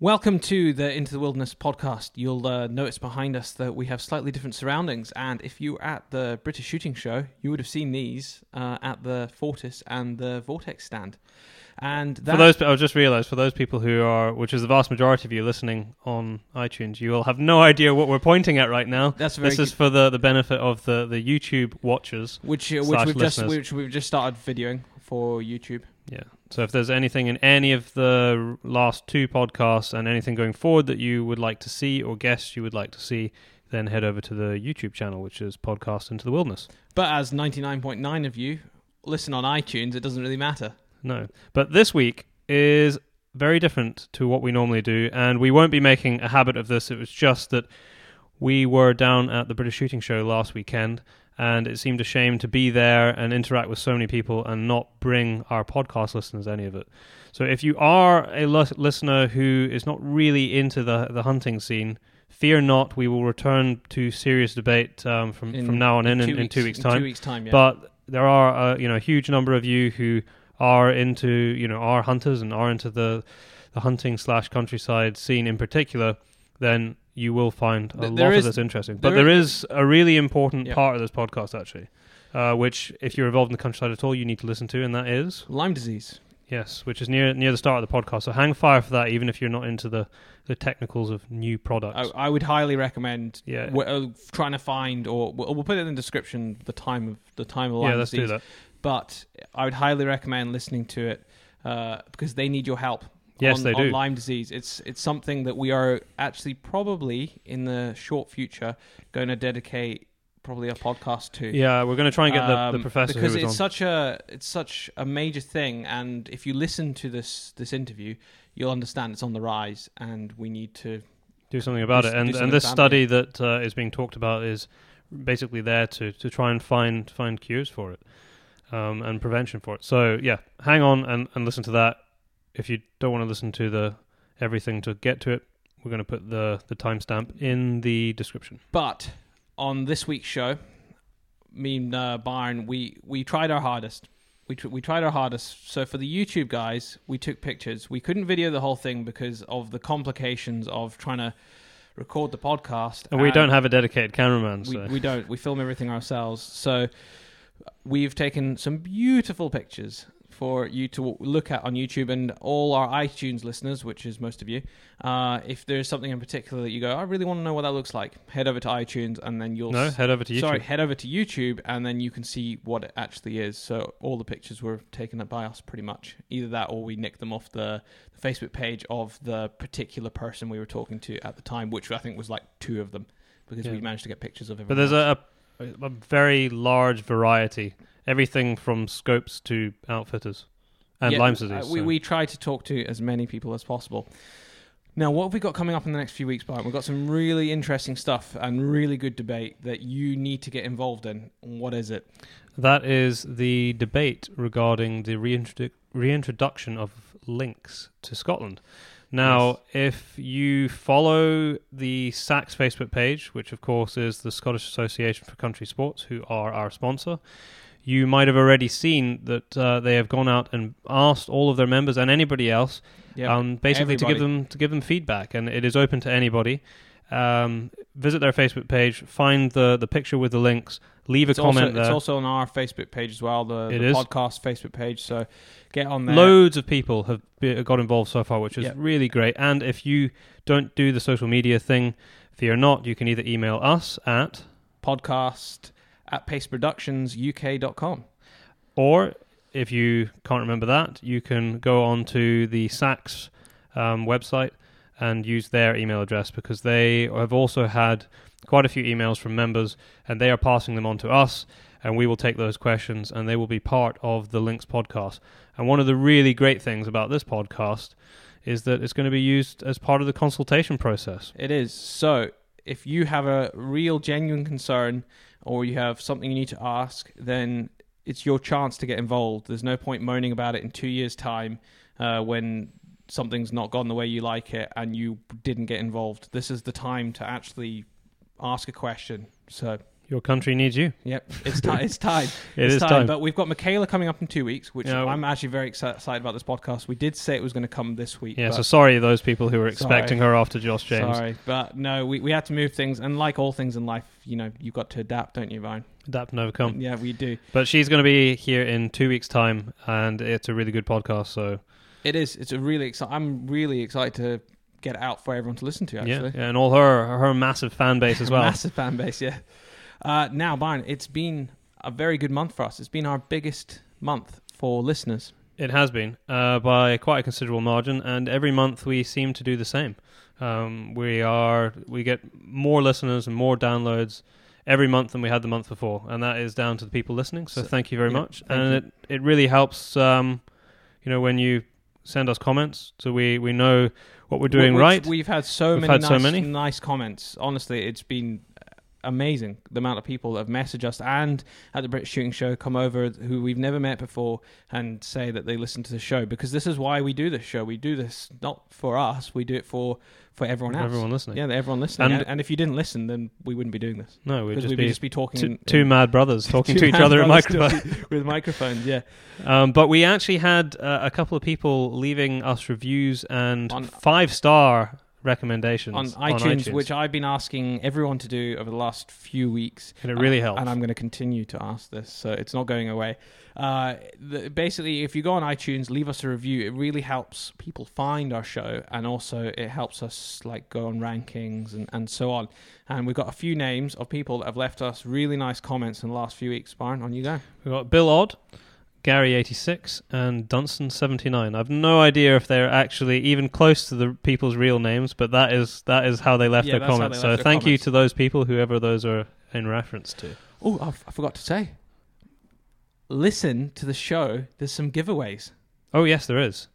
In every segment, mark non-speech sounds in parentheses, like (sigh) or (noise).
Welcome to the Into the Wilderness podcast. You'll uh, notice behind us that we have slightly different surroundings. And if you were at the British Shooting Show, you would have seen these uh, at the Fortis and the Vortex stand. And that, For those, I just realised for those people who are, which is the vast majority of you listening on iTunes, you will have no idea what we're pointing at right now. that's very This is for the, the benefit of the, the YouTube watchers. which uh, which we've just which we've just started videoing for YouTube. Yeah. So if there's anything in any of the last two podcasts and anything going forward that you would like to see or guests you would like to see, then head over to the YouTube channel, which is Podcast Into the Wilderness. But as ninety nine point nine of you listen on iTunes, it doesn't really matter. No. But this week is very different to what we normally do, and we won't be making a habit of this. It was just that we were down at the British Shooting Show last weekend, and it seemed a shame to be there and interact with so many people and not bring our podcast listeners any of it. So if you are a listener who is not really into the, the hunting scene, fear not. We will return to serious debate um, from, In from now on in, in, two in two weeks' in time Two weeks time, yeah. but there are uh, you know a huge number of you who are into you know are hunters and are into the the hunting slash countryside scene in particular then you will find a Th- lot there of this interesting but there there is a really important Yeah. part of this podcast actually uh, which if you're involved in the countryside at all you need to listen to and that is Lyme disease. yes which is near near the start of the podcast so hang fire for that even if you're not into the the technicals of new products I, I would highly recommend yeah w- uh, trying to find, or we'll, we'll put it in the description, the time of the time of yeah Lyme let's disease. do that But I would highly recommend listening to it uh, because they need your help. Yes, on, they on do. Lyme disease. It's it's something that we are actually probably in the short future going to dedicate probably a podcast to. yeah we're going to try and get the, the Um, professor because it's on such a it's such a major thing, and if you listen to this this interview, you'll understand it's on the rise, and we need to do something about Do it. And and this study that uh, is being talked about is basically there to, to try and find find cures for it um, and prevention for it. So yeah, hang on and, and listen to that. If you don't want to listen to the everything to get to it, we're going to put the the timestamp in the description. But on this week's show, me and uh, Byron, we we tried our hardest. We tr- we tried our hardest. So for the YouTube guys, we took pictures. We couldn't video the whole thing because of the complications of trying to record the podcast. And we don't have a dedicated cameraman, We, we don't. We film everything ourselves. So we've taken some beautiful pictures for you to look at on YouTube and all our iTunes listeners, which is most of you. Uh, if there's something in particular that you go, I really want to know what that looks like, head over to iTunes and then you'll. no, s- head over to YouTube. Sorry, head over to YouTube and then you can see what it actually is. So all the pictures were taken by us, pretty much. Either that, or we nicked them off the, the Facebook page of the particular person we were talking to at the time, which I think was like two of them, because Yeah. we managed to get pictures of them. But there's else. a a very large variety, everything from scopes to outfitters and Yeah, Lyme uh, we so- we try to talk to as many people as possible. Now, what have we got coming up in the next few weeks, Byron? We've got some really interesting stuff and really good debate that you need to get involved in. What is it? That is the debate regarding the reintrodu- reintroduction of lynx to Scotland. Now, if you follow the SACS Facebook page, which of course is the Scottish Association for Country Sports, who are our sponsor, you might have already seen that uh, they have gone out and asked all of their members and anybody else, Yeah, um, basically to give them to give them feedback, and it is open to anybody. Um, visit their Facebook page, find the the picture with the lynx, leave a comment also, there. It's also on our Facebook page as well, the, the podcast Facebook page. So get on there. Loads of people have be, got involved so far, which is Yeah. really great. And if you don't do the social media thing, fear not. You can either email us at, podcast at paceproductionsuk.com. or if you can't remember that, you can go on to the SACS um, website and use their email address because they have also had quite a few emails from members and they are passing them on to us and we will take those questions and they will be part of the Lynx podcast. And one of the really great things about this podcast is that it's going to be used as part of the consultation process. It is. So if you have a real, genuine concern or you have something you need to ask, then it's your chance to get involved. There's no point moaning about it in two years' time uh, when something's not gone the way you like it and you didn't get involved. This is the time to actually ask a question. So Your country needs you. Yep, it's time. It's time. (laughs) It it's is time. But we've got Michaela coming up in two weeks, which Yeah, I'm actually very excited about this podcast. We did say it was going to come this week. Yeah, so sorry those people who were Sorry. expecting her after Josh James. Sorry, but no, we, we had to move things, and like all things in life, you know, you've got to adapt, don't you, Vine? Adapt and overcome. Yeah, we do. But she's going to be here in two weeks' time, and it's a really good podcast. So It is. It's a really exciting. I'm really excited to get it out for everyone to listen to. yeah, Actually, yeah, and all her her massive fan base as (laughs) well. Massive fan base. Yeah. Uh, now, Byron, it's been a very good month for us. It's been our biggest month for listeners. It has been uh, by quite a considerable margin, and every month we seem to do the same. Um, we are we get more listeners and more downloads every month than we had the month before, and that is down to the people listening. So, So- thank you very yeah, much, and you. it it really helps. Um, you know when you send us comments, so we we know what we're doing Which right. We've had so We've many, had nice, so many. nice comments. Honestly, it's been amazing the amount of people that have messaged us and at the British Shooting Show come over who we've never met before and say that they listen to the show because this is why we do this show. We do this not for us, we do it for for everyone else. Everyone listening. Yeah, everyone listening. And- And, if you didn't listen, then we wouldn't be doing this No, we'd just we'd be, just be talking two, in- two mad brothers (laughs) talking to each other microphones. with microphones. Yeah, Um, but we actually had uh, a couple of people leaving us reviews and On- five star recommendations on iTunes, which I've been asking everyone to do over the last few weeks. and it really Uh, helps. And I'm going to continue to ask this, so it's not going away. Uh, the, basically, if you go on iTunes, leave us a review. It really helps people find our show, and also it helps us like go on rankings and, and so on. And we've got a few names of people that have left us really nice comments in the last few weeks. Byron, on you go. We've got Bill Odd, Gary86, and Dunstan79. I've no idea if they're actually even close to the people's real names, but that is that is how they left Yeah, their comments. they So left their thank you to those people, whoever those are in reference to. Oh, I, I forgot to say. Listen to the show. There's some giveaways. Oh yes, there is.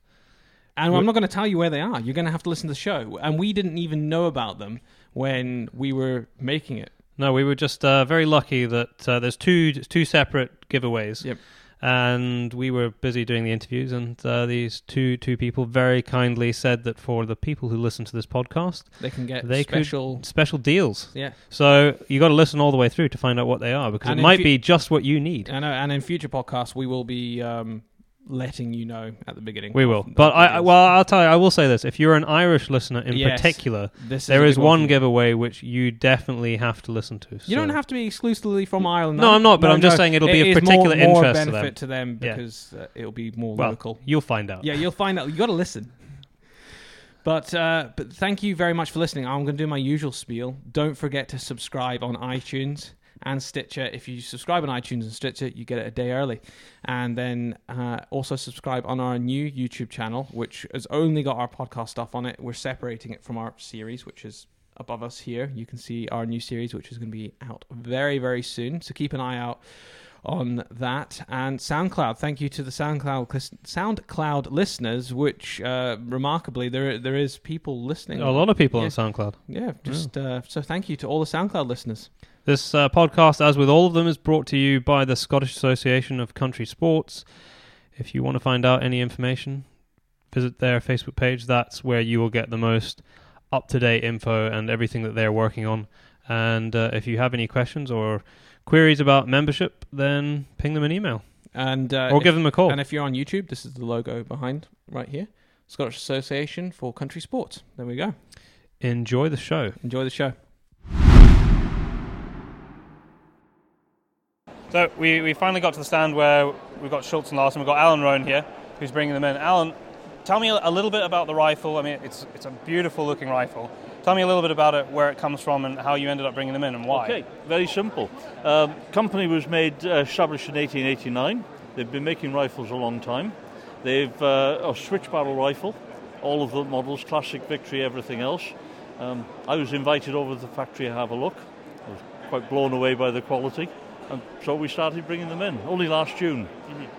And Wh- I'm not going to tell you where they are. You're going to have to listen to the show. And we didn't even know about them when we were making it. No, we were just uh, very lucky that uh, there's two two separate giveaways. Yep. And we were busy doing the interviews, and uh, these two two people very kindly said that for the people who listen to this podcast, They can get They could- special. special deals. Yeah, So you got to listen all the way through to find out what they are, because And it might you- be just what you need. I know. And in future podcasts, we will be um, letting you know at the beginning. We will, but I, I well, I'll tell you, I will say this: if you're an Irish listener in Yes. particular, this there a is one giveaway which you definitely have to listen to. You don't have to be exclusively from Ireland. No, I'm not, but No, I'm just no. saying it'll It be of particular more, more interest to them. benefit to them Yeah. because uh, it'll be more Well, local. You'll find out. Yeah, you'll find out. You got to listen. But uh, but thank you very much for listening. I'm going to do my usual spiel. Don't forget to subscribe on iTunes and Stitcher. If you subscribe on iTunes and Stitcher, you get it a day early. And then uh, also subscribe on our new YouTube channel, which has only got our podcast stuff on it. We're separating it from our series, which is above us here. You can see our new series, which is going to be out very very soon. So keep an eye out on that and SoundCloud. Thank you to the SoundCloud SoundCloud listeners, which uh, remarkably there there is people listening. A lot of people Yeah. on SoundCloud. yeah. Just uh, so thank you to all the SoundCloud listeners. This uh, podcast, as with all of them, is brought to you by the Scottish Association of Country Sports. If you want to find out any information, visit their Facebook page. That's where you will get the most up to date info and everything that they're working on. And uh, if you have any questions or queries about membership, then ping them an email And uh, or if- give them a call. And if you're on YouTube, this is the logo behind right here. Scottish Association for Country Sports. There we go. Enjoy the show. Enjoy the show. So we, we finally got to the stand where we've got Schultz and Larsen. We've got Alan Roan here, who's bringing them in. Alan, tell me a, little bit about the rifle. I mean, it's it's a beautiful looking rifle. Tell me a little bit about it, where it comes from, and how you ended up bringing them in, and why. Okay, very simple. Um, company was made uh, established in 1889. They've been making rifles a long time. They've uh, a switch barrel rifle, all of the models, classic, victory, everything else. Um, I was invited over to the factory to have a look. I was quite blown away by the quality, and so we started bringing them in only last June.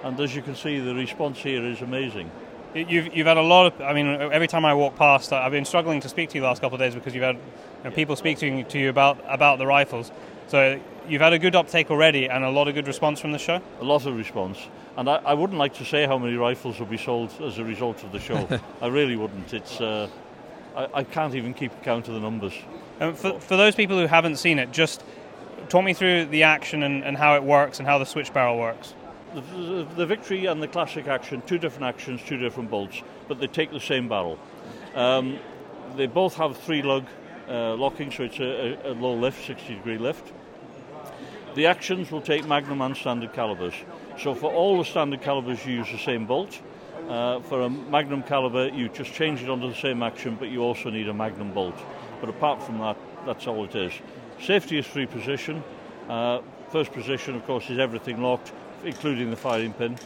And as you can see, the response here is amazing. You've, you've had a lot of. I mean, every time I walk past, I've been struggling to speak to you the last couple of days because you've had you know, people speaking to you about about the rifles. So you've had a good uptake already and a lot of good response from the show. a lot of response. And I, I wouldn't like to say how many rifles will be sold as a result of the show. (laughs) I really wouldn't. It's uh, I, I can't even keep count of the numbers. Um, for, for those people who haven't seen it, just talk me through the action and, and how it works and how the switch barrel works. The, the, Victory and the Classic action, two different actions, two different bolts, but they take the same barrel. Um, they both have three lug uh, locking, so it's a, a, low lift, 60 degree lift. The actions will take Magnum and standard calibers. So for all the standard calibers, you use the same bolt. Uh, for a Magnum caliber, you just change it onto the same action, but you also need a Magnum bolt. But apart from that, that's all it is. Safety is three position. Uh, first position, of course, is everything locked, including the firing pin.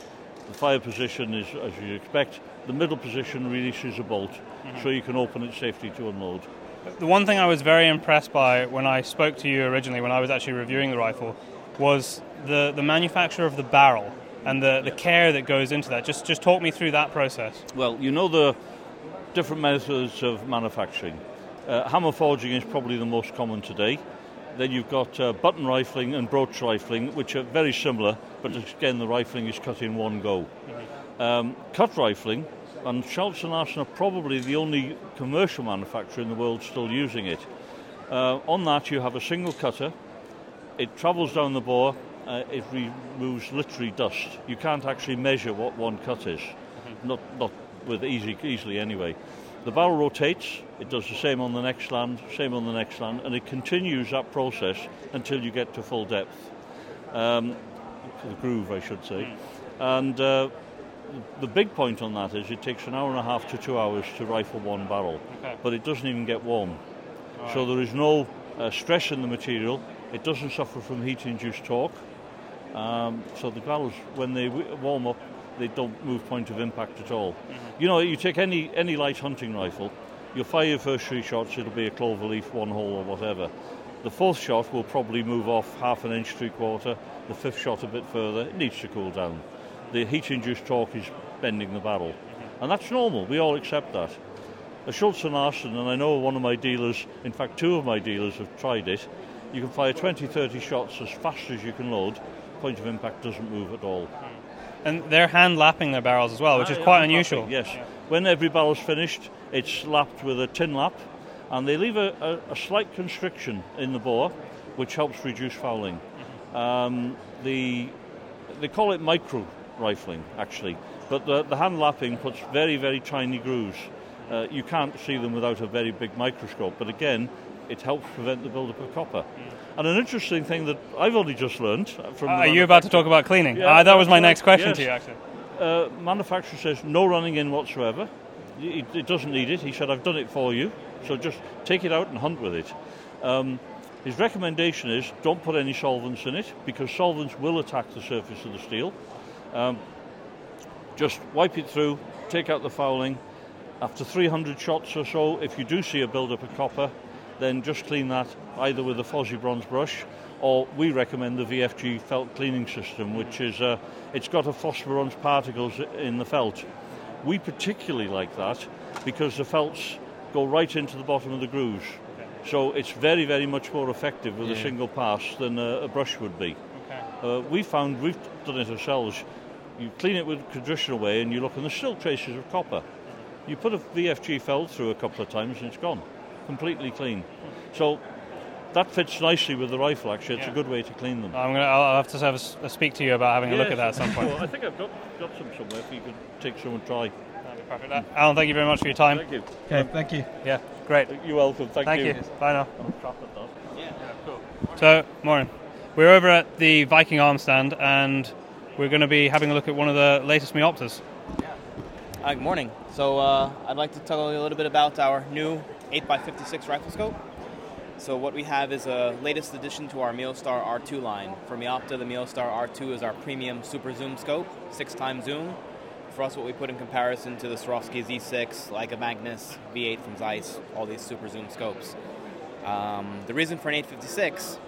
The fire position is, as you expect. The middle position releases a bolt, mm-hmm. so you can open it safely to unload. The one thing I was very impressed by when I spoke to you originally, when I was actually reviewing the rifle, was the, the manufacture of the barrel and the, the care that goes into that. Just just talk me through that process. Well, you know the different methods of manufacturing. Uh, hammer forging is probably the most common today. Then you've got uh, button rifling and broach rifling, which are very similar, but again, the rifling is cut in one go. Mm-hmm. Um, cut rifling, and Schultz and Larsen are probably the only commercial manufacturer in the world still using it. Uh, on that, you have a single cutter. It travels down the bore. Uh, it removes literally dust. You can't actually measure what one cut is, mm-hmm. not not with easy easily anyway. The barrel rotates. It does the same on the next land, same on the next land, and it continues that process until you get to full depth, um, the groove, I should say. And uh, the big point on that is it takes an hour and a half to two hours to rifle one barrel, okay. but it doesn't even get warm. Right. So there is no uh, stress in the material. It doesn't suffer from heat-induced torque. Um, so the barrels, when they warm up, they don't move point of impact at all. Mm-hmm. You know, you take any any light hunting rifle, you'll fire your first three shots, it'll be a clover leaf, one hole, or whatever. The fourth shot will probably move off half an inch, three quarter. The fifth shot a bit further. It needs to cool down the heat-induced torque is bending the barrel. And that's normal, we all accept that. A Schultz and Larsen, and I know one of my dealers, in fact two of my dealers have tried it, you can fire 20, 30 shots as fast as you can load, point of impact doesn't move at all. And they're hand lapping their barrels as well, which is quite unusual. Lapping, yes. When every barrel's finished, it's lapped with a tin lap, and they leave a, a, a slight constriction in the bore, which helps reduce fouling. Um, the, they call it micro rifling, actually. But the, the hand lapping puts very, very tiny grooves. Uh, you can't see them without a very big microscope, but again, it helps prevent the buildup of copper. And an interesting thing that I've only just learned from. Uh, are you about to talk about cleaning? Yeah, uh, that was my next question yes. to you, actually. Uh, manufacturer says no running in whatsoever. It, doesn't need it. He said, I've done it for you, so just take it out and hunt with it. Um, his recommendation is don't put any solvents in it because solvents will attack the surface of the steel. Um, just wipe it through, take out the fouling. After 300 shots or so, if you do see a build-up of copper, then just clean that either with a phosphor bronze brush or we recommend the VFG felt cleaning system, which is uh, it's got a phosphorus particles in the felt. We particularly like that because the felts go right into the bottom of the grooves. So it's very, very much more effective with yeah. a single pass than a, a brush would be. Okay. Uh, we found, we've done it ourselves, you clean it with traditional way and you look and there's still traces of copper. You put a VFG felt through a couple of times and it's gone, completely clean. So that fits nicely with the rifle. Actually, it's yeah. a good way to clean them. I'm gonna. I'll have to have a, a speak to you about having a look at that at some point. well, I think I've got, got some somewhere. If you could take some and try. Perfect. Uh, Alan, thank you very much for your time. Thank you. Okay, thank you. Yeah, great. You're welcome. Thank, thank you. you. Bye now. Yeah, yeah, cool. So, morning. We're over at the Viking Arms stand, and we're going to be having a look at one of the latest Meoptas. Uh, good morning. So uh, I'd like to tell you a little bit about our new 8x56 rifle scope. So what we have is a latest addition to our Meostar R2 line. For Meopta, the Meostar R2 is our premium super zoom scope, six times zoom. For us, what we put in comparison to the Swarovski Z6, Leica Magnus, V8 from Zeiss, all these super zoom scopes. Um, the reason for an 856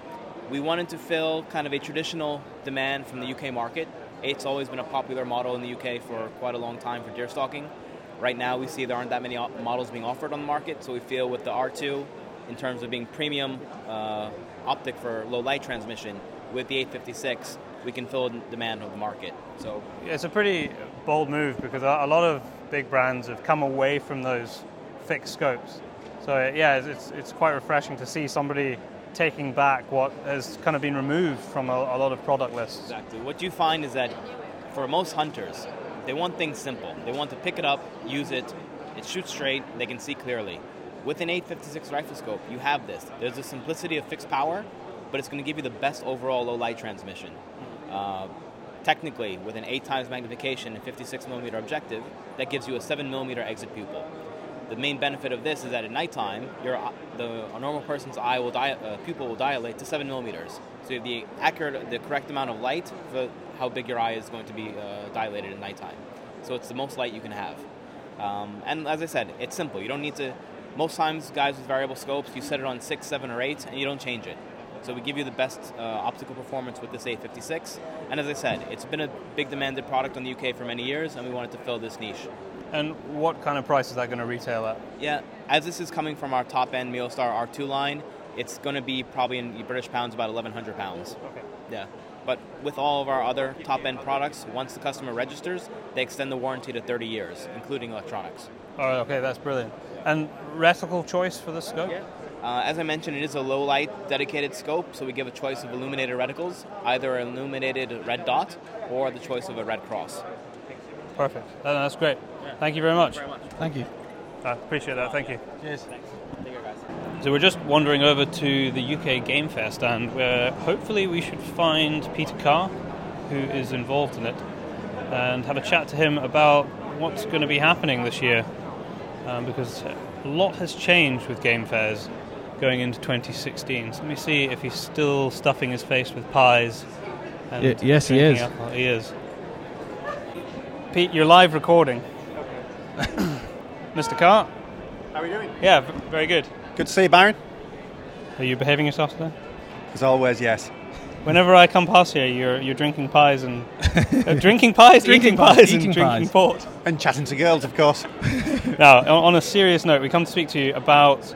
we wanted to fill kind of a traditional demand from the UK market. Eight's always been a popular model in the UK for quite a long time for deer stalking. Right now, we see there aren't that many models being offered on the market, so we feel with the R2, in terms of being premium uh, optic for low light transmission, with the 856, we can fill the demand of the market. So yeah, it's a pretty bold move because a lot of big brands have come away from those fixed scopes. So yeah, it's it's quite refreshing to see somebody taking back what has kind of been removed from a, a lot of product lists. Exactly. What you find is that for most hunters, they want things simple. They want to pick it up, use it, it shoots straight, they can see clearly. With an 856 rifle scope, you have this. There's a simplicity of fixed power, but it's going to give you the best overall low light transmission. Uh, technically, with an 8 times magnification and 56 millimeter objective, that gives you a 7 millimeter exit pupil. The main benefit of this is that at nighttime, your the a normal person's eye will di- uh, pupil will dilate to seven millimeters. So you have the accurate, the correct amount of light for how big your eye is going to be uh, dilated at nighttime. So it's the most light you can have. Um, and as I said, it's simple. You don't need to. Most times, guys with variable scopes, you set it on six, seven, or eight, and you don't change it. So we give you the best uh, optical performance with this 856. And as I said, it's been a big demanded product in the UK for many years, and we wanted to fill this niche. And what kind of price is that going to retail at? Yeah, as this is coming from our top end Meostar R2 line, it's going to be probably in British pounds about 1,100 pounds. Okay. Yeah. But with all of our other top end products, once the customer registers, they extend the warranty to 30 years, including electronics. All right, okay, that's brilliant. And reticle choice for the scope? Yeah. Uh, as I mentioned, it is a low light dedicated scope, so we give a choice of illuminated reticles, either an illuminated red dot or the choice of a red cross. Perfect. that's great. Thank you very much. Very much. Thank you. I appreciate that. Thank you. Cheers. Take care, guys. So we're just wandering over to the UK Game Fair stand where hopefully we should find Peter Carr, who is involved in it, and have a chat to him about what's going to be happening this year. Um, because a lot has changed with game fairs going into 2016. So let me see if he's still stuffing his face with pies. And Y- yes, he is. alcohol. He is. Pete, you're live recording. Okay. Mr. Carr? How are we doing? Yeah, very good. Good to see you, Baron. Are you behaving yourself today? As always, yes. Whenever I come past here, you're you're drinking pies and (laughs) uh, drinking pies, Drinking eating pies, pies, eating and drinking pies. port. And chatting to girls, of course. (laughs) Now, on, on a serious note, we come to speak to you about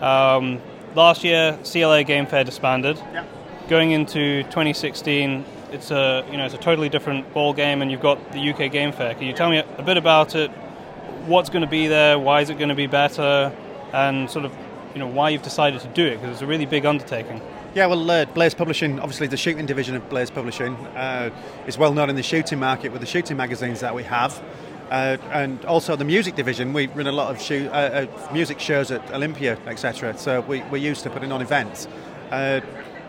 um, last year CLA Game Fair disbanded. Yeah. Going into 2016, it's a you know it's a totally different ball game, and you've got the UK Game Fair. Can you tell me a, a bit about it? What's going to be there? Why is it going to be better? And sort of you know why you've decided to do it because it's a really big undertaking. Yeah, well, uh, Blaze Publishing, obviously the shooting division of Blaze Publishing, uh, is well known in the shooting market with the shooting magazines that we have. Uh, and also the music division, we run a lot of shoot, uh, uh, music shows at Olympia, etc. So we, we're used to putting on events. Uh,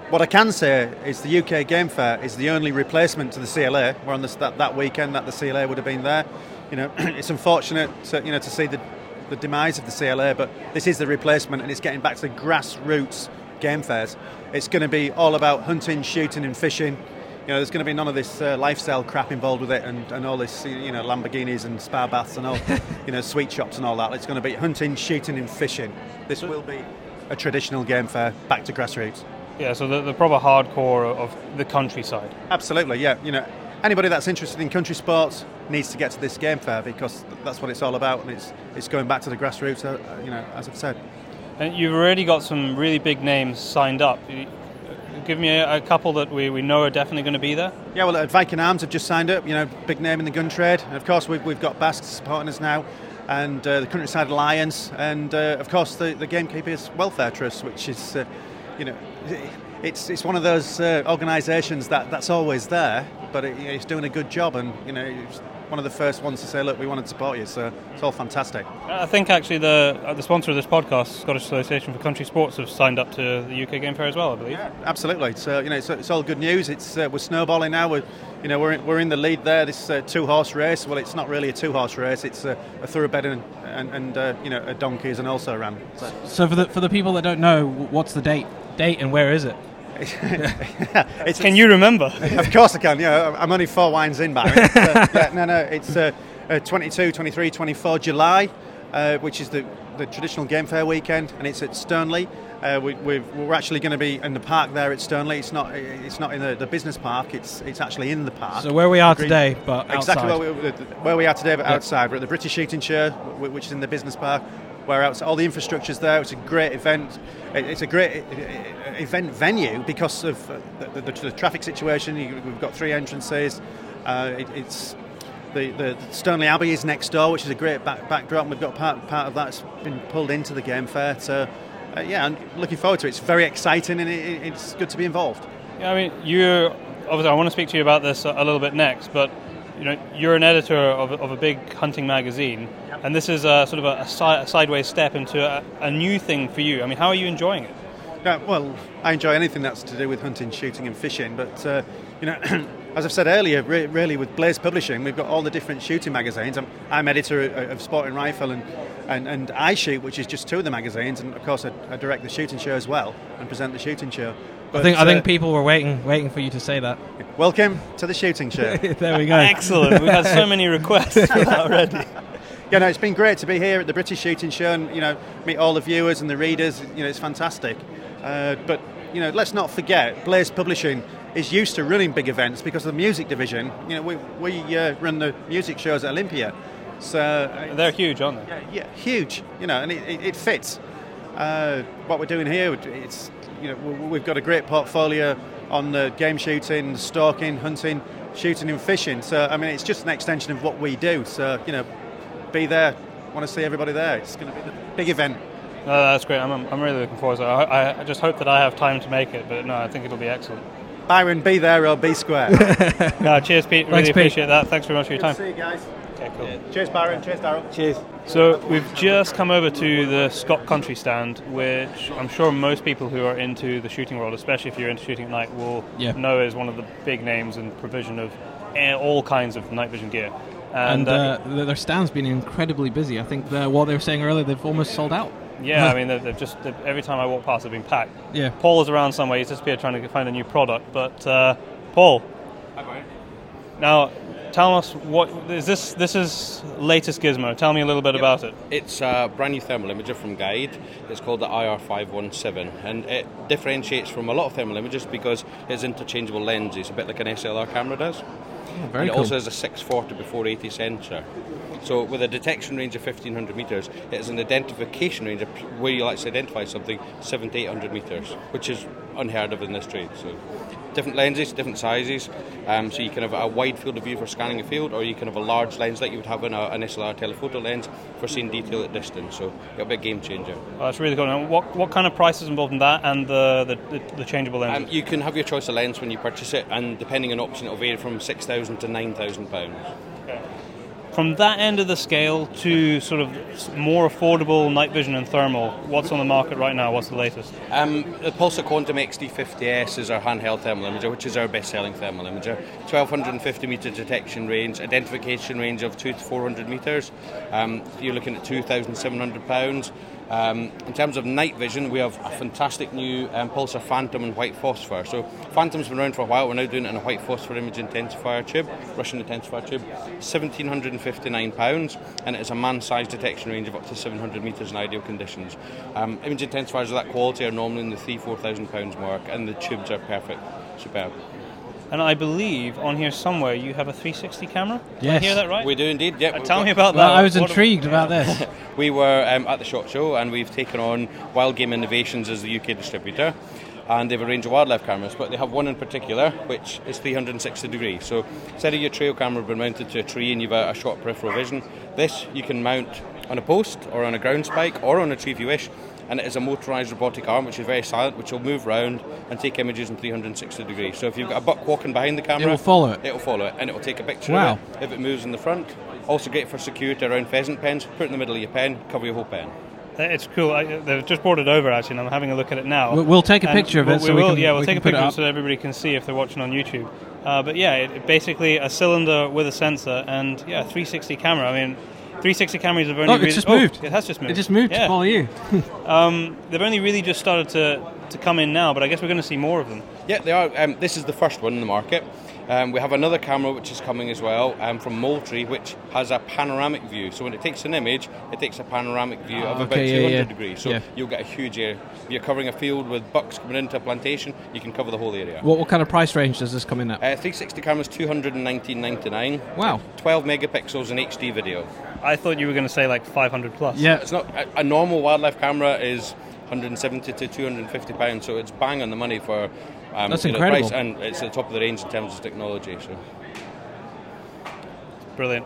what I can say is the UK Game Fair is the only replacement to the CLA. We're on this, that, that weekend that the CLA would have been there. You know, (clears throat) it's unfortunate to, you know, to see the, the demise of the CLA, but this is the replacement and it's getting back to the grassroots game fairs. It's going to be all about hunting, shooting, and fishing. You know, there's going to be none of this uh, lifestyle crap involved with it, and, and all this, you know, Lamborghinis and spa baths and all, (laughs) you know, sweet shops and all that. It's going to be hunting, shooting, and fishing. This will be a traditional game fair, back to grassroots. Yeah, so the, the proper hardcore of the countryside. Absolutely, yeah. You know, anybody that's interested in country sports needs to get to this game fair because that's what it's all about, and it's it's going back to the grassroots. Uh, you know, as I've said. And you've already got some really big names signed up. Give me a, a couple that we, we know are definitely going to be there. Yeah, well, at Viking Arms have just signed up. You know, big name in the gun trade. And of course, we've, we've got BASC supporting us now, and uh, the Countryside Alliance, and uh, of course the, the Gamekeepers Welfare Trust, which is, uh, you know, it's it's one of those uh, organisations that that's always there, but it, you know, it's doing a good job, and you know, one of the first ones to say, look, we want to support you. So it's all fantastic. I think actually the uh, the sponsor of this podcast, Scottish Association for Country Sports, have signed up to the UK Game Fair as well, I believe. Yeah, absolutely. So you know, it's, it's all good news. It's uh, we're snowballing now. We're you know we're in, we're in the lead there. This uh, two horse race. Well, it's not really a two horse race. It's a, a thoroughbred and and, and uh, you know a donkey is an also ran. So, So for the for the people that don't know, what's the date? Date and where is it? It's, Can you remember? (laughs) of course I can. Yeah, I'm only four wines in, Barry. Uh, yeah, no, no. It's uh, uh, 22, 23, 24 July, uh, which is the, the traditional game fair weekend, and it's at Stoneleigh. Uh, we, we've, we're actually going to be in the park there at Stoneleigh. It's not. It's not in the, the business park. It's it's actually in the park. So where we are Green- today, but exactly where we, where we are today, but Yeah. outside. We're at the British Shooting Show, which is in the business park. Where outside, all the infrastructure's there. It's a great event. It's a great uh, event venue because of uh, the, the, the traffic situation. We've got three entrances. Uh, it, it's the, the Stoneleigh Abbey is next door, which is a great back, backdrop. We've got part, part of that's been pulled into the game fair. So uh, yeah, I'm looking forward to it. It's very exciting and it, it's good to be involved. Yeah, I mean, you're obviously. I want to speak to you about this a, a little bit next, but you know, you're an editor of, of a big hunting magazine. And this is a, sort of a, a, si- a sideways step into a, a, new thing for you. I mean, how are you enjoying it? Yeah, well, I enjoy anything that's to do with hunting, shooting, and fishing. But uh, you know, (clears throat) as I've said earlier, re- really with Blaze Publishing, we've got all the different shooting magazines. I'm, I'm editor of Sporting Rifle and, and, and I Shoot, which is just two of the magazines, and of course I, I direct the shooting show as well and present the shooting show. But, I think I think uh, people were waiting waiting for you to say that. Welcome to the shooting show. (laughs) there we go. Excellent. We've had so (laughs) many requests for that already. (laughs) Yeah, no, it's been great to be here at the British Shooting Show and you know meet all the viewers and the readers. You know, it's fantastic. Uh, but you know, let's not forget, Blaze Publishing is used to running big events because of the music division. You know, we we uh, run the music shows at Olympia, so uh, they're huge, aren't they? Yeah, yeah huge. You know, and it, it, it fits. Uh, what we're doing here, it's you know, we've got a great portfolio on the game shooting, stalking, hunting, shooting, and fishing. So, I mean, it's just an extension of what we do. So, you know, be there. Want to see everybody there. It's going to be the big event. No, that's great. I'm, I'm really looking forward to it. I, I just hope that I have time to make it, but no, I think it'll be excellent. Byron, be there or be square. (laughs) no, cheers, Pete. Really Thanks, appreciate Pete. that. Thanks very much for your time. see you guys. Okay, cool. Yeah. Cheers, Byron. Cheers, Daryl. Cheers. So we've just come over to the Scott Country stand, which I'm sure most people who are into the shooting world, especially if you're into shooting at night, will yeah. know is one of the big names in provision of all kinds of night vision gear. And, and uh, uh, their stand's been incredibly busy. I think the, what they were saying earlier, they've almost sold out. Yeah, I (laughs) mean, they've, they've just they've, every time I walk past, they've been packed. Yeah. Paul is around somewhere. He's disappeared trying to find a new product. But uh, Paul, Hi, now tell us what is this? This is latest gizmo. Tell me a little bit yep. about it. It's a brand new thermal imager from Guide. It's called the IR517, and it differentiates from a lot of thermal imagers because it's interchangeable lenses, a bit like an SLR camera does. Oh, and it cool. also has a 640 by 480 sensor. So with a detection range of 1500 metres, it is an identification range of where you like to identify something 7 to 800 metres, which is unheard of in this trade. So different lenses, different sizes. Um, so you can have a wide field of view for scanning a field, or you can have a large lens like you would have in a, an SLR telephoto lens for seeing detail at distance. So it'll be a game changer. Oh, that's really cool. Now, what, what kind of price is involved in that and the, the, the, changeable lenses? Um, you can have your choice of lens when you purchase it, and depending on option, it'll vary from 6,000 to 9,000 pounds. Okay from that end of the scale to sort of more affordable night vision and thermal, what's on the market right now? What's the latest? Um, the Pulsar Quantum XD50S is our handheld thermal imager, which is our best-selling thermal imager. 1250 meter detection range, identification range of two to 400 meters. Um, you're looking at 2,700 pounds. Um, in terms of night vision, we have a fantastic new um, Pulsar Phantom and white phosphor. So Phantom's been around for a while. We're now doing it in a white phosphor image intensifier tube, Russian intensifier tube, 1,759 pounds, and it has a man-sized detection range of up to 700 meters in ideal conditions. Um, image intensifiers of that quality are normally in the three, four thousand pounds mark, and the tubes are perfect, superb. And I believe on here somewhere you have a 360 camera. Yes. I hear that right? We do indeed. Yep. Uh, tell me about well, that. I was what intrigued about this. (laughs) we were um, at the SHOT Show and we've taken on Wild Game Innovations as the UK distributor. And they have a range of wildlife cameras, but they have one in particular which is 360 degrees. So instead of your trail camera being mounted to a tree and you've a, a short peripheral vision, this you can mount on a post or on a ground spike or on a tree if you wish and it is a motorised robotic arm which is very silent, which will move around and take images in 360 degrees. So if you've got a buck walking behind the camera, it will follow it. It will follow it, and it will take a picture wow. of it if it moves in the front. Also great for security around pheasant pens. Put it in the middle of your pen, cover your whole pen. It's cool. I, they've just brought it over actually, and I'm having a look at it now. We'll, we'll take a picture of it. We'll, so we will. Can, yeah, we'll we take a picture so that everybody can see if they're watching on YouTube. Uh, but yeah, it, basically a cylinder with a sensor and yeah, a 360 camera. I mean, 360 cameras have only. Oh, really, it's just moved. Oh, it has just moved. It just moved. Yeah. Follow you. (laughs) um, they've only really just started to, to come in now, but I guess we're going to see more of them. Yeah, they are. Um, this is the first one in the market. Um, we have another camera which is coming as well um, from Moultrie, which has a panoramic view. So when it takes an image, it takes a panoramic view of okay, about yeah, 200 yeah. degrees. So yeah. you'll get a huge area. If you're covering a field with bucks coming into a plantation, you can cover the whole area. What, what kind of price range does this come in at? Uh, 360 cameras, 219.99. Wow. 12 megapixels in HD video. I thought you were going to say like 500 plus. Yeah, it's not. A, a normal wildlife camera is 170 to 250 pounds, so it's bang on the money for um, That's incredible. Price, and it's at the top of the range in terms of technology. So brilliant.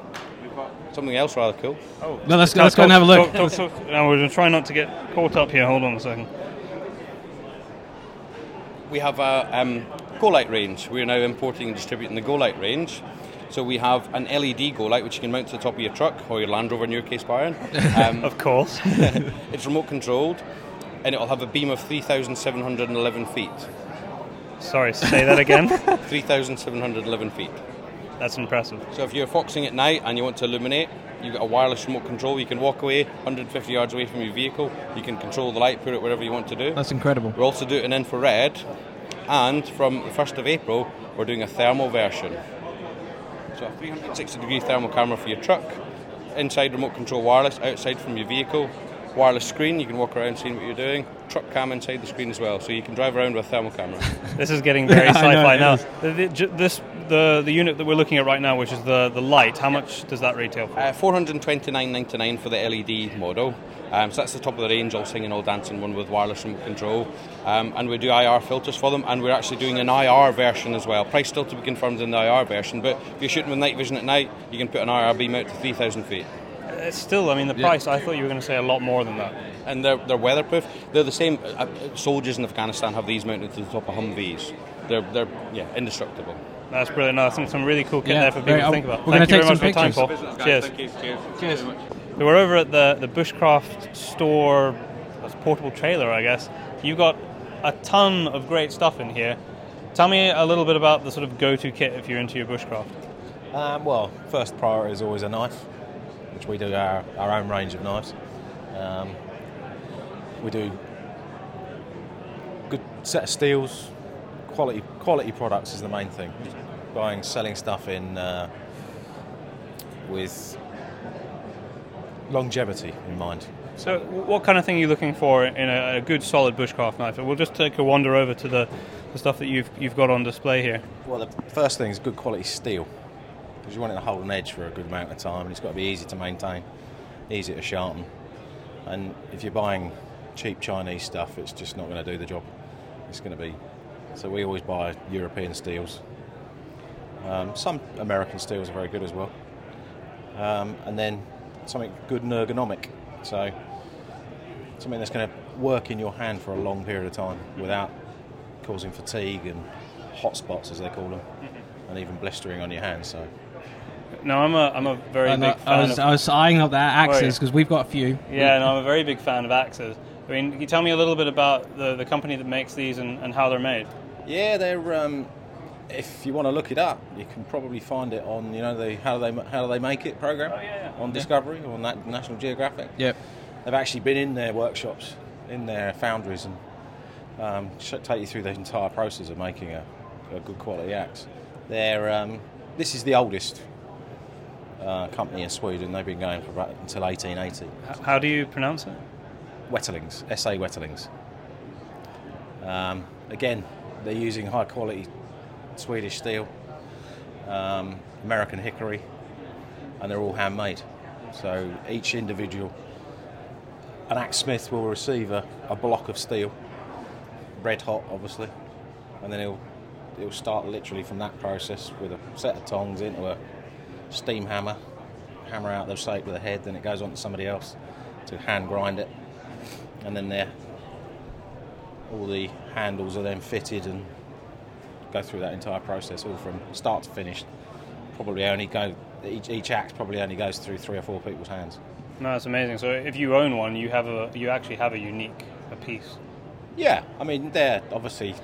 something else rather cool. Oh, Well, let's go- let's go and have a look. Talk, talk, talk. Now we're going to try not to get caught up here. Hold on a second. We have a um, Go Light range. We are now importing and distributing the Go Light range. So we have an LED Go Light which you can mount to the top of your truck or your Land Rover in your case, Byron. (laughs) Um, Of course. (laughs) it's remote controlled and it'll have a beam of 3,711 feet. Sorry, say that again. (laughs) 3,711 feet. That's impressive. So if you're foxing at night and you want to illuminate, you've got a wireless remote control. You can walk away 150 yards away from your vehicle. You can control the light, put it wherever you want to do. That's incredible. We're also doing an infrared, and from the 1st of April, we're doing a thermal version. So a 360 degree thermal camera for your truck, inside remote control wireless, outside from your vehicle, wireless screen, you can walk around seeing what you're doing, truck cam inside the screen as well, so you can drive around with a thermal camera. (laughs) This is getting very (laughs) sci-fi it now. The, the, ju- this the the unit that we're looking at right now, which is the the light. How much does that retail for? Uh, 429.99 for the LED model. Um, so that's the top of the range, all singing, all dancing, one with wireless remote control. Um, and we do IR filters for them, and we're actually doing an IR version as well. Price still to be confirmed in the IR version, but if you're shooting with night vision at night, you can put an IR beam out to 3,000 feet. It's still, I mean, the price. I thought you were going to say a lot more than that. And they're, they're weatherproof. They're the same. Uh, uh, soldiers in Afghanistan have these mounted to the top of Humvees. They're, they're yeah, indestructible. That's brilliant. No, some, some really cool kit Yeah, there for people very- to think about. we're Thank you very much for your time, Paul. Cheers. Cheers. Cheers. We're over at the, the Bushcraft store, that's portable trailer, I guess. You've got a ton of great stuff in here. Tell me a little bit about the sort of go-to kit if you're into your bushcraft. Um, well, first priority is always a knife, which we do our, our own range of knives. Um, we do good set of steels, quality quality products is the main thing. Just buying, selling stuff in uh, with longevity in mind. So, what kind of thing are you looking for in a, a good, solid bushcraft knife? We'll just take a wander over to the, the stuff that you've you've got on display here. Well, the first thing is good quality steel because you want it to hold an edge for a good amount of time, and it's got to be easy to maintain, easy to sharpen. And if you're buying cheap Chinese stuff, it's just not going to do the job. It's going to be so we always buy European steels. Um, some American steels are very good as well, um, and then something good and ergonomic. So something that's going to work in your hand for a long period of time without causing fatigue and hot spots, as they call them, and even blistering on your hands. So No, I'm a I'm a very And, big fan I was of. I was eyeing up that Oh, axes because we've got a few. Yeah, and I'm a very big fan of axes. I mean, can you tell me a little bit about the, the company that makes these and, and how they're made? yeah, they're. Um, if you want to look it up, you can probably find it on you know the how do they how do they make it program on Discovery or on that National Geographic. Yep. They've actually been in their workshops, in their foundries, and um, sh- take you through the entire process of making a, a good quality axe. They're, um, this is the oldest uh, company in Sweden. They've been going for about until 1880. How do you pronounce it? Wetterlings, SA Wetterlings. Um, again, they're using high quality Swedish steel, um, American hickory, and they're all handmade. So each individual, an axe smith will receive a, a block of steel, red hot obviously, and then he'll he'll start literally from that process with a set of tongs into a steam hammer, hammer out the shape with the head, then it goes on to somebody else to hand grind it, and then there all the handles are then fitted and go through that entire process all from start to finish. Probably only go each, each axe probably only goes through three or four people's hands. No, that's amazing. So if you own one, you have a you actually have a unique a piece. Yeah, I mean they're obviously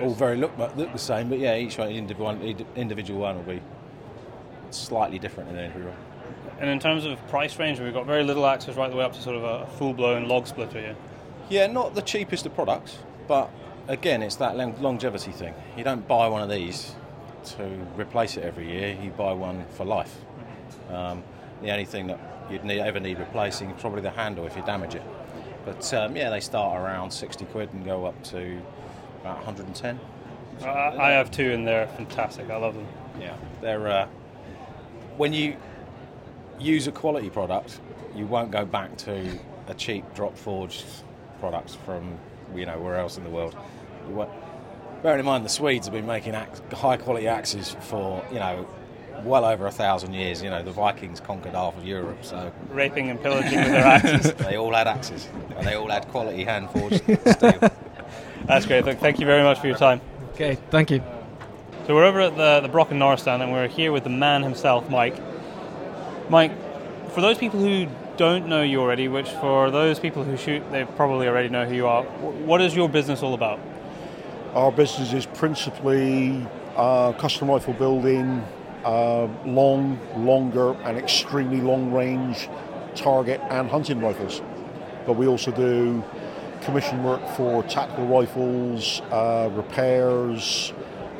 all very look look the same, but yeah, each one individual one, individual one will be slightly different in every one. And in terms of price range, we've got very little access right the way up to sort of a full blown log splitter here. Yeah, not the cheapest of products, but again, it's that longevity thing. You don't buy one of these to replace it every year. You buy one for life. Um, the only thing that you'd need, ever need replacing is probably the handle if you damage it. But um, yeah, they start around 60 quid and go up to about 110. I, I have two, and they're fantastic. I love them. Yeah, they're uh, when you use a quality product, you won't go back to a cheap drop forged product from you know where else in the world. You won't, bearing in mind the Swedes have been making ax high quality axes for you know well over a thousand years. You know, the Vikings conquered half of Europe, so Raping and pillaging with their axes. (laughs) they all had axes and they all had quality hand forged (laughs) steel. That's great. Look, thank you very much for your time. Okay, thank you. So we're over at the, the Brock and Norris stand and we're here with the man himself, Mike. Mike, for those people who don't know you already, which for those people who shoot, they probably already know who you are, what is your business all about? Our business is principally uh, custom rifle building, uh, long, longer, and extremely long range target and hunting rifles. But we also do commission work for tactical rifles, uh, repairs,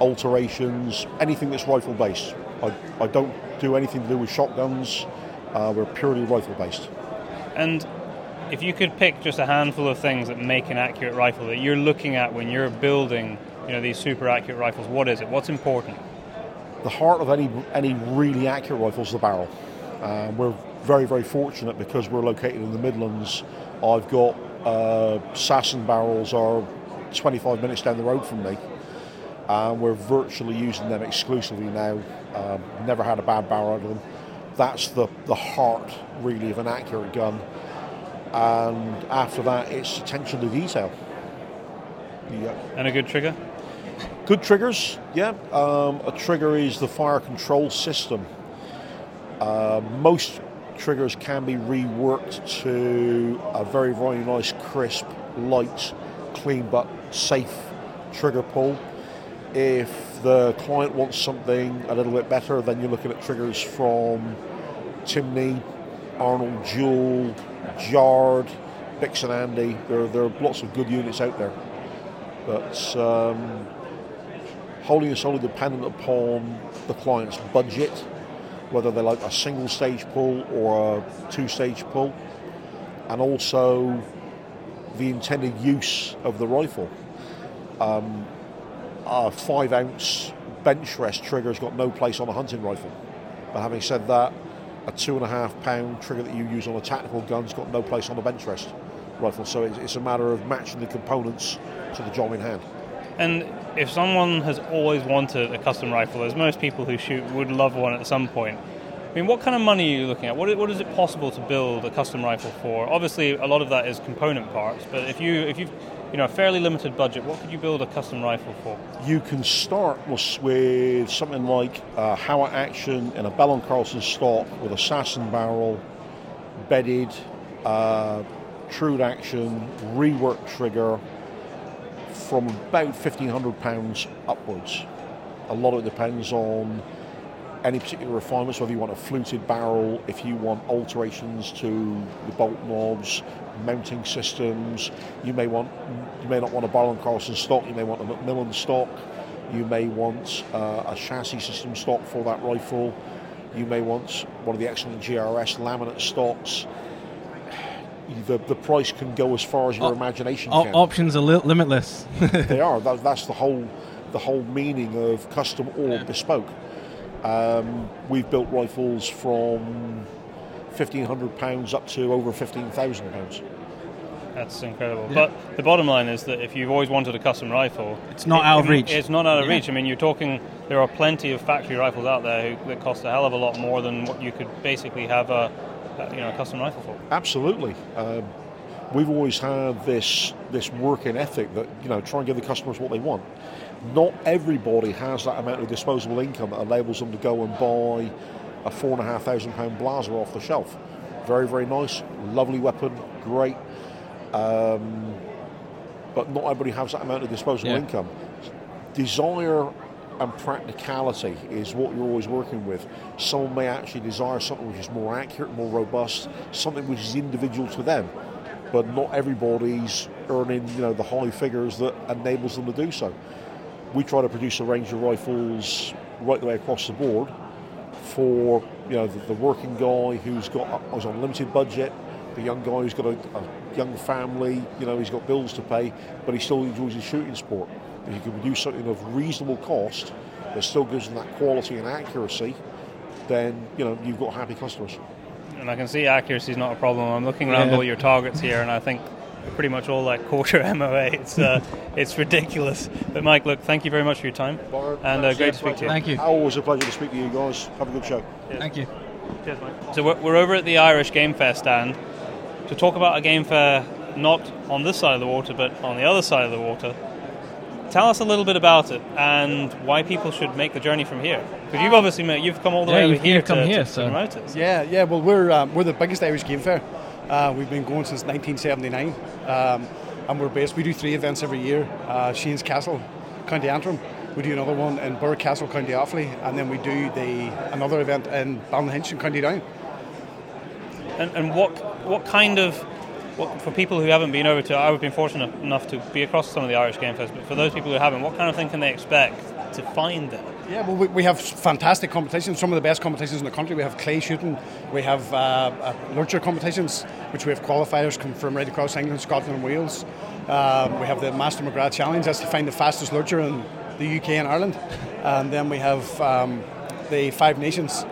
alterations, anything that's rifle based. I, I don't do anything to do with shotguns. Uh, we're purely rifle based. And if you could pick just a handful of things that make an accurate rifle that you're looking at when you're building, you know, these super accurate rifles, what is it? What's important? the heart of any any really accurate rifle is the barrel. Uh, we're very very fortunate because we're located in the Midlands. I've got uh, Sassen barrels are 25 minutes down the road from me, and we're virtually using them exclusively now. Um, never had a bad barrel out of them. That's the the heart really of an accurate gun. And after that, it's attention to detail. Yeah. And a good trigger? Good triggers, yeah. Um, a trigger is the fire control system. Uh, most triggers can be reworked to a very, very nice, crisp, light, clean but safe trigger pull. If the client wants something a little bit better, then you're looking at triggers from Timney, Arnold Jewell, Jard, Bix and Andy. There, there are lots of good units out there. But um, wholly and solely dependent upon the client's budget, whether they like a single stage pull or a two stage pull, and also the intended use of the rifle. Um, a five ounce bench rest trigger's got no place on a hunting rifle. But having said that, a two and a half pound trigger that you use on a tactical gun's got no place on a bench rest rifle. So it's, it's a matter of matching the components to the job in hand. And if someone has always wanted a custom rifle, as most people who shoot would love one at some point, I mean, what kind of money are you looking at? What, what is it possible to build a custom rifle for? Obviously, a lot of that is component parts, but if you if you've you know a fairly limited budget, what could you build a custom rifle for? You can start with, with something like a Howa Action in a Bell Carlson stock with a Sassen barrel, bedded, uh, trued Action, reworked trigger, from about £1,500 upwards. A lot of it depends on any particular refinements, whether you want a fluted barrel, if you want alterations to the bolt knobs, mounting systems, you may want, you may not want a Bell and Carlson stock, you may want a McMillan stock, you may want uh, a chassis system stock for that rifle, you may want one of the excellent GRS laminate stocks. The, the price can go as far as your Op- imagination O- can options are li- limitless. (laughs) they are. That, that's the whole the whole meaning of custom or bespoke. Um, we've built rifles from fifteen hundred pounds up to over fifteen thousand pounds. That's incredible. But the bottom line is that if you've always wanted a custom rifle, It's not out of reach. It's not out of Yeah. reach. I mean, you're talking. There are plenty of factory rifles out there who, that cost a hell of a lot more than what you could basically have a, a you know a custom rifle for. Absolutely. Um, we've always had this this working ethic that you know try and give the customers what they want. Not everybody has that amount of disposable income that enables them to go and buy a four and a half thousand pound Blaser off the shelf. Very very nice, lovely weapon, great. Um, but not everybody has that amount of disposable Yeah. income. Desire and practicality is what you're always working with. Someone may actually desire something which is more accurate, more robust, something which is individual to them. But not everybody's earning, you know, the high figures that enables them to do so. We try to produce a range of rifles right the way across the board for you know the, the working guy who's got who's on a limited budget, the young guy who's got a, a young family, you know, he's got bills to pay, but he still enjoys his shooting sport. If you can produce something of reasonable cost that still gives them that quality and accuracy, then you know you've got happy customers. And I can see accuracy is not a problem. I'm looking around Yeah. all your targets here, and I think pretty much all like quarter (laughs) MOA. It's uh, it's ridiculous. But Mike, look, thank you very much for your time, and uh, great to speak to you. Thank you. Always a pleasure to speak to you guys. Have a good show. Thank you. Cheers, Mike. So we're, we're over at the Irish Game Fair stand to talk about a game fair not on this side of the water, but on the other side of the water. Tell us a little bit about it and why people should make the journey from here. Because you've obviously made, you've come all the Yeah, way over here come to, here, to, so- to promote it. Yeah, yeah. Well, we're um, we're the biggest Irish game fair. Uh, we've been going since 1979, um, and we're based. We do three events every year: uh, Shane's Castle, County Antrim. We do another one in Birr Castle, County Offaly, and then we do the another event in Ballynahinch in County Down. And, and what what kind of what, for people who haven't been over to, I've been fortunate enough to be across some of the Irish Game Fest. But for those people who haven't, what kind of thing can they expect to find there? Yeah, well, we, we have fantastic competitions. Some of the best competitions in the country. We have clay shooting. We have uh, uh, lurcher competitions, which we have qualifiers come from right across England, Scotland, and Wales. Um, we have the Master McGrath Challenge. That's to find the fastest lurcher in the UK and Ireland. And then we have um, the Five Nations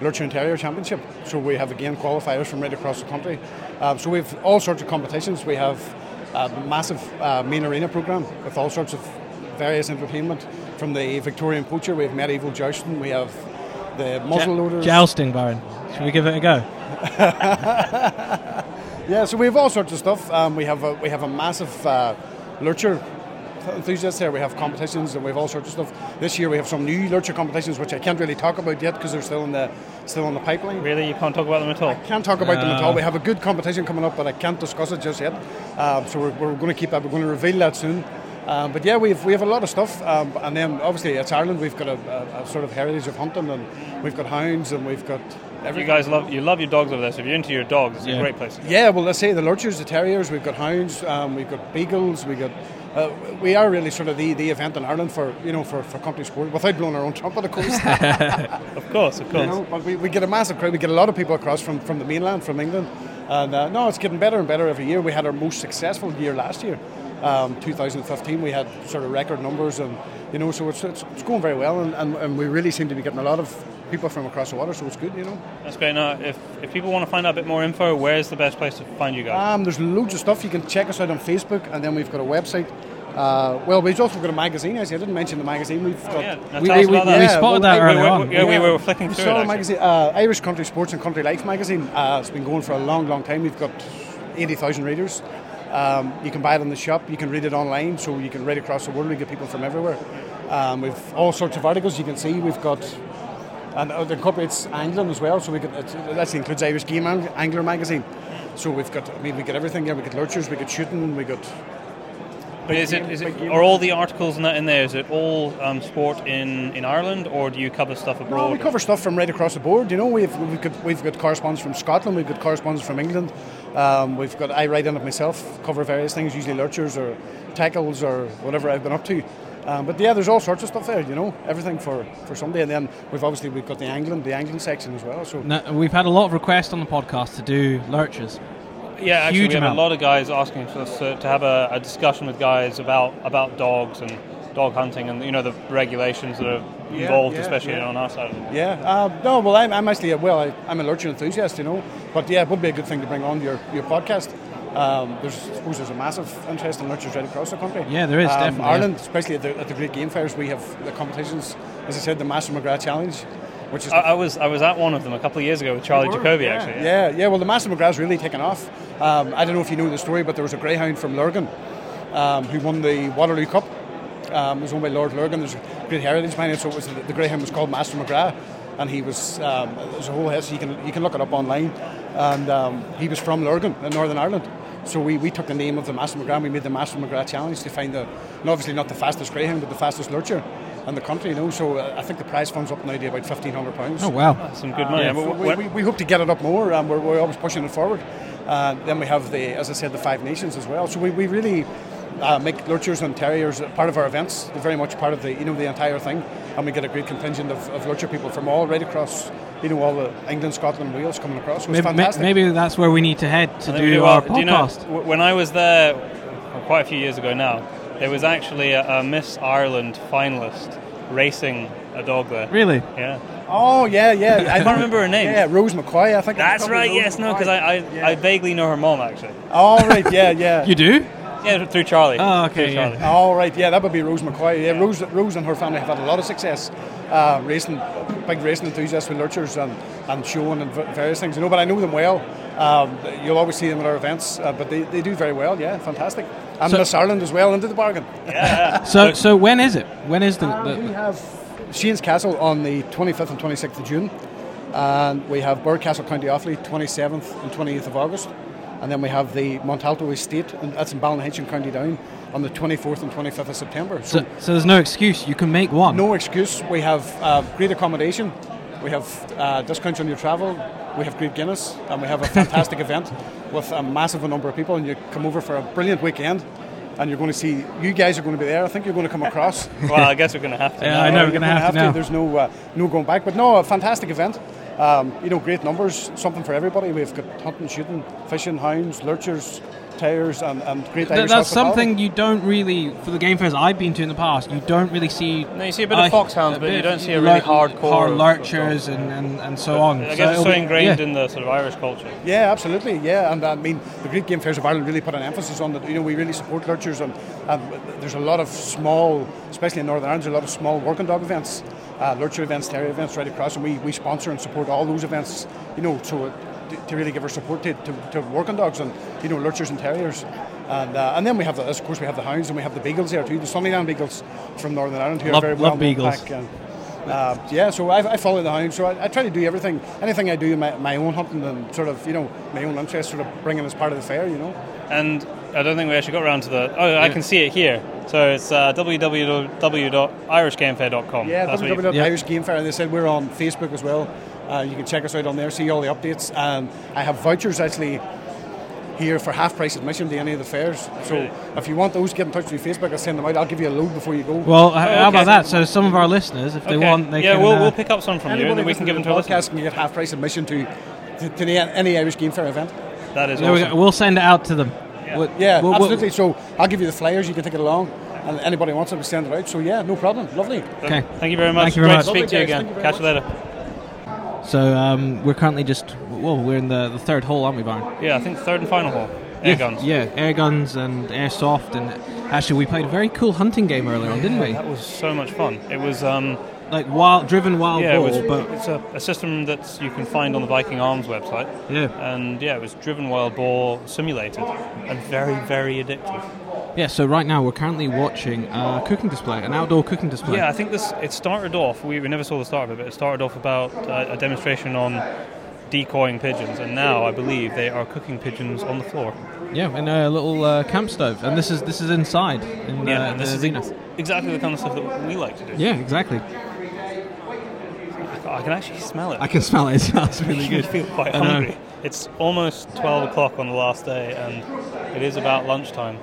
Lurcher and Terrier Championship. So we have again qualifiers from right across the country. Um, so we have all sorts of competitions. We have a massive uh, main arena program with all sorts of various entertainment. From the Victorian poacher, we have medieval jousting. We have the muzzle loaders. Jousting, Baron. Should we give it a go? (laughs) Yeah, so we have all sorts of stuff. Um, we have a, we have a massive uh, lurcher enthusiasts here. We have competitions and we have all sorts of stuff. This year we have some new lurcher competitions which I can't really talk about yet because they're still in the still in the pipeline. Really, you can't talk about them at all. Can't talk about them at all. We have a good competition coming up, but I can't discuss it just yet. Um, so we're, we're going to keep that. We're going to reveal that soon. Um, but yeah, we've we have a lot of stuff, um, and then obviously it's Ireland. We've got a, a, a sort of heritage of hunting, and we've got hounds, and we've got You guys love you love your dogs over there. So if you're into your dogs, it's Yeah. a great place. Yeah, well, let's say the lurchers, the terriers, we've got hounds, um, we've got beagles, we got. Uh, we are really sort of the, the event in Ireland for you know for, for country sport without blowing our own trumpet, of course. (laughs) Of course, of you course. know, but we, we get a massive crowd. We get a lot of people across from, from the mainland, from England, and uh, no, it's getting better and better every year. We had our most successful year last year, um, 2015. We had sort of record numbers, and you know, so it's, it's, it's going very well, and, and, and we really seem to be getting a lot of people from across the water, so it's good, you know. That's great. Now, if if people want to find out a bit more info, where's the best place to find you guys? Um, there's loads of stuff. You can check us out on Facebook, and then we've got a website. Uh, well, we've also got a magazine. As I didn't mention the magazine, we've got. Oh, yeah. Now tell us about that. We spotted that earlier we, on. yeah, we were flicking We through saw it. a magazine, uh, Irish Country Sports and Country Life magazine. Uh, it's been going for a long, long time. We've got 80,000 readers. Um, you can buy it in the shop. You can read it online, so you can read across the world. We get people from everywhere. Um, we've all sorts of articles you can see. We've got, and it incorporates angling as well. So we get that includes Irish Game Ang- Angler magazine. So we've got, I mean, we get everything here. We get lurchers, we get shooting, we got But is it, is it are all the articles in, that in there? Is it all um, sport in, in Ireland, or do you cover stuff No, abroad? we cover stuff from right across the board. You know, we've we've got we've got correspondence from Scotland, we've got correspondence from England. Um, we've got I write in it myself, cover various things, usually lurchers or tackles or whatever I've been up to. Um, but yeah, there's all sorts of stuff there. You know, everything for, for somebody. And then we've obviously we've got the angling, the angling section as well. So No, we've had a lot of requests on the podcast to do lurchers. yeah, actually, huge we have amount. a lot of guys asking for us to, to have a, a discussion with guys about about dogs and dog hunting and you know the regulations that are involved, yeah, especially yeah. on our side. Of it. yeah, uh, no, well, I'm, I'm actually a, well, I, I'm a lurcher enthusiast, you know. But yeah, it would be a good thing to bring on your your podcast. Um, there's, I suppose there's a massive interest in lurchers right across the country. Yeah, there is, Um, definitely, Ireland, especially at the, at the great game fairs, we have the competitions. As I said, the Master McGrath Challenge, which is I, I was I was at one of them a couple of years ago with Charlie Jacoby. yeah, Actually, Yeah, yeah. Well, the Master McGrath's really taken off. Um, I don't know if you know the story, but there was a greyhound from Lurgan um, who won the Waterloo Cup. Um, it was owned by Lord Lurgan. There's a great heritage behind it, so it was, the greyhound was called Master McGrath, and he was um, there's a whole history. You can you can look it up online, and um, he was from Lurgan in Northern Ireland. So we, we took the name of the Master McGrath. We made the Master McGrath Challenge to find the, obviously not the fastest greyhound, but the fastest lurcher in the country. You know, so uh, I think the prize fund's up now to about fifteen hundred pounds. Oh wow! That's some good money. Yeah, And we, we, we, we hope to get it up more. Um, we're, we're always pushing it forward. Uh, then we have the, as I said, the Five Nations as well. So we, we really uh, make lurchers and terriers part of our events. They're very much part of the you know the entire thing, and we get a great contingent of, of lurcher people from all right across you know all the England, Scotland, Wales coming across. So it's Maybe, fantastic. maybe that's where we need to head to I think we do our Do you know, podcast. when I was there well, quite a few years ago now, there was actually a, a Miss Ireland finalist racing a dog there. Really? Yeah. Oh yeah, yeah. (laughs) I can't remember her name. Yeah, Rose McCoy. I think. That's right. Rose Yes, no, because McCoy. I, I, I vaguely know her mom actually. Oh right, yeah, yeah. (laughs) You do? Yeah, through Charlie. Oh, okay, Through yeah. Charlie. Oh right, yeah, that would be Rose McCoy. Yeah, Rose, Rose and her family have had a lot of success uh, racing, big racing enthusiasts with lurchers and, and showing and v- various things. You know, but I know them well. Um, you'll always see them at our events, uh, but they, they do very well. Yeah, fantastic. And So- Miss Ireland as well into the bargain. (laughs) Yeah. So so when is it? When is the, we the have Shane's Castle on the 25th and 26th of June, and we have Castle County Offaly 27th and 28th of August, and then we have the Montalto Estate, and that's in Ballinhincham, County Down, on the 24th and 25th of September. so, so there's no excuse. You can make one. No excuse. We have uh, great accommodation. We have uh, discounts on your travel. We have great Guinness, and we have a fantastic (laughs) event with a massive number of people. And you come over for a brilliant weekend, and you're going to see. You guys are going to be there. I think you're going to come across. (laughs) Well, I guess we're going to have to. Yeah, now. I know You're we're gonna have to now. There's no uh, no going back. But no, a fantastic event. Um, you know, great numbers, something for everybody. We've got hunting, shooting, fishing, hounds, lurchers, tires, and, and great Th- Irish that's something you don't really for the game fairs I've been to in the past. You don't really see. No, you see a bit of foxhounds, but you don't see a really hardcore hard lurchers and, and, and so on. I So it's so be- ingrained yeah. in the sort of Irish culture. Yeah, absolutely. Yeah, and I mean, the Great Game Fairs of Ireland really put an emphasis on that. You know, we really support lurchers, and, and there's a lot of small, especially in Northern Ireland, there's a lot of small working dog events, uh, lurcher events, terrier events right across, and we, we sponsor and support all those events. You know, so to, to really give our support to, to, to working dogs and you know lurchers and terriers. And, uh, and then we have the, of course we have the hounds and we have the beagles there too, the Sunnyland beagles from Northern Ireland who Love- are very well known beagles. pack. And, uh, yeah, so I, I follow the hounds. So I, I try to do everything, anything I do in my, my own hunting and sort of, you know, my own interest, sort of bringing as part of the fair, you know. And I don't think we actually got around to the. Oh, I can see it here. So it's uh, www.irishgamefair.com. Yeah, That's what you- www. Irish And they said we're on Facebook as well. Uh, you can check us out on there, see all the updates. And I have vouchers actually here for half price admission to any of the fairs. So if you want those, get in touch with me Facebook. I'll send them out. I'll give you a load before you go. Well, h- how about that? So some of our listeners, if they want, they yeah, can. we'll, uh, we'll pick up some from you, and then we can give them to our podcast listeners. can get half price admission to, to, to any Irish Game Fair event. That is there we awesome. We'll send it out to them. We'll- Yeah, we'll- we'll- absolutely. So I'll give you the flyers. You can take it along. And anybody wants it, we send it out. So yeah, no problem. Lovely. Okay. Thank you very much. Thank you very Great much. to speak to you guys. again. You very Catch you later. So um, we're currently just well, we're in the, the third hole, aren't we, Byron? Yeah, I think third and final hole. Air yeah, guns. Yeah, air guns and airsoft, and actually we played a very cool hunting game earlier on, didn't we? That was so much fun. It was. Um, Like wild, driven wild yeah, boar, it was, but it's a, a system that you can find on the Viking Arms website. yeah, And yeah, it was driven wild boar simulated and very, very addictive. yeah. So right now we're currently watching a cooking display, an outdoor cooking display. Yeah, I think this. It started off. We, we never saw the start of it, but it started off about uh, a demonstration on decoying pigeons, and now I believe they are cooking pigeons on the floor. yeah, in a little uh, camp stove, and this is this is inside in Yeah, uh, and this is exactly the kind of stuff that we like to do. Yeah, exactly. I can actually smell it. I can smell it. It smells (laughs) really You good. feel quite I hungry. It's almost 12 o'clock on the last day, and it is about lunchtime.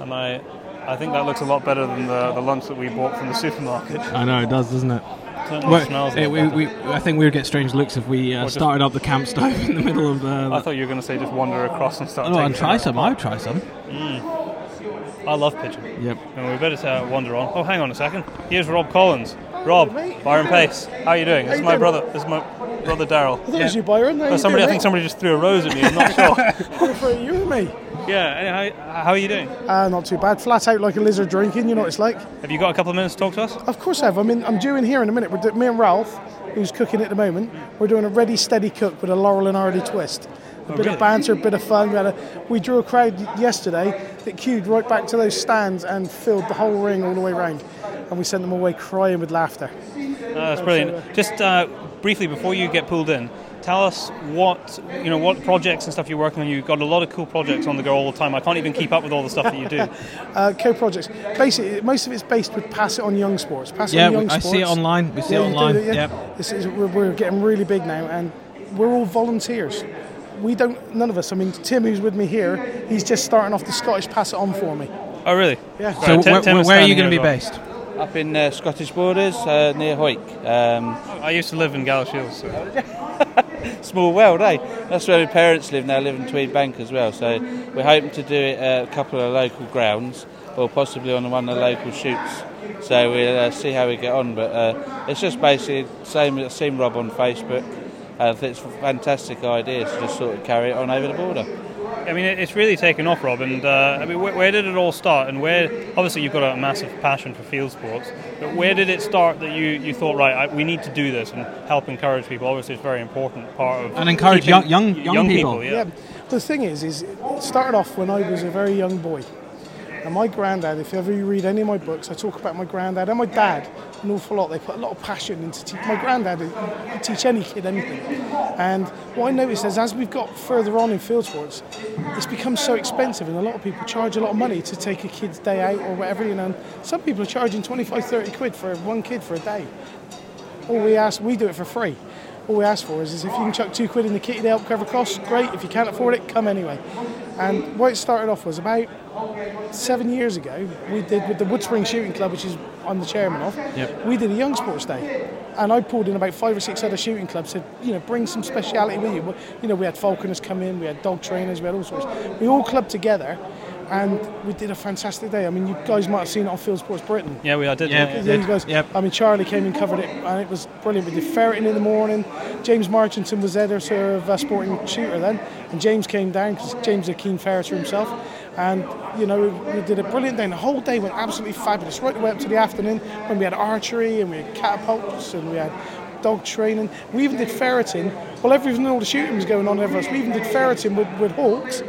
And I, I think that looks a lot better than the, the lunch that we bought from the supermarket. I know it does, doesn't it? Well, eh, we, we, I think we would get strange looks if we uh, started up the camp stove in the middle of the. I thought you were going to say just wander across and start oh, and try some. I would try some. I love pigeon. Yep. And we better uh, wander on. Oh, hang on a second. Here's Rob Collins. Rob, Byron Pace. How are you doing? This is my brother. This is my brother Daryl. That was you, Byron. How Oh, you somebody, I doing, think somebody just threw a rose at me. I'm not (laughs) sure. For you and me. yeah. How, how are you doing? Uh, not too bad. Flat out like a lizard drinking. You know what it's like. Have you got a couple of minutes to talk to us? Of course I have. I mean, I'm due in here in a minute. We're do- me and Ralph, who's cooking at the moment, we're doing a ready, steady cook with a Laurel and Hardy twist. A bit really? of banter, a bit of fun. We, a, we drew a crowd yesterday that queued right back to those stands and filled the whole ring all the way round. And we sent them away crying with laughter. Uh, that's brilliant. Just uh, briefly before you get pulled in, tell us what you know, what projects and stuff you're working on. You've got a lot of cool projects on the go all the time. I can't even keep up with all the stuff that you do. (laughs) Uh, co-projects. Basically, most of it's based with Pass It On Young Sports. Pass It Yeah, On Young I Sports. see it online. We see Yeah, it online. don't you? Yep. This is, we're, we're getting really big now, and we're all volunteers. We don't, none of us. I mean, Tim, who's with me here, he's just starting off the Scottish Pass It On for me. Oh, really? Yeah. So Right, Tim- where, Tim is where are you going to be here based? Up in uh, Scottish borders uh, near Hawick. Um, I used to live in Galashiels. So. (laughs) small world, eh? That's where my parents live now. I live in Tweed Bank as well. So we're hoping to do it at a couple of local grounds, or possibly on one of the local shoots So we'll uh, see how we get on. But uh, it's just basically same same Rob on Facebook. I think it's a fantastic idea to just sort of carry it on over the border. I mean, it's really taken off, Rob. And uh, I mean, where, where did it all start? And where, obviously, you've got a massive passion for field sports. But where did it start that you, you thought, right, I, we need to do this and help encourage people? Obviously, it's a very important part of And encourage keeping young- young- young people. yeah. The thing is, is it started off when I was a very young boy. And my granddad, if ever you read any of my books, I talk about my granddad and my dad an awful lot. They put a lot of passion into teaching. my granddad. Would teach any kid anything. And what I noticed is, as we've got further on in field sports, it's become so expensive, and a lot of people charge a lot of money to take a kid's day out or whatever. You know, some people are charging 25, 30 quid for one kid for a day. All we ask, we do it for free. All we ask for is, is if you can chuck two quid in the kitty to help cover costs, great. If you can't afford it, come anyway. And what it started off was about seven years ago, we did with the Woodspring Shooting Club, which is I'm the chairman of. Yep. We did a young sports day, and I pulled in about five or six other shooting clubs. Said, you know, bring some speciality with you. You know, we had falconers come in, we had dog trainers, we had all sorts. We all clubbed together, and we did a fantastic day. I mean, you guys might have seen it on Field Sports Britain. Yeah, we I did. Yeah. Yeah, you guys, I mean, Charlie came and covered it, and it was brilliant. We did ferreting in the morning. James Marchington was editor of uh, Sporting Shooter then, and James came down because James is a keen ferreter himself. And you know, we, we did a brilliant day. And the whole day went absolutely fabulous, right the way up to the afternoon when we had archery and we had catapults and we had dog training. We even did ferreting. Well, everything, all the shooting was going on over us. We even did ferreting with, with hawks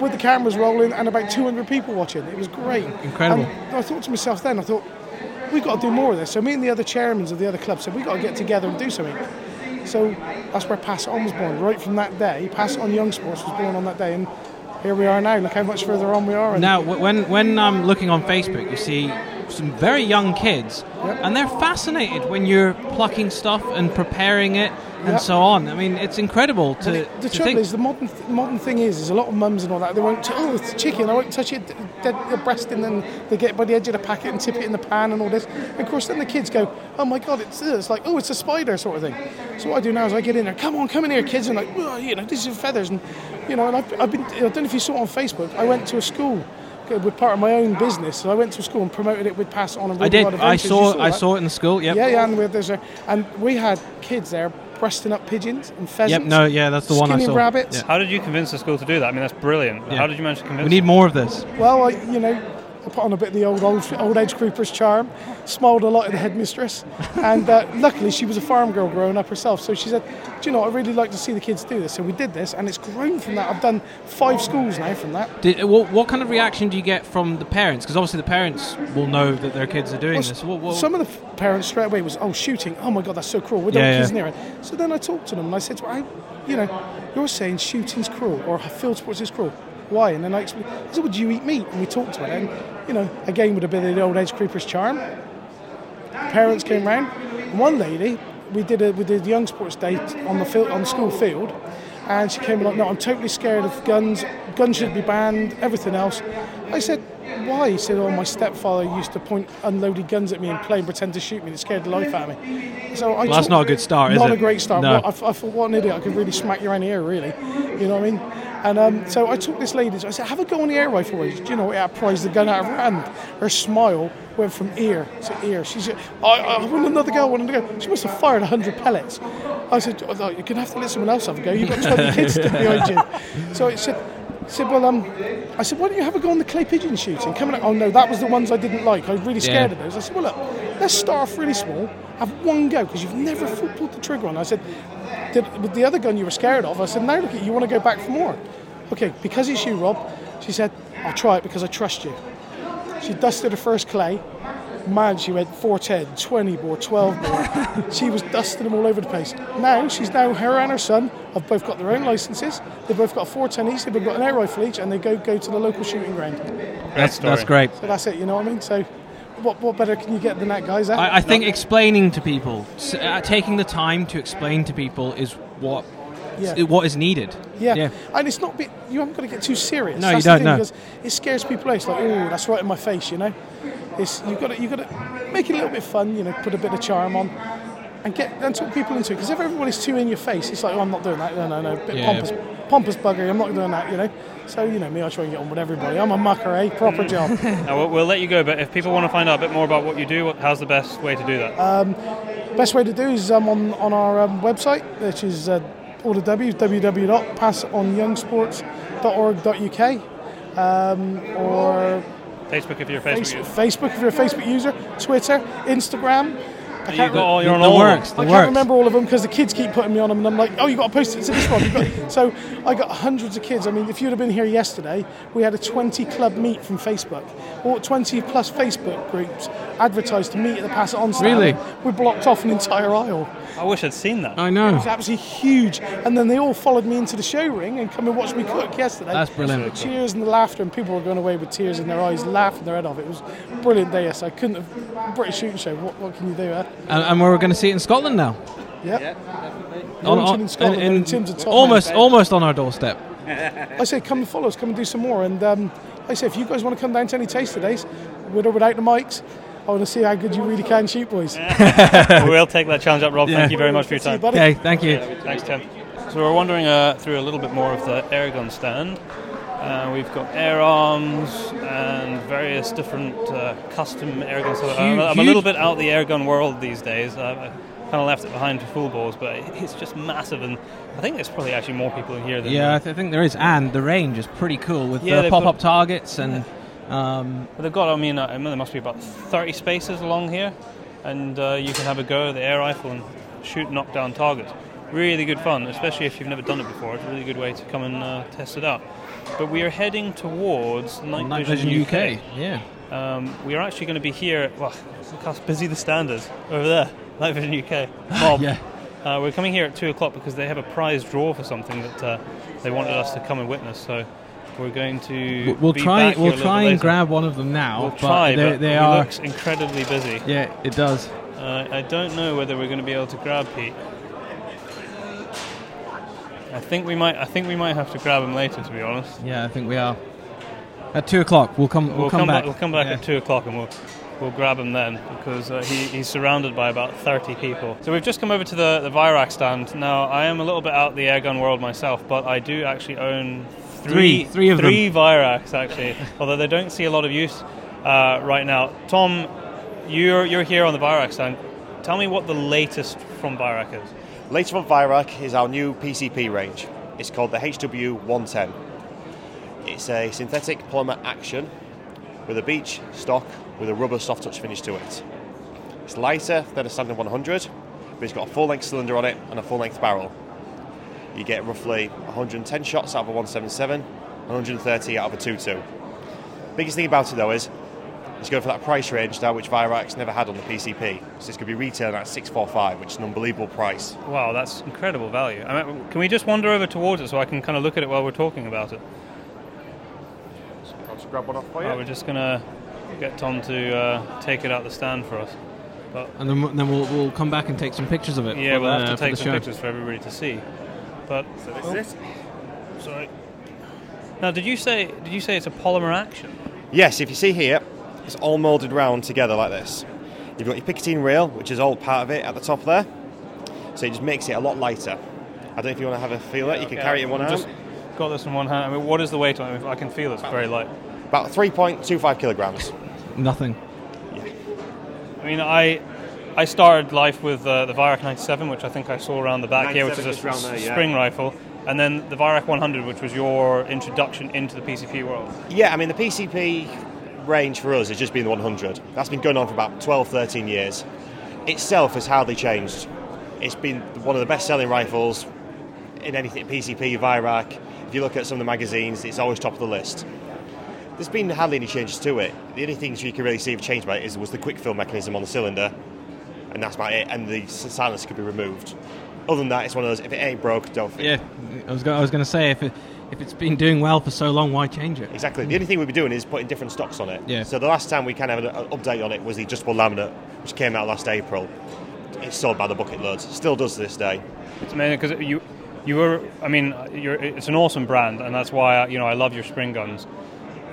with the cameras rolling and about 200 people watching. It was great. Incredible. And I thought to myself then, I thought, we've got to do more of this. So me and the other chairmen of the other clubs said, we've got to get together and do something. So that's where Pass On was born. Right from that day, Pass On Young Sports was born on that day. And here we are now. Look how much further on we are. Now, when when I'm looking on Facebook, you see some very young kids, and they're fascinated when you're plucking stuff and preparing it and Yep. so on. I mean, it's incredible to, the to trouble think. is, the modern th- modern thing is, is a lot of mums and all that. They won't. T- oh, it's chicken. I won't touch it. Dead the breast, and then they get by the edge of the packet and tip it in the pan and all this. And of course, then the kids go, "Oh my god, it's this!" Like, "Oh, it's a spider," sort of thing. So what I do now is I get in there. Come on, come in here, kids, and like, "Oh, you know, this is feathers, and you know, and I've, I've been. I don't know if you saw it on Facebook. I went to a school. Uh, With part of my own business, so I went to school and promoted it with Pass On. And I did. Worldwide I Adventures. You saw. I saw it in the school. Yep. Yeah, yeah, and we, there's a, and we had kids there breasting up pigeons and pheasants. Yep. No. Yeah, that's the one I skinning saw. rabbits. Yeah. How did you convince the school to do that? I mean, that's brilliant. Yeah. How did you manage to convince? We need them? more of this. Well, I, you know, I put on a bit of the old old, old edge creeper's charm, smiled a lot at the headmistress, and uh, luckily she was a farm girl growing up herself. So she said, "Do you know, I'd really like to see the kids do this." So we did this, and it's grown from that. I've done five schools now from that. Did, what, what kind of reaction do you get from the parents? Because obviously the parents will know that their kids are doing Well, this. What, what, Some of the parents straight away was, "Oh, shooting! Oh my God, that's so cruel. We don't Yeah, kids yeah. near it." So then I talked to them and I said, well, I, "You know, you're saying shooting's cruel or field sports is cruel. Why?" And then I explained. I said, "Would you eat meat?" And we talked about it. And you know, again with a bit of the old edge creeper's charm. Parents came round. And one lady, we did a we did a young sports day on the field on the school field, and she came like, "No, I'm totally scared of guns. Guns should be banned. Everything else." I said, "Why?" He said, "Oh, my stepfather used to point unloaded guns at me and play and pretend to shoot me. and It scared the life out of me." So I Well, that's not a good start, is Not it? a great start. No. I, I thought, what an idiot! I could really smack you around the ear, really. You know what I mean? And um, so I took this lady. I said, "Have a go on the air rifle range." Do you know? It prized the gun out of her hand. Her smile went from ear to ear. She said, "I, I want another go. I want another go." She must have fired hundred pellets. I said, oh, "You're gonna have to let someone else have a go. You've got twenty kids stood behind you." So I said. Said, well, um, I said, why don't you have a go on the clay pigeon shooting? Coming oh no, that was the ones I didn't like. I was really scared Yeah. of those. I said, well, look, let's start off really small, have one go, because you've never pulled the trigger on. I said, did, with the other gun you were scared of, I said, now look at you, you want to go back for more. Okay, because it's you, Rob, she said, I'll try it because I trust you. She dusted her first clay. Man, she went 410, 20 bore, 12 bore. (laughs) she was dusting them all over the place. Now, she's now, her and her son have both got their own licenses. They've both got a 410 each, they've both got an air rifle each, and they go, go to the local shooting ground. that's, that's great. So that's it, you know what I mean? So, what, what better can you get than that, guys? I, I think explaining to people, uh, taking the time to explain to people is what Yeah. what is needed. Yeah. Yeah. and it's not. Be, you haven't got to get too serious. No, you That's the don't, thing, no. Because it scares people out. It's like, oh, that's right in my face, you know. It's you've got to you've got to make it a little bit fun, you know, put a bit of charm on, and get and talk people into it. Because if everybody's too in your face, it's like, oh, I'm not doing that. No, no, no, a bit Yeah. pompous. Pompous bugger. I'm not doing that, you know. So you know me, I try and get on with everybody. I'm a mucker, eh? Proper job. (laughs) Now, we'll, we'll let you go, but if people want to find out a bit more about what you do, what, how's the best way to do that? Um, best way to do is um, on on our um, website, which is uh, all the W's www.passonyoungsports.org.uk, um, or Facebook if you're a Facebook Face- user. Facebook if you're a Facebook user, Twitter, Instagram. I You can't got all- re- you're The all of them. works, the I can't remember all of them because the kids keep putting me on them, and I'm like, oh, you got to post it to this one. Got- so I got hundreds of kids. I mean, if you'd have been here yesterday, we had a 20 club meet from Facebook, or 20 plus Facebook groups advertised to meet at the Pass It On stand. Really? We blocked off an entire aisle. I wish I'd seen that. I know. It was absolutely huge. And then they all followed me into the show ring and come and watch me cook yesterday. That's brilliant. The cheers and the laughter, and people were going away with tears in their eyes, laughing their head off. It was a brilliant day. Yes, I couldn't have. British shooting show. What, what can you do? Huh? And, and we're going to see it in Scotland now. Yep. On- Launching on- in Scotland, in- in terms of top almost, men. almost on our doorstep. I say, come and follow us. Come and do some more. And um, I say, if you guys want to come down to any taster days, with or without the mics, I want to see how good you really can shoot, boys. (laughs) we'll take that challenge up, Rob. Yeah. Thank you very much for your See you, time. Okay, thank you. Thanks, Tim. So we're wandering uh, through a little bit more of the airgun stand. Uh, we've got air arms and various different uh, custom airgun stuff. I'm, I'm a little bit out the airgun world these days. I, I kind of left it behind for full balls, but it's just massive, and I think there's probably actually more people in here than Yeah, I, th- I think there is, and the range is pretty cool with Yeah, the pop-up targets and. Um, But they've got, I mean, uh, I mean, there must be about 30 spaces along here, and uh, you can have a go at the air rifle and shoot knock down targets. Really good fun, especially if you've never done it before. It's a really good way to come and uh, test it out. But we are heading towards Night, Night Vision, Vision UK. UK, yeah. Um, we are actually going to be here. Well, look how busy the stand is over there. Night Vision UK. Mob. (laughs) Yeah. Uh, we're coming here at two o'clock because they have a prize draw for something that uh, they wanted us to come and witness. So we're going to. We'll- we'll try. We'll try and later. grab one of them now. We'll but try, they, but they are. looks incredibly busy. Yeah, it does. Uh, I don't know whether we're going to be able to grab Pete. I think we might. I think we might have to grab him later, to be honest. Yeah, I think we are. At two o'clock, we'll come. We'll, come, back. We'll come back Yeah. at two o'clock, and we'll we'll grab him then because uh, he, he's surrounded by about thirty people. So we've just come over to the the Weihrauch stand. Now I am a little bit out the airgun world myself, but I do actually own Three. three Three of them. three Weihrauchs actually, although they don't see a lot of use uh, right now. Tom, you're you're here on the Weihrauch stand. Tell me what the latest from Weihrauch is. Latest from Weihrauch is our new PCP range. It's called the HW110. It's a synthetic polymer action with a beech stock with a rubber soft touch finish to it. It's lighter than a standard 100, but it's got a full length cylinder on it and a full length barrel. You get roughly 110 shots out of a 177, 130 out of a 22. Biggest thing about it though is it's going for that price range now, which Weihrauch's never had on the PCP. So this could be retailing at 645, which is an unbelievable price. Wow, that's incredible value. I mean, can we just wander over towards it so I can kind of look at it while we're talking about it? I'll just grab one off for you. Right, we're just gonna get Tom to uh, take it out the stand for us. But And then, then we'll, we'll come back and take some pictures of it. yeah, for we'll the- have to take the some show. pictures for everybody to see. But So this oh, is it. Sorry. Now, did you say did you say it's a polymer action? Yes, if you see here, it's all moulded round together like this. You've got your Picatinny rail, which is all part of it at the top there. So it just makes it a lot lighter. I don't know if you want to have a feel it. You can carry it in one I've hand. just Got this in one hand. I mean, what is the weight on it? I can feel it's very light. About 3.25 kilograms. Nothing. Yeah. I mean, I I started life with uh, the Weihrauch 97, which I think I saw around the back here, which is a 97 is there, yeah. spring rifle, and then the Weihrauch 100, which was your introduction into the PCP world. Yeah, I mean, the PCP range for us has just been the 100. That's been going on for about 12, 13 years. Itself has hardly changed. It's been one of the best selling rifles in anything PCP, Weihrauch. If you look at some of the magazines, it's always top of the list. There's been hardly any changes to it. The only things you can really see have changed by it is was the quick fill mechanism on the cylinder, and that's about it. And the silence could be removed. Other than that, it's one of those. If it ain't broke, don't fix it. Yeah, I was, go- I was going to say if it, if it's been doing well for so long, why change it? Exactly. The only thing we'd be doing is putting different stocks on it. Yeah. So the last time we kind of had an update on it was the adjustable laminate, which came out last April. It's sold by the bucket loads. Still does to this day. It's amazing because you you were. I mean, you're, it's an awesome brand, and that's why you know I love your spring guns.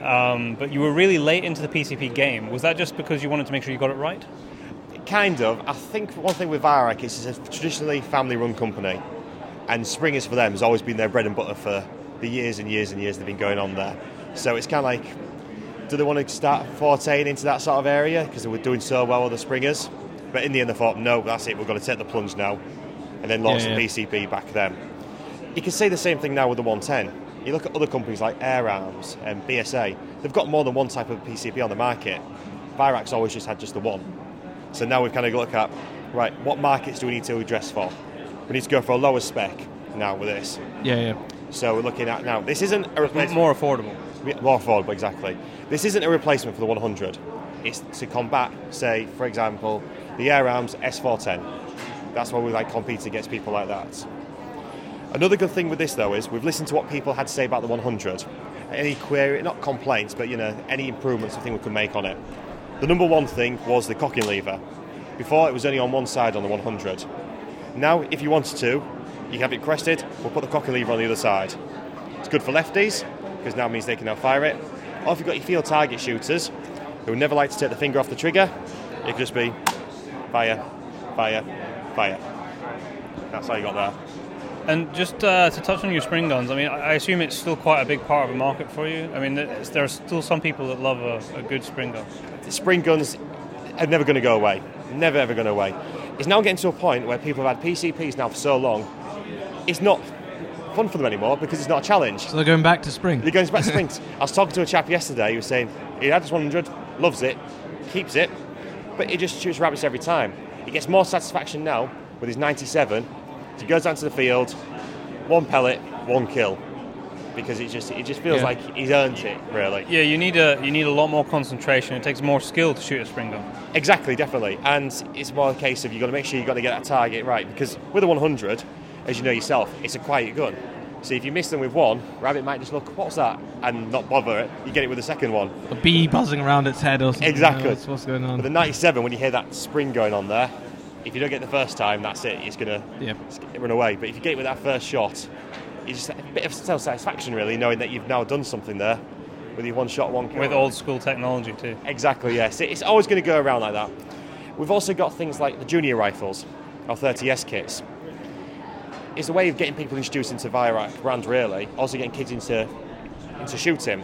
Um, but you were really late into the PCP game. Was that just because you wanted to make sure you got it right? Kind of. I think one thing with Weihrauch is it's a traditionally family-run company. and springers for them has always been their bread and butter for the years and years and years they've been going on there. So it's kind of like, do they want to start forteing into that sort of area because they were doing so well with the springers? But in the end, they thought, no, that's it. We're going to take the plunge now, and then launch Yeah, the yeah. PCP back then. You can say the same thing now with the 110. You look at other companies like Air Arms and BSA. They've got more than one type of PCP on the market. Weihrauch's always just had just the one. So now we've kind of look at right, what markets do we need to address for? We need to go for a lower spec now with this. Yeah, yeah. So we're looking at now. This isn't a replacement. More affordable. More affordable, exactly. This isn't a replacement for the 100. It's to combat, say, for example, the Air Arms S410. That's why we like compete against people like that. Another good thing with this though is we've listened to what people had to say about the 100. Any query, not complaints, but you know, any improvements I think we could make on it. The number one thing was the cocking lever. Before it was only on one side on the 100. Now, if you wanted to, you have it crested. We'll put the cocking lever on the other side. It's good for lefties because now means they can now fire it. Or if you've got your field target shooters who never like to take the finger off the trigger, it could just be fire, fire, fire. That's how you got there. And just uh, to touch on your spring guns, I mean, I I assume it's still quite a big part of the market for you. I mean, there are still some people that love a, a good spring gun. Spring guns are never going to go away. Never ever going to away. It's now getting to a point where people have had PCPs now for so long, it's not fun for them anymore because it's not a challenge. So they're going back to spring. They're going back to springs. (laughs) I was talking to a chap yesterday who was saying he had this 100, loves it, keeps it, but he just shoots rabbits every time. He gets more satisfaction now with his 97. He goes down to the field, one pellet, one kill, because it just it just feels Yeah. like he's earned it really. Yeah, you need a you need a lot more concentration. It takes more skill to shoot a spring gun. Exactly, definitely. And it's more a case of you've got to make sure you've got to get that target right because with a 100, as you know yourself, it's a quiet gun. So if you miss them with one, rabbit might just look, what's that? And not bother it. You get it with the second one. A bee buzzing around its head or something. Exactly. What's, what's going on? With the 97, when you hear that spring going on there, if you don't get it the first time, that's it. It's going Yeah. to run away. But if you get it with that first shot, it's just a bit of self satisfaction, really, knowing that you've now done something there with your one shot, one kill. With old school technology too. Exactly, yes. It's always going to go around like that. We've also got things like the junior rifles, our 30S kits. It's a way of getting people introduced into Weihrauch brand, really. Also getting kids into into shooting.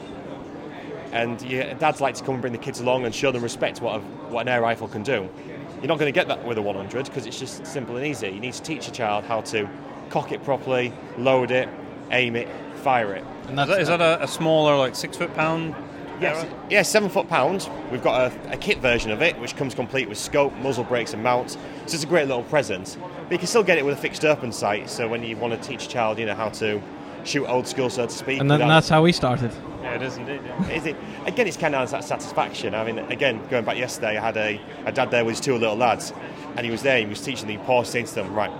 And your dads like to come and bring the kids along and show them respect what, a, what an air rifle can do. You're not going to get that with a 100 because it's just simple and easy. You need to teach a child how to cock it properly, load it, aim it, fire it. Is that, is that a, a smaller, like six foot pound? Yes, yeah, seven foot pound. We've got a, a kit version of it, which comes complete with scope, muzzle brakes, and mounts. So it's a great little present. But you can still get it with a fixed open sight. So when you want to teach a child, you know, how to shoot old school, so to speak. and then that's how we started. Yeah, it is indeed. Yeah. (laughs) is it again? It's kind of that satisfaction. I mean, again, going back yesterday, I had a, a dad there with his two little lads, and he was there. He was teaching them. He paused, saying to them, "Right,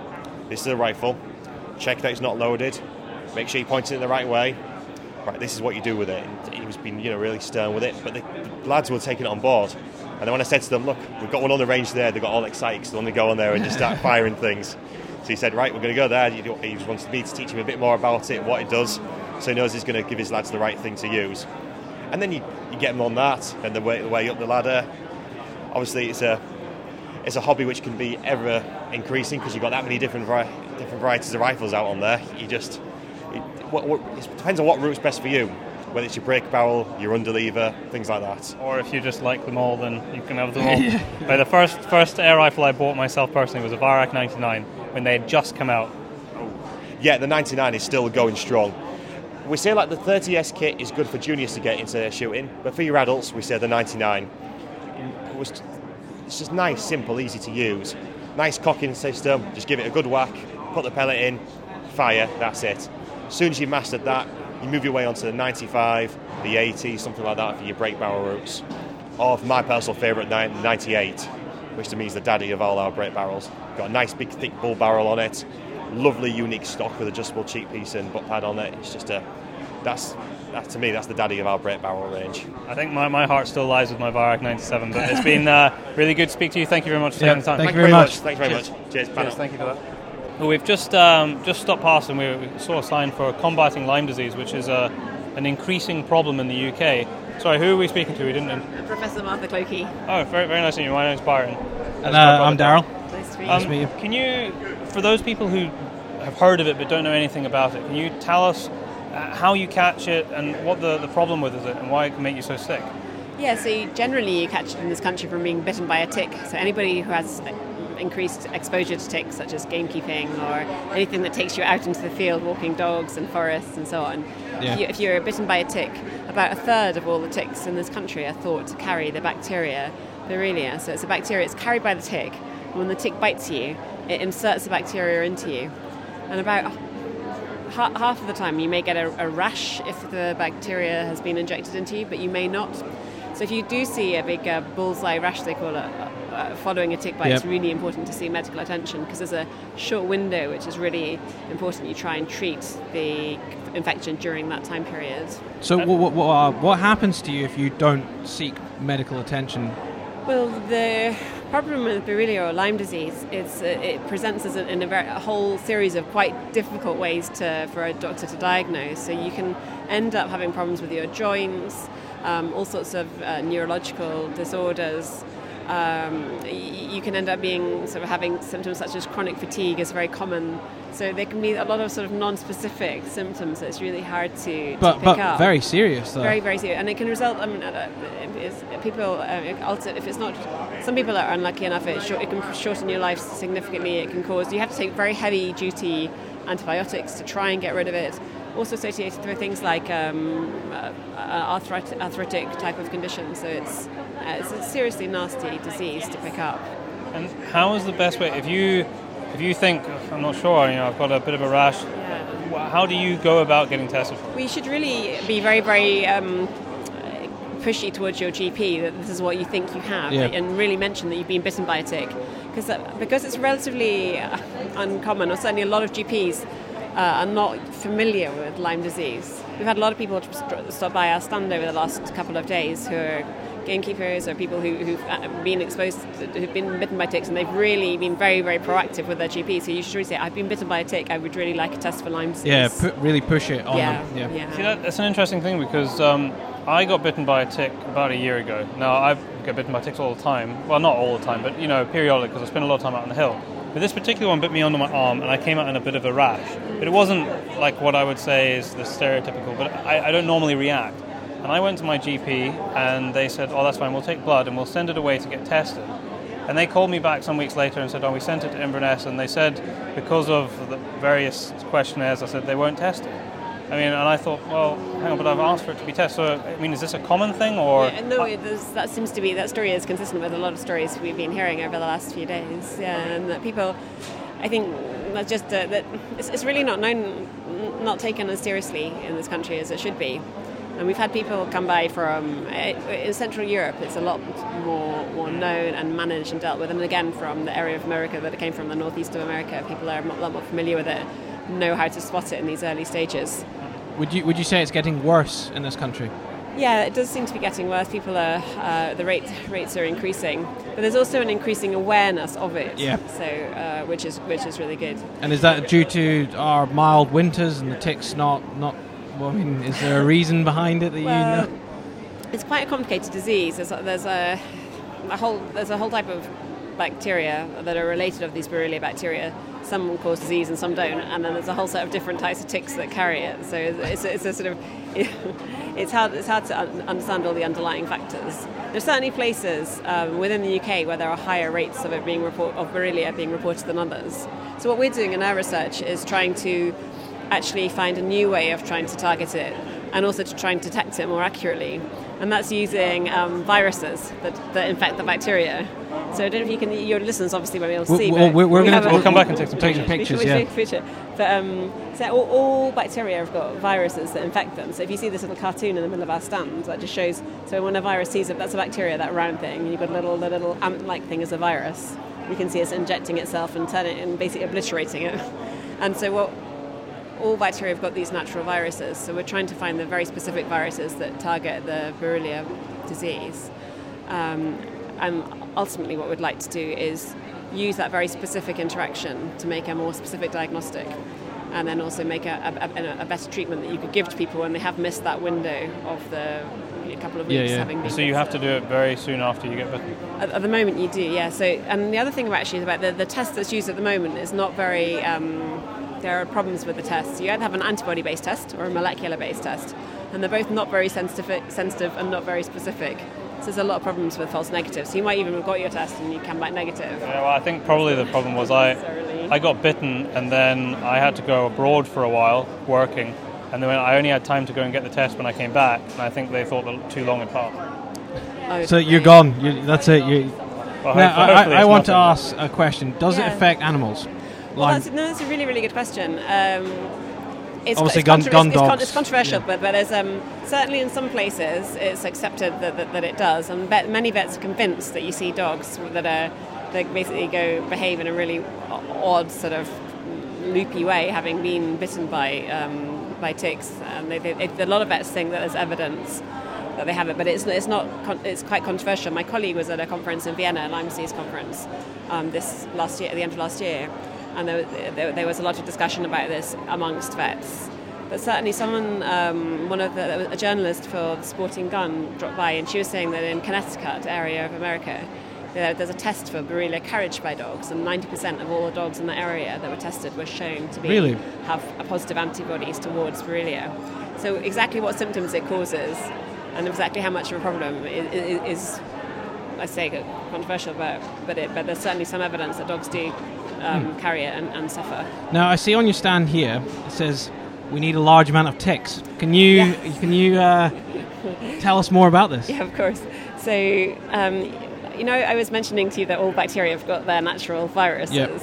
this is a rifle. Check that it's not loaded. Make sure you point it in the right way. Right, this is what you do with it." And he was being, you know, really stern with it. But the, the lads were taking it on board. And then when I said to them, "Look, we've got one on the range there," they got all excited because they want to go on there and just start (laughs) firing things. So he said, "Right, we're going to go there." He just wanted me to teach him a bit more about it, what it does, so he knows he's going to give his lads the right thing to use. And then you, you get them on that, and the way, the way up the ladder. Obviously, it's a it's a hobby which can be ever increasing because you've got that many different different varieties of rifles out on there. You just it, what, what, it depends on what route's best for you, whether it's your break barrel, your underlever, things like that. Or if you just like them all, then you can have them all. (laughs) But the first first air rifle I bought myself personally was a Weihrauch 99 when they had just come out. Yeah, the 99 is still going strong. We say like the 30S kit is good for juniors to get into shooting, but for your adults, we say the 99. Was, it's just nice, simple, easy to use. Nice cocking system. Just give it a good whack, put the pellet in, fire. That's it. As soon as you've mastered that, you move your way onto the 95, the 80, something like that for your break barrel routes. Or my personal favourite, 98, which to me is the daddy of all our break barrels. Got a nice big thick bull barrel on it. Lovely unique stock with adjustable cheek piece and butt pad on it. It's just a that's that to me that's the daddy of our break barrel range. I think my, my heart still lies with my Weihrauch 97, but it's been uh, really good to speak to you. Thank you very much for taking the time. Thank you very much. Thanks very much. Cheers. panel. Cheers. Thank you for that. Well, we've just um, just stopped past and we saw a sign for combating Lyme disease, which is a, an increasing problem in the UK. Sorry, who are we speaking to? We didn't. Know. Professor Martha Clokie. Oh, very, very nice to meet you. My name's Byron. And uh, I'm Daryl. Nice to meet Um, you. meet you. Can you, for those people who have heard of it but don't know anything about it. Can you tell us uh, how you catch it and what the, the problem with is it and why it can make you so sick? Yeah, so you, generally you catch it in this country from being bitten by a tick. So anybody who has increased exposure to ticks, such as gamekeeping or anything that takes you out into the field, walking dogs and forests and so on. Yeah. If, you, if you're bitten by a tick, about a third of all the ticks in this country are thought to carry the bacteria Borrelia. So it's a bacteria, it's carried by the tick. And when the tick bites you, it inserts the bacteria into you. And about half of the time you may get a, a rash if the bacteria has been injected into you, but you may not. So if you do see a big uh, bullseye rash, they call it, uh, following a tick bite, Yep. it's really important to see medical attention because there's a short window which is really important. You try and treat the infection during that time period. So what, what, what, uh, what happens to you if you don't seek medical attention? Well, the problem with Borrelia or Lyme disease is uh, it presents as a, in a, very, a whole series of quite difficult ways to, for a doctor to diagnose. So you can end up having problems with your joints, um, all sorts of uh, neurological disorders. Um, you can end up being sort of having symptoms such as chronic fatigue is very common. So there can be a lot of sort of non-specific symptoms that it's really hard to, But to pick but up. very serious though. Very, very serious, and it can result. I mean, uh, people uh, also if it's not. Some people are unlucky enough. It, short, it can shorten your life significantly. It can cause you have to take very heavy duty antibiotics to try and get rid of it. Also associated with things like um, uh, arthritic, arthritic type of conditions. So it's uh, it's a seriously nasty disease to pick up. And how is the best way if you if you think I'm not sure, you know, I've got a bit of a rash. wh- How do you go about getting tested for? it? We should really be very, very um, pushy towards your GP that this is what you think you have, Yeah. and really mention that you've been bitten by a tick, because because it's relatively uh, uncommon, or certainly a lot of GPs uh, are not familiar with Lyme disease. We've had a lot of people stop by our stand over the last couple of days who are gamekeepers or people who, who've uh, been exposed, to, who've been bitten by ticks, and they've really been very, very proactive with their GP. So you should really say, "I've been bitten by a tick. I would really like a test for Lyme disease." Yeah, pu- really push it on Yeah, them. Yeah. yeah. See, that, that's an interesting thing because um, I got bitten by a tick about a year ago. Now I get bitten by ticks all the time. Well, not all the time, but you know, periodically because I spend a lot of time out on the hill. But this particular one bit me under my arm, and I came out in a bit of a rash. But it wasn't like what I would say is the stereotypical. But I, I don't normally react. And I went to my GP, and they said, "Oh, that's fine. We'll take blood and we'll send it away to get tested." And they called me back some weeks later and said, "Oh, we sent it to Inverness," and they said because of the various questionnaires, I said they won't test it. I mean, and I thought, well, hang on, but I've asked for it to be tested. So, I mean, is this a common thing, or Yeah, no, that seems to be that story is consistent with a lot of stories we've been hearing over the last few days. Yeah, and that people, I think, that's just uh, that it's, it's really not known, not taken as seriously in this country as it should be. And we've had people come by from uh, in Central Europe. It's a lot more more known and managed and dealt with. And again, from the area of America that it came from, the northeast of America, people are a lot more familiar with it, know how to spot it in these early stages. Would you would you say it's getting worse in this country? Yeah, it does seem to be getting worse. People are uh, the rate rates are increasing, but there's also an increasing awareness of it. Yeah. So uh, which is which is really good. And is that due to our mild winters and the ticks not not? Well, I mean, is there a reason behind it that you know? It's quite a complicated disease. There's a, there's a, a whole there's a whole type of bacteria that are related of these Borrelia bacteria. Some cause disease and some don't, and then there's a whole set of different types of ticks that carry it. So it's, it's a sort of (laughs) it's hard it's hard to understand all the underlying factors. There's certainly places um, within the UK where there are higher rates of it being report of Borrelia being reported than others. So what we're doing in our research is trying to actually find a new way of trying to target it and also to try and detect it more accurately. And that's using um, viruses that, that infect the bacteria. So I don't know if you can, your listeners obviously won't be able to see. well, we're, we're we going to we'll come back and take some pictures. pictures, we yeah. take a picture. But um, so all, all bacteria have got viruses that infect them. So if you see this little cartoon in the middle of our stand, that just shows. So when a virus sees it, that's a bacteria, that round thing. And you've got a little, the little ant-like thing as a virus. You can see it's injecting itself and turning and basically obliterating it. (laughs) And so what all bacteria have got these natural viruses, so we're trying to find the very specific viruses that target the Borrelia disease. Um, and ultimately, what we'd like to do is use that very specific interaction to make a more specific diagnostic, and then also make a, a, a, better treatment that you could give to people when they have missed that window of the a couple of weeks having been. So you have to do it very soon after you get bitten. At, at the moment, you do, yeah. So, and the other thing about actually is about the, the test that's used at the moment is not very um, there are problems with the tests. You either have an antibody-based test or a molecular-based test, and they're both not very sensitive, sensitive and not very specific. So there's a lot of problems with false negatives. So you might even have got your test and you come back negative. Yeah, well, I think probably the problem was I, I got bitten and then I had to go abroad for a while working, and then I only had time to go and get the test when I came back, and I think they thought that too long had passed. So you're gone. You, that's it. You. Well, now, I, I, I it's want to ask a question. Does Yeah. it affect animals? Well, that's, no, that's a really, really good question. Um, it's, Obviously it's, gun- gun it's, dogs. it's controversial, but, but there's um, certainly in some places it's accepted that, that, that it does, and vet, many vets are convinced that you see dogs that are that basically go behave in a really odd sort of loopy way, having been bitten by um, by ticks. And they, they, they, a lot of vets think that there's evidence that they have it, but it's, it's not. Con- it's quite controversial. My colleague was at a conference in Vienna, a Lyme disease conference, um, this last year, at the end of last year, and there, there, there was a lot of discussion about this amongst vets. But certainly, someone, um, one of the, a journalist for the Sporting Gun, dropped by, and she was saying that in Connecticut area of America, there's a test for Borrelia carriage by dogs, and 90% of all the dogs in the area that were tested were shown to be Really? have a positive antibodies towards Borrelia. So exactly what symptoms it causes, and exactly how much of a problem is, is, I say controversial, but but, it, but there's certainly some evidence that dogs do um, carry it and, and suffer. Now I see on your stand here it says we need a large amount of ticks. Can you can you uh, tell us more about this? (laughs) Yeah, of course. So, um, you know, I was mentioning to you that all bacteria have got their natural viruses. Yep.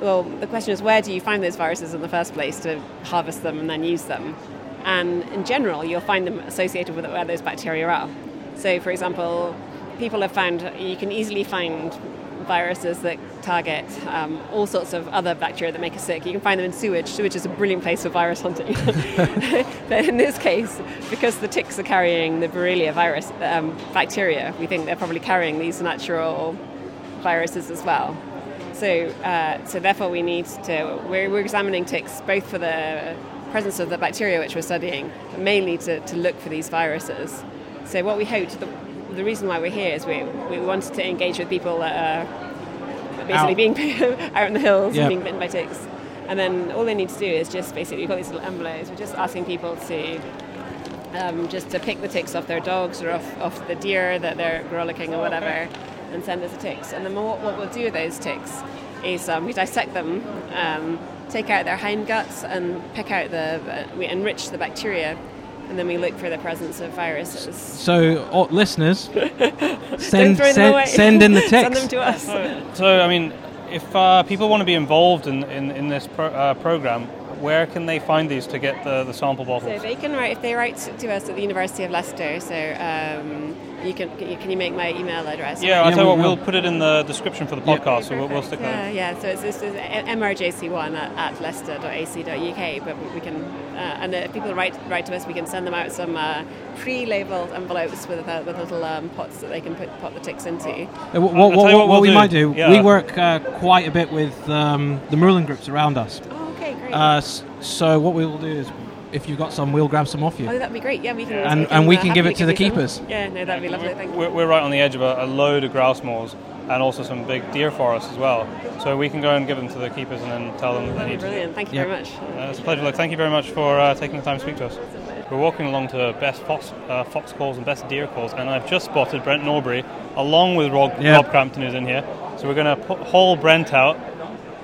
Well, the question is, where do you find those viruses in the first place to harvest them and then use them? And in general, you'll find them associated with where those bacteria are. So, for example, people have found you can easily find viruses that target um, all sorts of other bacteria that make us sick. You can find them in sewage. Sewage is a brilliant place for virus hunting. (laughs) but in this case, because the ticks are carrying the Borrelia virus um, bacteria, we think they're probably carrying these natural viruses as well. So, uh, so therefore, we need to. We're, we're examining ticks both for the presence of the bacteria which we're studying, but mainly to, to look for these viruses. So, what we hoped, the, the reason why we're here is we, we wanted to engage with people that are basically Out. being (laughs) out in the hills Yep. and being bitten by ticks. And then all they need to do is just basically, we've got these little envelopes, we're just asking people to um, just to pick the ticks off their dogs or off, off the deer that they're gralloching or whatever and send us the ticks. And then what, what we'll do with those ticks is um, we dissect them, um, take out their hind guts and pick out the, uh, we enrich the bacteria and then we look for the presence of viruses. So, oh, listeners, (laughs) send send, send in the text. (laughs) Send them to us. So, I mean, if uh, people want to be involved in, in, in this pro- uh, program, where can they find these to get the, the sample bottles? So they can write if they write to us at the University of Leicester. So um, you can you, can you make my email address? Yeah, I'll tell you what, we'll put it in the description for the Yeah. podcast, so we'll, we'll stick Yeah, that yeah. So it's, it's, it's mrjc1 at, at leicester.ac.uk. But we can, uh, and if people write write to us, we can send them out some uh, pre-labeled envelopes with uh, with little um, pots that they can put put the ticks into. Uh, what, what, I'll tell you what, what what we'll we do. might do, Yeah. we work uh, quite a bit with um, the moorland groups around us. Oh, okay, great. Uh, so what we will do is, if you've got some, we'll grab some off you. oh, that'd be great. Yeah, we can. And- can, and we can give it to the you some. keepers. Yeah, no, that'd be lovely. Thank. We're, we're right on the edge of a, a load of grouse moors and also some big deer forests as well. So we can go and give them to the keepers and then tell them that they need to. Brilliant. Thank you Yep. very much. Uh, it's a pleasure. Look, thank you very much for uh, taking the time to speak to us. We're walking along to best fox, uh, fox calls and best deer calls, and I've just spotted Brent Norbury along with Rob, Yeah. Rob Crampton, who's in here. So we're going to haul Brent out.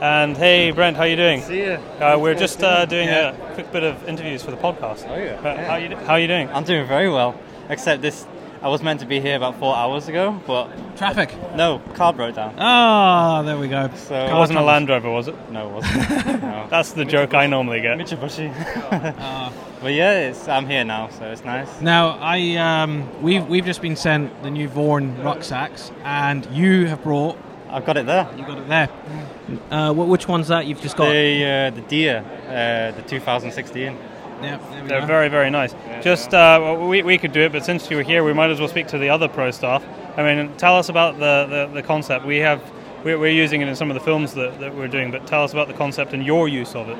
And hey, Brent, how you doing? See ya. Uh, we're just uh, doing yeah. a quick bit of interviews for the podcast. Oh yeah. Uh, How you how you doing? I'm doing very well. Except this, I was meant to be here about four hours ago, but Traffic. no, car broke down. Ah, there we go. So It wasn't a Land Rover, was it? No, it wasn't. (laughs) no. That's the joke I normally get. Mitsubishi. (laughs) but yeah, it's, I'm here now, so it's nice. Now, I um, we've we've just been sent the new Vorn rucksacks, and you have brought. I've got it there. You got it there. Uh, which one's that you've just got? The uh, the deer, uh, the 2016. yeah, They're go. very, very nice. Just uh, we, we could do it, but since you were here, we might as well speak to the other pro staff. I mean, tell us about the, the, the concept. We have we're, we're using it in some of the films that, that we're doing, but tell us about the concept and your use of it.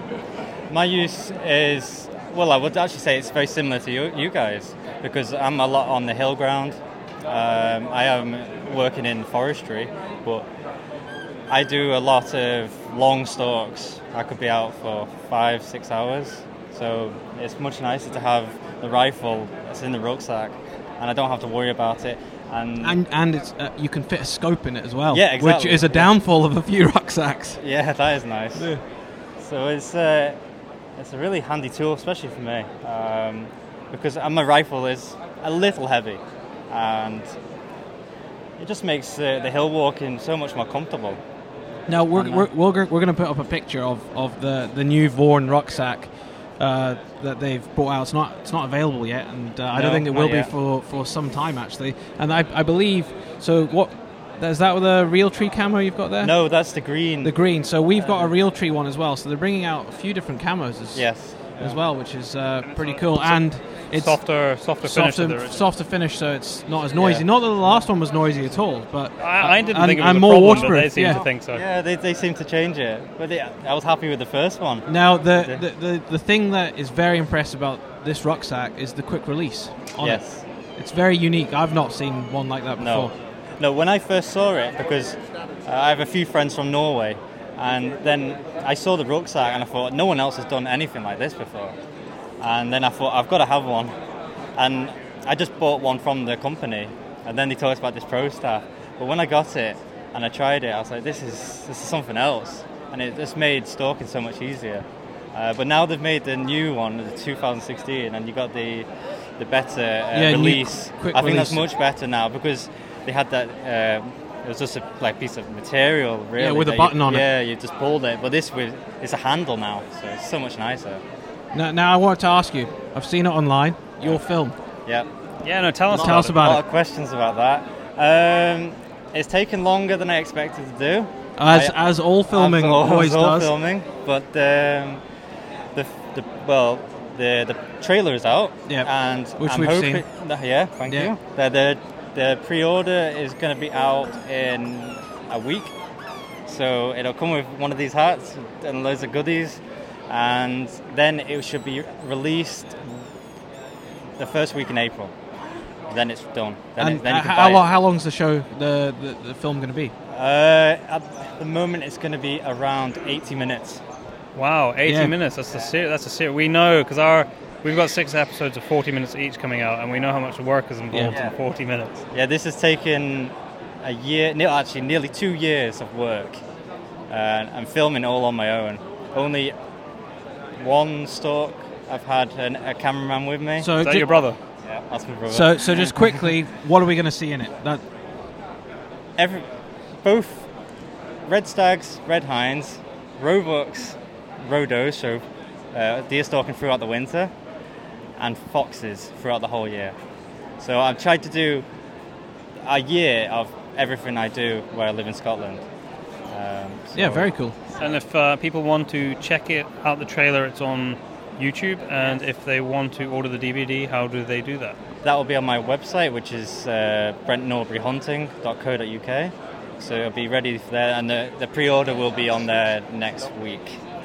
My use is well, I would actually say it's very similar to you, you guys because I'm a lot on the hill ground. Um, I am working in forestry, but I do a lot of long stalks. I could be out for five, six hours. So it's much nicer to have the rifle that's in the rucksack, and I don't have to worry about it. And, And and it's uh, you can fit a scope in it as well. Yeah, exactly, Which is a yeah. downfall of a few (laughs) rucksacks. yeah, that is nice. Yeah. So it's uh, it's a really handy tool, especially for me, um, because my rifle is a little heavy, and it just makes uh, the hill walking so much more comfortable. Now we're we're, we're, we're going to put up a picture of, of the, the new Vorn rucksack uh, that they've brought out. It's not it's not available yet, and uh, I don't think it will be for, for some time actually. And I, I believe so. What is that with a Realtree camo you've got there? No, that's the green. The green. So we've got a Realtree one as well. So they're bringing out a few different camos as, Yes. as well, which is uh, pretty cool. And it's softer, softer finish softer, to the original. softer finish, so it's not as noisy. Yeah. Not that the last one was noisy at all, but I, I didn't and, think it was and a more problem, but waterproof. they seem yeah. to think so. Yeah, they, they seem to change it, but they, I was happy with the first one. Now, the, the, the, the thing that is very impressive about this rucksack is the quick release on Yes. it. It's very unique. I've not seen one like that No, before. no. When I first saw it, because uh, I have a few friends from Norway, and then I saw the rucksack and I thought no one else has done anything like this before. And then I thought I've got to have one, and I just bought one from the company, and then they told us about this Pro Staff. But when I got it and I tried it, I was like, this is this is something else, and it just made stalking so much easier. Uh, but now they've made the new one, the 2016, and you got the the better uh, Yeah, release. I think that's much better now because they had that. Um, it was just a like piece of material, really. with a button you, on it. Yeah, you just pulled it. But this with it's a handle now, so it's so much nicer. Now, now, I wanted to ask you. I've seen it online. Your film. Yeah. Yeah, no, tell us Tell us about it. a lot of questions about that. Um, it's taken longer than I expected to do. As- I- as all filming as all, always as all does. filming, but um, the, the well, the the trailer is out. Yeah. and which I'm we've hoping, seen. No, yeah, thank Yeah. you. The, the the pre-order is going to be out in a week, so it'll come with one of these hats and loads of goodies, and then it should be released the first week in April. Then it's done. Then, and it, then uh, how, buy it. long, how long's the show, the, the, the film going to be? Uh, at the moment, it's going to be around 80 minutes. Wow, 80 Yeah. minutes. That's a ser- that's a ser- We know because our we've got six episodes of 40 minutes each coming out, and we know how much work is involved Yeah. in 40 minutes. Yeah, this has taken a year, ne- actually nearly two years of work, uh, and filming all on my own. Only one stalk. I've had an, a cameraman with me. So Is that ju- your brother? Yeah, that's my brother. So, so just quickly, what are we going to see in it? That Every, both red stags, red hinds, roebucks, roe does, so uh, deer stalking throughout the winter, and foxes throughout the whole year. So I've tried to do a year of everything I do where I live in Scotland. Um, Yeah, very cool. And if uh, people want to check it out, the trailer, it's on YouTube. And if they want to order the DVD, how do they do that? That will be on my website, which is uh, brentnorburyhunting.co.uk. So it'll be ready for there, and the, the pre-order will be on there next week.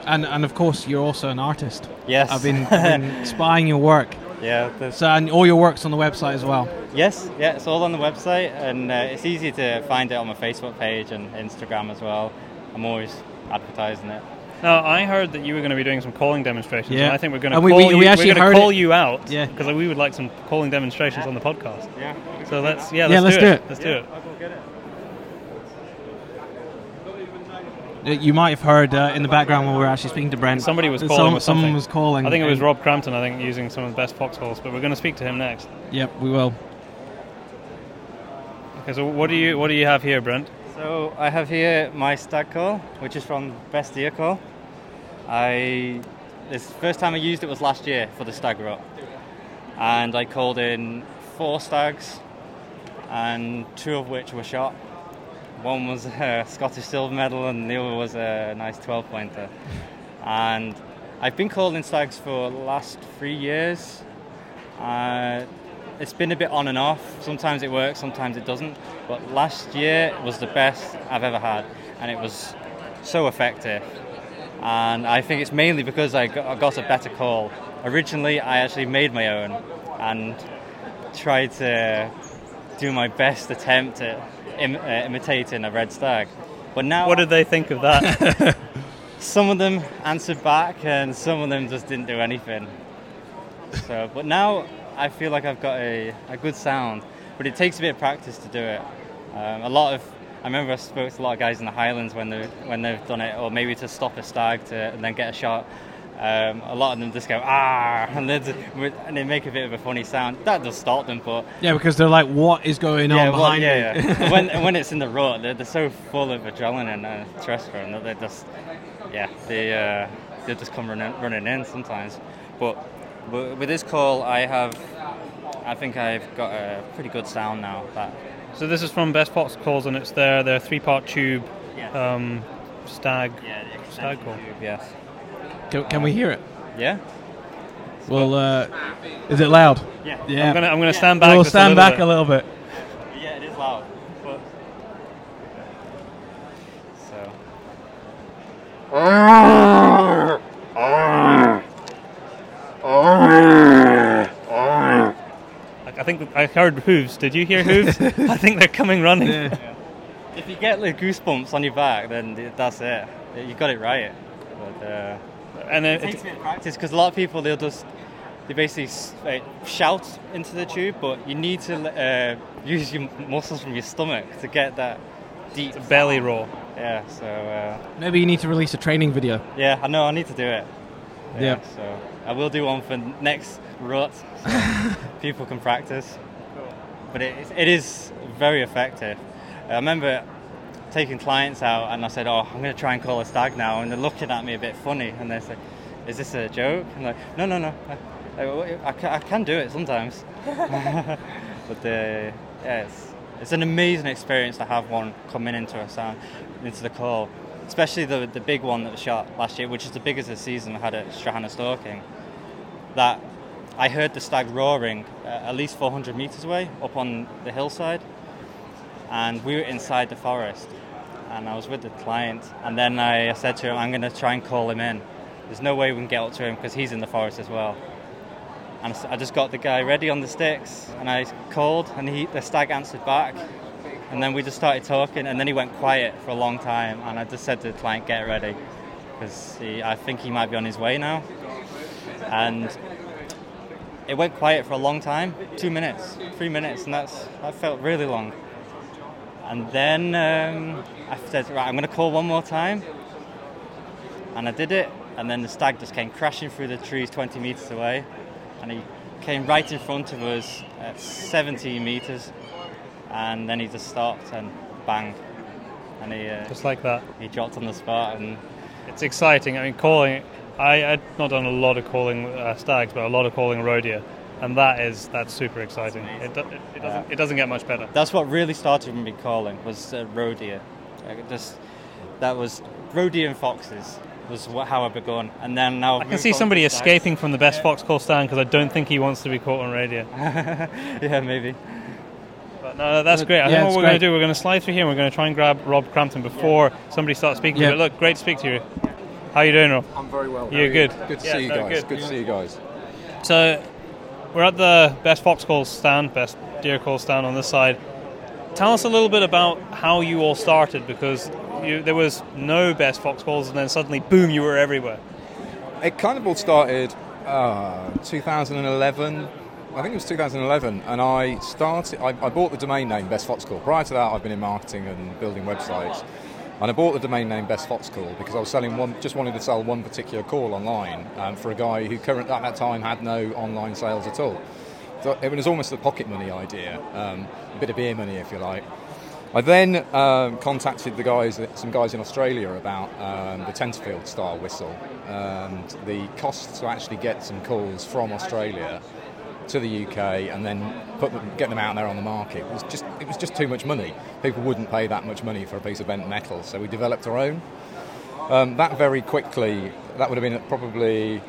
and and of course, you're also an artist. Yes. I've been, I've (laughs) been spying your work. Yeah. there's- So, and all your work's on the website as well. Yes, yeah, it's all on the website, and uh, it's easy to find it on my Facebook page and Instagram as well. I'm always advertising it. Now, I heard that you were going to be doing some calling demonstrations, Yeah. and I think we're going to And call we- we- you. we actually are going to call it- you out, Yeah. because we would like some calling demonstrations on the podcast. Yeah. So let's yeah, Yeah, let's, let's do, do it. it. Let's do it. You might have heard uh, in the background when we were actually speaking to Brent. Somebody was calling. some- someone was calling. I think it was Rob Crampton. I think using some of the best fox calls, but we're going to speak to him next. Yep, we will. Okay, so what do you what do you have here, Brent? So I have here my stag call, which is from Best Deer Call. I this first time I used it was last year for the stag rut, and I called in four stags, and two of which were shot. One was a (laughs) Scottish silver medal, and the other was a nice 12 pointer. And I've been calling stags for the last three years. Uh, it's been a bit on and off. Sometimes it works, sometimes it doesn't. But last year was the best I've ever had, and it was so effective. And I think it's mainly because I got, a better call. Originally, I actually made my own and tried to do my best attempt at Im- uh, imitating a red stag. But now, What did they think of that? (laughs) some of them answered back, and some of them just didn't do anything. So, but now I feel like I've got a, a good sound, but it takes a bit of practice to do it. Um, a lot of I remember I spoke to a lot of guys in the Highlands when they when they've done it, or maybe to stop a stag to and then get a shot. Um, a lot of them just go ah, (laughs) and, they and they make a bit of a funny sound. That does stop them, but Yeah, because they're like, what is going yeah, on well, behind yeah, me? yeah. (laughs) when when it's in the rut, they're, they're so full of adrenaline and testosterone that they just, yeah, they uh, they just come running running in sometimes. But with this call, I have, I think I've got a pretty good sound now. That so this is from Best Fox Calls, and it's their their three part tube Yes. um, stag Yeah, the stag call. tube, yes. Can, can we hear it? Yeah. Well, uh, is it loud? Yeah. Yeah. I'm gonna I'm gonna stand back. We'll stand a back bit. a little bit. Yeah, it is loud. But so. (laughs) I I think I heard hooves. Did you hear hooves? (laughs) I think they're coming running. If you get like goosebumps on your back, then that's it. You got it right. But uh, And it then takes a bit of practice because a lot of people they'll just they basically s- like, shout into the tube, but you need to uh, use your muscles from your stomach to get that deep belly roar. Yeah. So uh, Maybe you need to release a training video. yeah, I know I need to do it. Yeah. So I will do one for next rut, so (laughs) people can practice. But it, it is very effective. I remember taking clients out and I said, "Oh, I'm going to try and call a stag now," and they're looking at me a bit funny, and they say, "Is this a joke?" I'm like, "No, no, no. I, I, I I can do it sometimes." (laughs) (laughs) but uh, yeah, it's, it's an amazing experience to have one coming into a sound, into the call, especially the the big one that was shot last year, which is the biggest of the season. Had at Strahanna Stalking. That I heard the stag roaring uh, at least 400 meters away up on the hillside, and we were inside the forest. And I was with the client, and then I said to him, "I'm going to try and call him in. There's no way we can get up to him because he's in the forest as well." And I just got the guy ready on the sticks, and I called, and he, the stag answered back, and then we just started talking, and then he went quiet for a long time, and I just said to the client, "Get ready," because I think he might be on his way now, and it went quiet for a long time, two minutes, three minutes, and that's that felt really long. And then um, I said, right, I'm going to call one more time, and I did it, and then the stag just came crashing through the trees 20 meters away, and he came right in front of us at 17 meters, and then he just stopped and bang, and he uh, Just like that. he dropped on the spot, and It's exciting. I mean, calling. I, I've not done a lot of calling uh, stags, but a lot of calling roe deer, and that is that's super exciting. It, do, it, it doesn't it doesn't get much better. That's what really started me calling was uh, roe deer. Like, just that was roe deer and foxes was how I begun, and then now I can see somebody escaping from the best fox call stand because I don't think he wants to be caught on radio. (laughs) yeah, maybe. But no, that's great. I Yeah, think what we're going to do, we're going to slide through here. and We're going to try and grab Rob Crampton before somebody starts speaking. Yeah. But look, great to speak to you. How you doing, Rob? I'm very well. You're you? good. Good to Yeah, see you no, guys. good. Good. to see you guys. So we're at the best fox call stand, best deer call stand on this side. Tell us a little bit about how you all started because you, there was no best fox calls, and then suddenly, boom, you were everywhere. It kind of all started uh, 2011. I think it was 2011, and I started. I, I bought the domain name Best Fox Call. Prior to that, I've been in marketing and building websites, and I bought the domain name Best Fox Call because I was selling one. Just wanted to sell one particular call online um, for a guy who current at that time had no online sales at all. So it was almost a pocket money idea, um, a bit of beer money, if you like. I then um, contacted the guys, some guys in Australia about um, the Tenterfield style whistle, and the cost to actually get some calls from Australia to the UK and then put them, get them out there on the market was just it was just too much money. People wouldn't pay that much money for a piece of bent metal, so we developed our own. Um, that very quickly, that would have been probably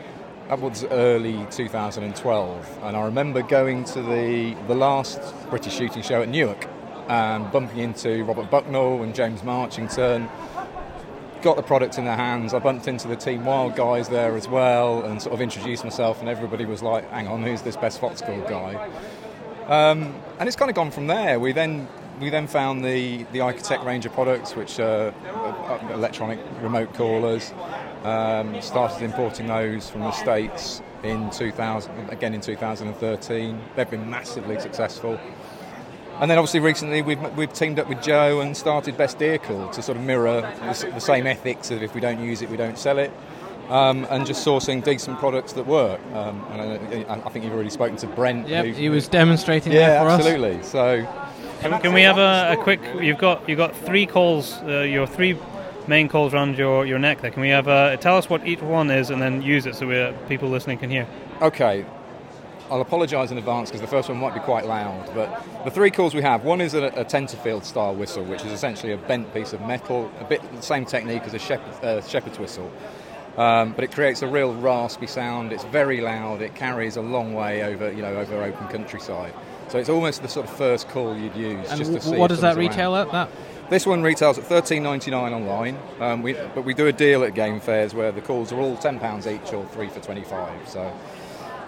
was early 2012, and I remember going to the the last British shooting show at Newark and bumping into Robert Bucknell and James Marchington. Got the product in their hands. I bumped into the Team Wild guys there as well, and sort of introduced myself, and everybody was like, "Hang on, who's this best Fox Call guy?" Um, and it's kind of gone from there. We then we then found the, the Icotec range of products, which are electronic remote callers. Um, started importing those from the States in 2000, again in 2013. They've been massively successful. And then obviously recently we've, we've teamed up with Joe and started Best Deer Call to sort of mirror the, the same ethics of if we don't use it, we don't sell it. Um, and just sourcing decent products that work. Um, and I, I think you've already spoken to Brent. Yep, who- he was demonstrating yeah, there for us. absolutely. So Can, can we have a, a quick? You've got you've got three calls. Uh, your three main calls around your, your neck. There. Can we have a tell us what each one is and then use it so we people listening can hear. Okay. I'll apologise in advance because the first one might be quite loud. But the three calls we have one is a, a Tenterfield style whistle, which is essentially a bent piece of metal, a bit the same technique as a shepherd, uh, shepherd's whistle. Um, but it creates a real raspy sound. It's very loud. It carries a long way over, you know, over open countryside. So it's almost the sort of first call you'd use. And just to w- see what does that retail around. at? That This one retails at thirteen ninety nine online, um, we, but we do a deal at game fairs where the calls are all ten pounds each or three for twenty five. So,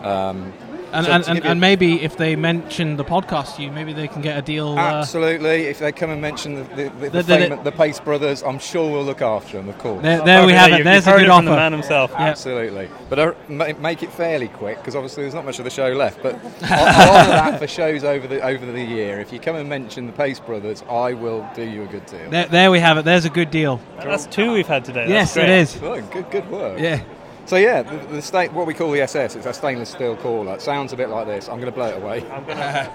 um, and so and, and, and maybe if they mention the podcast, to you maybe they can get a deal. Uh, absolutely, if they come and mention the the, the, the, The- the- the Pace Brothers, I'm sure we'll look after them. Of course. There- there we have it. There's a good offer. Yep. Absolutely, but uh, ma- make it fairly quick because obviously there's not much of the show left. But I'll, I'll honour that for shows over the over the year. If you come and mention the Pace Brothers, I will do you a good deal. there, there we have it. There's a good deal. That's two we've had today. Yes, That's it great. is. Oh, good, good work. Yeah. So yeah, the, the sta- what we call the SS, it's a stainless steel caller. It sounds a bit like this. I'm going to blow it away. I'm gonna.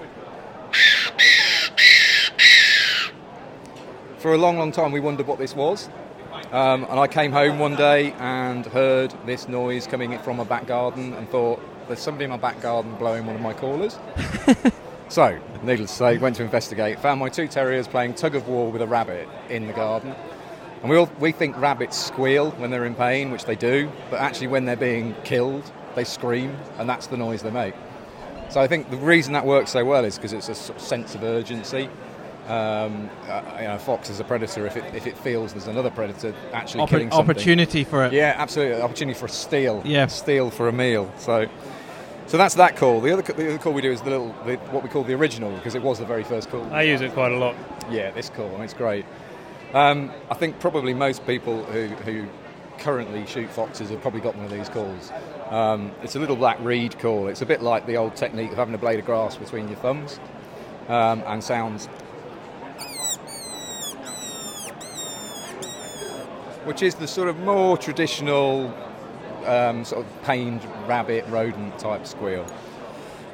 For a long, long time, we wondered what this was. Um, and I came home one day and heard this noise coming from my back garden and thought, there's somebody in my back garden blowing one of my callers. (laughs) so, needless to say, went to investigate, found my two terriers playing tug of war with a rabbit in the garden. And we, all, we think rabbits squeal when they're in pain, which they do, but actually, when they're being killed, they scream, and that's the noise they make. So I think the reason that works so well is because it's a sort of sense of urgency. Um, uh, you know, a fox is a predator if it, if it feels there's another predator actually Oppor- killing something. opportunity for it. Yeah, absolutely. Opportunity for a steal. Yeah. Steal for a meal. So, so that's that call. The other, the other call we do is the little, the, what we call the original because it was the very first call. I use it quite a lot. Yeah, this call. I mean, it's great. Um, I think probably most people who, who currently shoot foxes have probably got one of these calls. Um, it's a little black reed call. It's a bit like the old technique of having a blade of grass between your thumbs um, and sounds. Which is the sort of more traditional um, sort of pained rabbit rodent type squeal.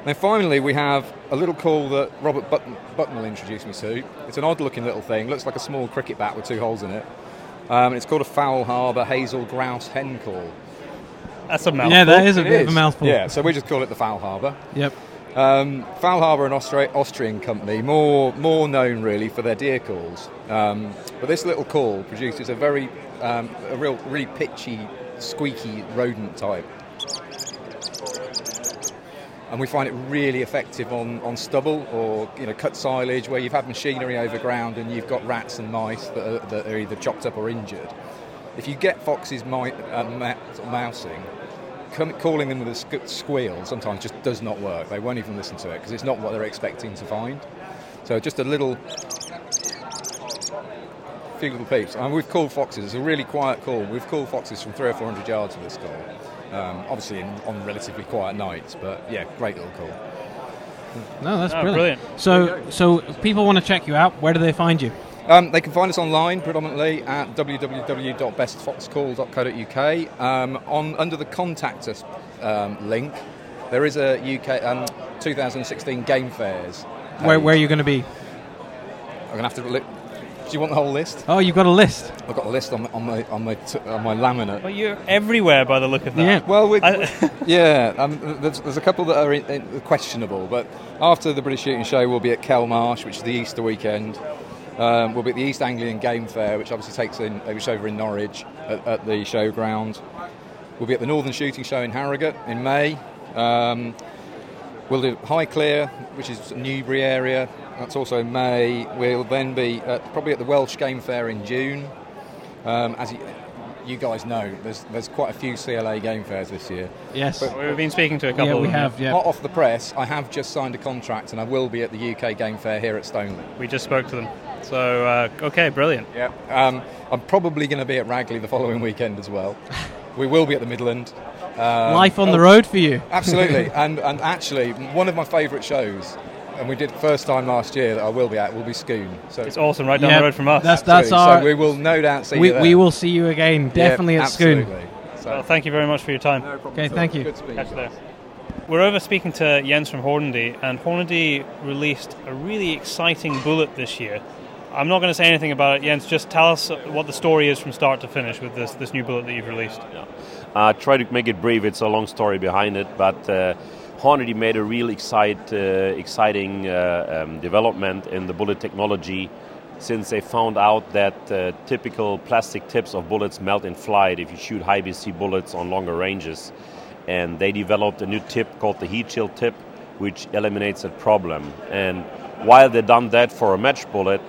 Then finally, we have a little call that Robert Button, Button will introduce me to. It's an odd looking little thing, looks like a small cricket bat with two holes in it. Um, and it's called a Faulhaber Hazel Grouse Hen Call. That's a mouthful. Yeah, that is a It bit of a mouthful. Yeah, so we just call it the Faulhaber. Yep. Um, Faulhaber, an Austra- Austrian company, more more known really for their deer calls. Um, but this little call produces a very um, a real really pitchy, squeaky rodent type. And we find it really effective on, on stubble or you know cut silage where you've had machinery over ground and you've got rats and mice that are, that are either chopped up or injured. If you get foxes uh, of mousing, calling them with a squeal sometimes just does not work. They won't even listen to it because it's not what they're expecting to find. So just a little, few little peeps. And we've called foxes. It's a really quiet call. We've called foxes from three or four hundred yards for this call. Um, obviously in, on relatively quiet nights, but yeah, great little call. No, that's Oh, brilliant. brilliant. So, so people want to check you out. Where do they find you? Um, they can find us online predominantly at www.bestfoxcall.co.uk. Um, on under the contact us um, link, there is a UK um, 2016 game fairs. Where, page. where are you going to be? I'm gonna have to. Li- do you want the whole list? Oh, you've got a list. I've got a list on, on my on my t- on my laminate. But you're everywhere by the look of that. Yeah. Well, we, I- yeah. Um, there's, there's a couple that are in, in, questionable, but after the British Shooting Show, we'll be at Kelmarsh, which is the Easter weekend. Um, we'll be at the East Anglian Game Fair, which obviously takes in, which is over in Norwich at, at the showground. We'll be at the Northern Shooting Show in Harrogate in May. Um, we'll do High Highclere, which is Newbury area. That's also in May. We'll then be at, probably at the Welsh Game Fair in June. Um, as you, you guys know, there's there's quite a few CLA game fairs this year. Yes. But- We've been speaking to a couple Yeah, of we them, have, yeah. Hot off the press, I have just signed a contract and I will be at the UK Game Fair here at Stoneleigh. We just spoke to them. So, uh, okay, brilliant. Yeah. Um, I'm probably going to be at Ragley the following weekend as well. we will be at the Midland. Um, Life on the oh, road for you. Absolutely. (laughs) and, and actually, one of my favourite shows, and we did first time last year that I will be at, will be Scone. So It's awesome, right down Yeah, the road from us. That's that's Absolutely. our. So we will no doubt see we, you there. we will see you again, definitely Yeah, at Scone. absolutely. So, Well, thank you very much for your time. Okay, thank you. Good to speak. Catch you there. We're over speaking to Jens from Hornady, and Hornady released a really exciting bullet this year. I'm not going to say anything about it, Jens. Just tell us what the story is from start to finish with this this new bullet that you've released. Yeah. Uh, try to make it brief. It's a long story behind it, but uh, Hornady made a real excite, uh, exciting uh, um, development in the bullet technology since they found out that uh, typical plastic tips of bullets melt in flight if you shoot high BC bullets on longer ranges. And they developed a new tip called the heat shield tip, which eliminates that problem. And while they done that for a match bullet,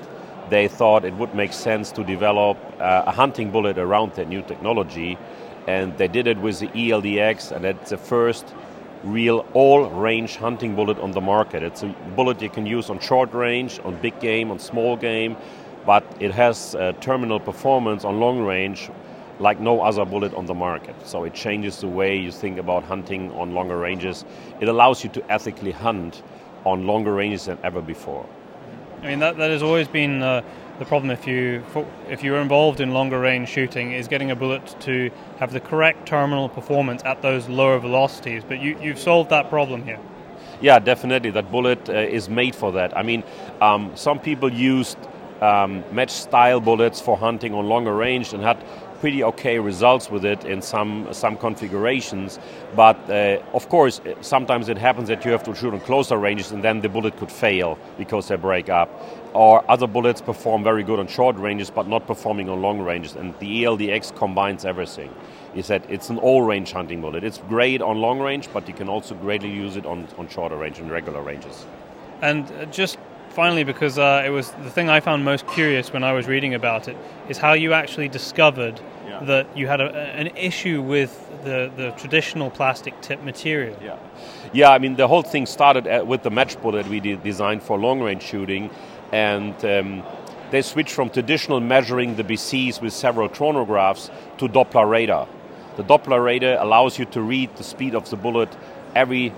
they thought it would make sense to develop uh, a hunting bullet around that new technology. And they did it with the ELDX, and it's the first real all range hunting bullet on the market. It's a bullet you can use on short range, on big game, on small game, but it has uh, terminal performance on long range like no other bullet on the market. So it changes the way you think about hunting on longer ranges. It allows you to ethically hunt on longer ranges than ever before. I mean, that, that has always been uh, the problem if you if you're involved in longer range shooting is getting a bullet to have the correct terminal performance at those lower velocities. But you, you've solved that problem here. Yeah, definitely. That bullet uh, is made for that. I mean, um, some people used um, match style bullets for hunting on longer range and had pretty okay results with it in some some configurations. But uh, of course, sometimes it happens that you have to shoot on closer ranges, and then the bullet could fail because they break up. Or other bullets perform very good on short ranges, but not performing on long ranges. And the ELDX combines everything. Is that it's an all-range hunting bullet. It's great on long range, but you can also greatly use it on, on shorter range and regular ranges. And uh, just finally, because uh, it was the thing I found most curious when I was reading about it, is how you actually discovered Yeah. that you had a, an issue with the, the traditional plastic tip material. Yeah. Yeah, I mean, the whole thing started at, with the match bullet we de- designed for long range shooting, and um, they switched from traditional measuring the BCs with several chronographs to Doppler radar. The Doppler radar allows you to read the speed of the bullet every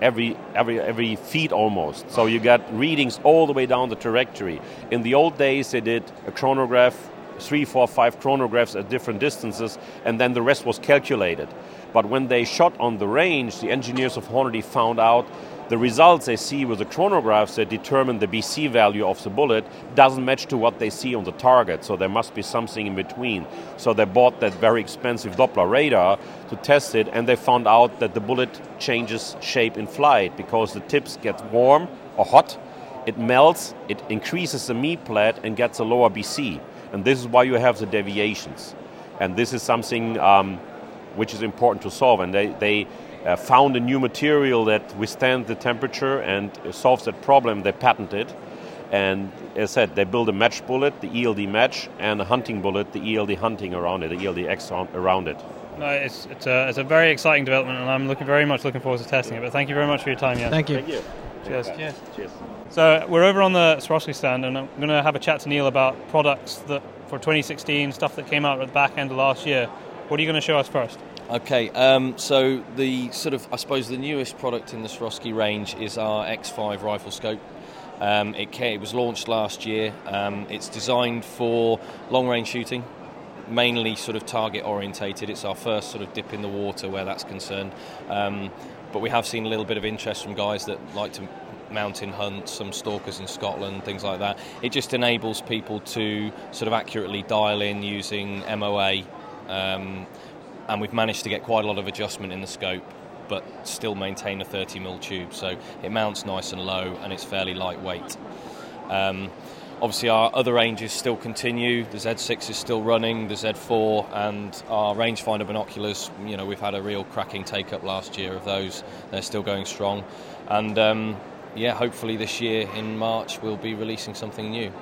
every every every feet almost. So you get readings all the way down the trajectory. In the old days, they did a chronograph, three, four, five chronographs at different distances, and then the rest was calculated. But when they shot on the range, the engineers of Hornady found out the results they see with the chronographs that determine the BC value of the bullet doesn't match to what they see on the target. So there must be something in between. So they bought that very expensive Doppler radar to test it, and they found out that the bullet changes shape in flight because the tips get warm or hot, it melts, it increases the meplat, and gets a lower BC. And this is why you have the deviations. And this is something um, which is important to solve. And they, they uh, found a new material that withstands the temperature and solves that problem. They patented. And as I said, they built a match bullet, the ELD match, and a hunting bullet, the ELD hunting around it, the ELD X around it. No, it's, it's, a, it's a very exciting development, and I'm looking very much looking forward to testing it. But thank you very much for your time, Jan. Thank you. Thank you. Cheers. Cheers. Cheers. So we're over on the Swarovski stand, and I'm going to have a chat to Neil about products that for 2016, stuff that came out at the back end of last year. What are you going to show us first? Okay, um, so the sort of, I suppose, the newest product in the Swarovski range is our X5 rifle scope. Um, it, ca- it was launched last year. Um, it's designed for long range shooting, mainly sort of target orientated. It's our first sort of dip in the water where that's concerned. Um, but we have seen a little bit of interest from guys that like to mountain hunt, some stalkers in Scotland, things like that. It just enables people to sort of accurately dial in using MOA. Um, and we've managed to get quite a lot of adjustment in the scope but still maintain a 30 mm tube. So it mounts nice and low and it's fairly lightweight. Um, obviously our other ranges still continue. The Z6 is still running the Z4 and our rangefinder binoculars you know we've had a real cracking take up last year of those. They're still going strong. And um, yeah hopefully this year in March we'll be releasing something new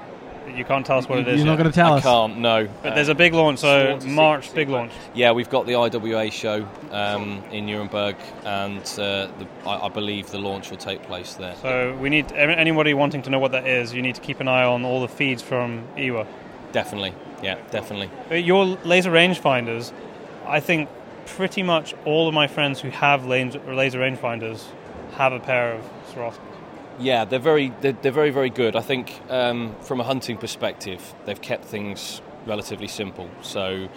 You can't tell us what it is. You're not yet. going to tell us. I us. can't, no. But there's a big launch, so March, big launch. Yeah, we've got the IWA show um, in Nuremberg, and uh, the, I, I believe the launch will take place there. So we need anybody wanting to know what that is. You need to keep an eye on all the feeds from IWA. Definitely, yeah, definitely. But Your laser rangefinders, I think pretty much all of my friends who have laser, laser rangefinders have a pair of Swarovskis. Yeah, they're very, they're, they're very, very good. I think um, from a hunting perspective, they've kept things relatively simple. So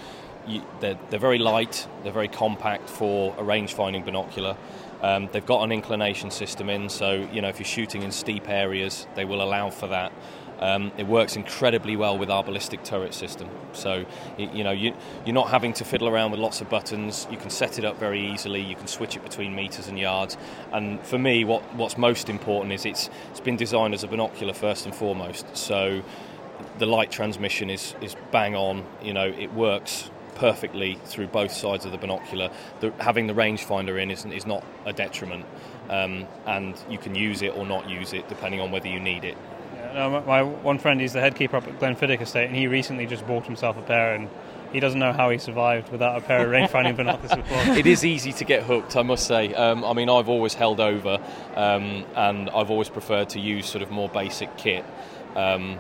you, they're, they're very light, they're very compact for a range-finding binocular. Um, they've got an inclination system in, so you know if you're shooting in steep areas, they will allow for that. Um, it works incredibly well with our ballistic turret system. So, you, you know, you, you're not having to fiddle around with lots of buttons. You can set it up very easily. You can switch it between meters and yards. And for me, what, what's most important is it's, it's been designed as a binocular first and foremost. So, the light transmission is, is bang on. You know, it works perfectly through both sides of the binocular. The, having the rangefinder in is, is not a detriment. Um, and you can use it or not use it depending on whether you need it. No, my, my one friend, he's the head keeper up at Glenfiddich Estate, and he recently just bought himself a pair, and he doesn't know how he survived without a pair of rangefinding (laughs) binoculars before. it is easy to get hooked, I must say. Um, I mean, I've always held over, um, and I've always preferred to use sort of more basic kit. Um,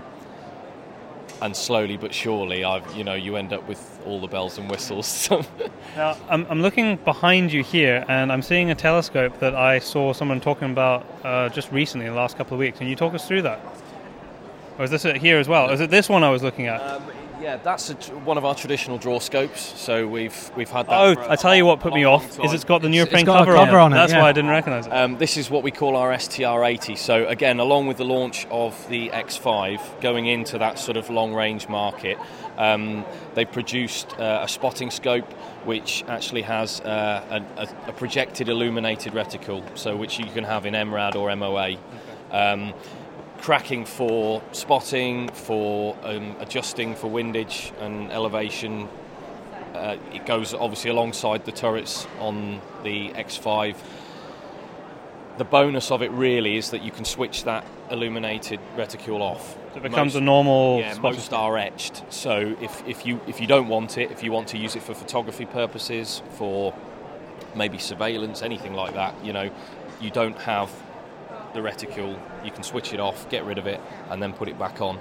and slowly but surely, I've you know you end up with all the bells and whistles. (laughs) Now, I'm, I'm looking behind you here, and I'm seeing a telescope that I saw someone talking about uh, just recently in the last couple of weeks. Can you talk us through that? Or is this it here as well? Is it this one I was looking at? Um, yeah, that's a, one of our traditional draw scopes. So we've we've had that. Oh, I tell you what put me off long is it's got the neoprene got a cover, cover on it. That's yeah. why I didn't recognise it. Um, this is what we call our STR80. So again, along with the launch of the X5, going into that sort of long-range market, um, they produced uh, a spotting scope which actually has uh, a, a, projected illuminated reticle, so which you can have in MRAD or MOA. Um, cracking for spotting, for um, adjusting for windage and elevation. Uh, it goes obviously alongside the turrets on the X5. The bonus of it really is that you can switch that illuminated reticule off. It becomes a normal Yeah, spotting most are etched. So if, if you if you don't want it, if you want to use it for photography purposes, for maybe surveillance, anything like that, you know, you don't have the reticule. You can switch it off, get rid of it, and then put it back on.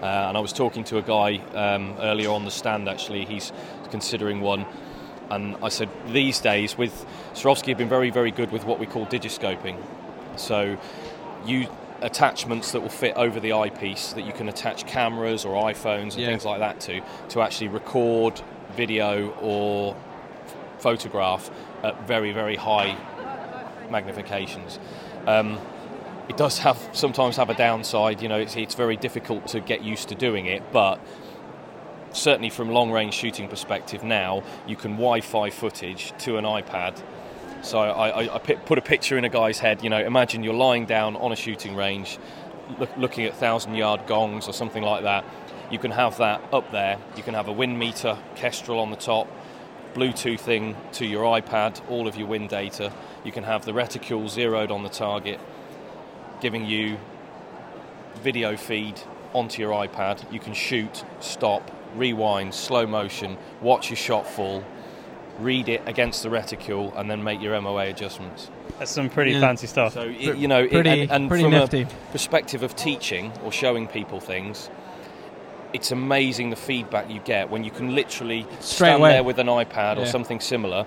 Uh, and I was talking to a guy um, earlier on the stand. Actually, he's considering one, and I said these days with Swarovski have been very very good with what we call digiscoping. So you attachments that will fit over the eyepiece that you can attach cameras or iPhones and Yeah. things like that to to actually record video or photograph at very very high magnifications. Um, it does have sometimes have a downside. You know, it's, it's very difficult to get used to doing it, but certainly from long range shooting perspective now, you can Wi-Fi footage to an iPad. So I, I, I put a picture in a guy's head. You know, imagine you're lying down on a shooting range, look, looking at thousand yard gongs or something like that. You can have that up there. You can have a wind meter, Kestrel on the top, Bluetoothing to your iPad, all of your wind data. You can have the reticule zeroed on the target, giving you video feed onto your iPad. You can shoot, stop, rewind, slow motion, watch your shot fall, read it against the reticule, and then make your MOA adjustments. That's some pretty Yeah. fancy stuff. So y- you know, it- Pretty- and, and pretty from nifty. a perspective of teaching or showing people things, it's amazing the feedback you get when you can literally Straight stand away. there with an iPad or something similar,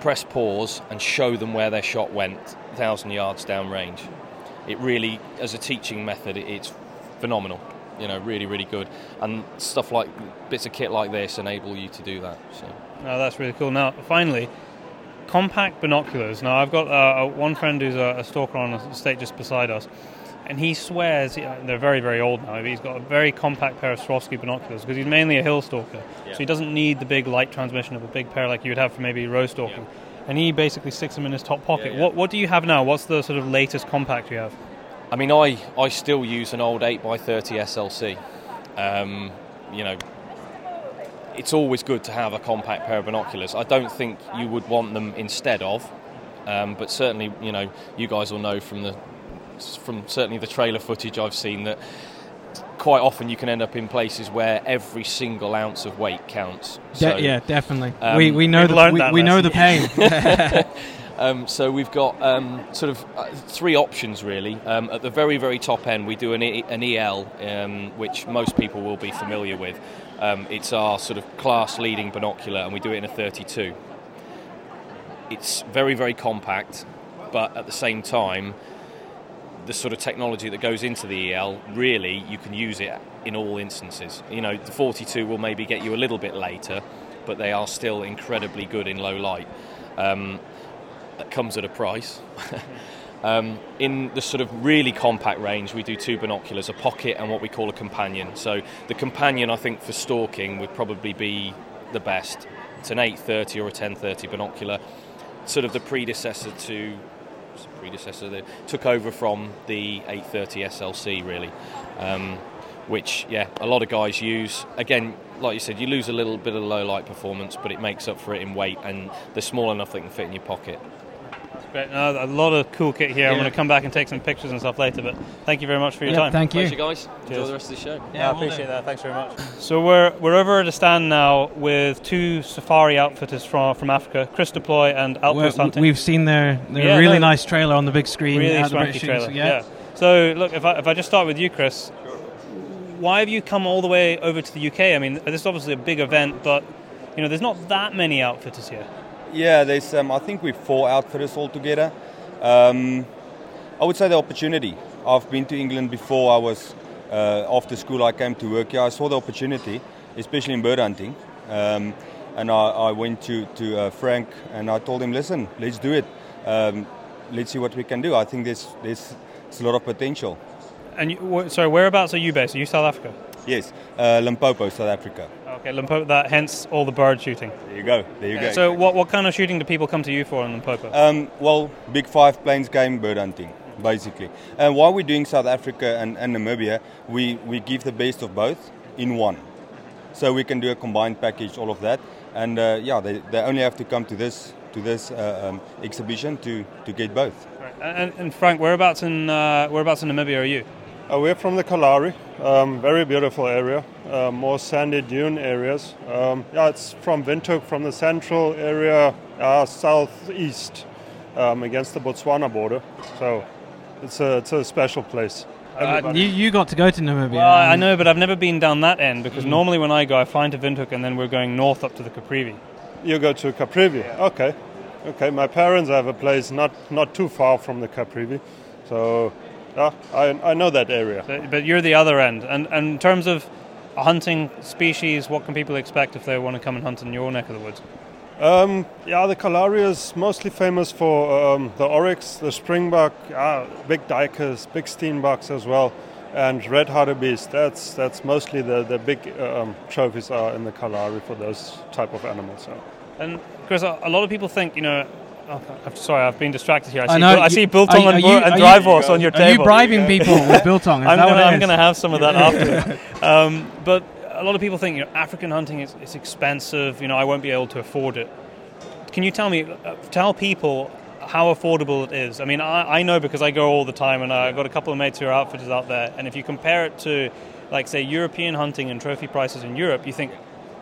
press pause, and show them where their shot went, thousand yards downrange. It really, as a teaching method, it's phenomenal. You know, really, really good. And stuff like bits of kit like this enable you to do that. So. No, that's really cool. Now, finally, compact binoculars. Now, I've got uh, one friend who's a, a stalker on a estate just beside us, and he swears yeah, they're very, very old now. But he's got a very compact pair of Swarovski binoculars because he's mainly a hill stalker, so he doesn't need the big light transmission of a big pair like you would have for maybe roe stalking. And he basically sticks them in his top pocket. Yeah, yeah. What What do you have now? What's the sort of latest compact you have? I mean, I, I still use an old 8x30 SLC. Um, you know, it's always good to have a compact pair of binoculars. I don't think you would want them instead of, um, but certainly, you know, you guys will know from the from certainly the trailer footage I've seen that quite often you can end up in places where every single ounce of weight counts. De- So, yeah, definitely. um, we we know the we, we know the pain. (laughs) (laughs) Um, so we've got um, sort of uh, three options really. Um, at the very, very top end, we do an, e- an EL, um, which most people will be familiar with. Um, it's our sort of class leading binocular, and we do it in a 32. It's very, very compact, but at the same time, the sort of technology that goes into the EL, really, you can use it in all instances. You know, the 42 will maybe get you a little bit later, but they are still incredibly good in low light. Um, that comes at a price. (laughs) um, in the sort of really compact range, we do two binoculars, a pocket and what we call a companion. So the companion, I think, for stalking would probably be the best. It's an 830 or a 1030 binocular, sort of the predecessor to predecessor that took over from the 830 SLC really, um, which yeah a lot of guys use. Again, like you said, you lose a little bit of low light performance, but it makes up for it in weight, and they're small enough they can fit in your pocket. Great. No, a lot of cool kit here. I'm going to come back and take some pictures and stuff later. But thank you very much for your Yeah, time. thank you. Pleasure, guys. Enjoy the rest of the show. Yeah, I appreciate that. Thanks very much. So we're we're over at a stand now with two safari outfitters from from Africa, Chris du Plooy and Outpost We're- Hunting. We've seen their, their Yeah, really no, nice trailer on the big screen. really uh, at swanky British trailer. Shoes, Yeah. So look, if I if I just start with you, Chris, why have you come all the way over to the UK? I mean, this is obviously a big event, but you know, there's not that many outfitters here. Yeah, there's. Um, I think we're four outfitters altogether. Um, I would say the opportunity. I've been to England before. I was uh, after school. I came to work here. I saw the opportunity, especially in bird hunting, um, and I, I went to to uh, Frank and I told him, "Listen, let's do it. Um, let's see what we can do. I think there's there's, there's a lot of potential." And you, sorry, whereabouts are you based? Are you South Africa? Yes, uh, Limpopo, South Africa. Okay, Limpopo. That hence all the bird shooting. There you go. There you go. So what what kind of shooting do people come to you for in Limpopo? Um, well, big five plains game bird hunting, basically. And while we're doing South Africa and, and Namibia, we, we give the best of both in one. So we can do a combined package, all of that. And uh, yeah, they, they only have to come to this to this uh, um, exhibition to, to get both. And, and Frank, whereabouts in uh, whereabouts in Namibia are you? Uh, we're from the Kalahari, um, very beautiful area, uh, more sandy dune areas. Um, yeah, it's from Windhoek, from the central area, uh, southeast, um, against the Botswana border. So it's a, it's a special place. Everybody- you, you got to go to Namibia. Well, I know, but I've never been down that end because Mhm. normally when I go, I find to Windhoek and then we're going north up to the Caprivi. You go to Caprivi. Okay, okay. My parents have a place not not too far from the Caprivi, so yeah, I I know that area. But, but you're the other end. And, and in terms of hunting species, what can people expect if they want to come and hunt in your neck of the woods? Um, yeah, the Kalahari is mostly famous for um, the oryx, the springbuck, uh, big duikers, big steenbucks as well, and red hartebeest. That's that's mostly the the big um, trophies are in the Kalahari for those type of animals. So. And Chris, a lot of people think, you know, oh, I'm sorry, I've been distracted here. I see, I know, Bil- I see biltong are- and, are you- and are you- drive horse on your are you table. bribing people with (laughs) biltong? Is I'm that gonna, it I'm going to have some of that (laughs) after. um, but a lot of people think, you know, African hunting is, is expensive. You know, I won't be able to afford it. Can you tell me, uh, tell people how affordable it is? I mean, I, I know because I go all the time, and I've got a couple of mates who are outfitters out there. And if you compare it to, like, say, European hunting and trophy prices in Europe, you think,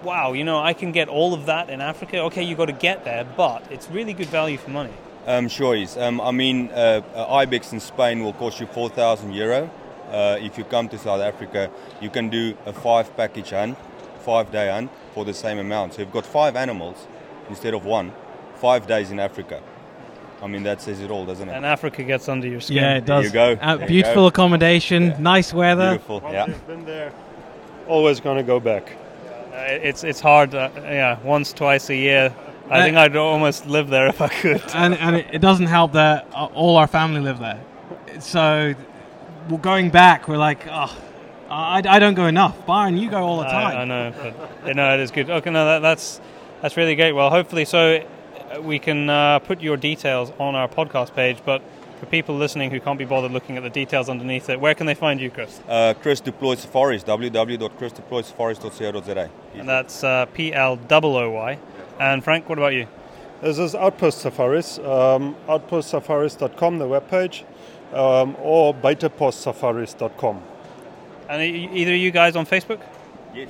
wow, you know, I can get all of that in Africa. Okay, you've got to get there, but it's really good value for money. Um, sure is. Um, I mean, uh, uh, ibex in Spain will cost you 4,000 euro. Uh, if you come to South Africa, you can do a five package hunt, five day hunt for the same amount. So you've got five animals instead of one, five days in Africa. I mean, that says it all, doesn't it? And Africa gets under your skin. Yeah, it does. There you go. Uh, There you beautiful go. accommodation, nice weather. Beautiful, yeah. Been there. Always going to go back. Uh, it's it's hard. Uh, yeah, once twice a year. I Uh, think I'd almost live there if I could. (laughs) and and it, it doesn't help that uh, all our family live there. So, well, going back, we're like, oh, I, I don't go enough. Byron, you go all the time. I, I know, but you know, it is good. Okay, no, that, that's that's really great. Well, hopefully, so uh, we can uh, put your details on our podcast page. But for people listening who can't be bothered looking at the details underneath it, where can they find you, Chris? Uh, Chris du Plooy Safaris, www.chrisdeploysafaris.co.za. And that's uh, P L O O Y. And Frank, what about you? This is Outpost Safaris, um, outpostsafaris.com, the webpage, um, or beitepostsafaris.com. And are you- either of you guys on Facebook? Yes.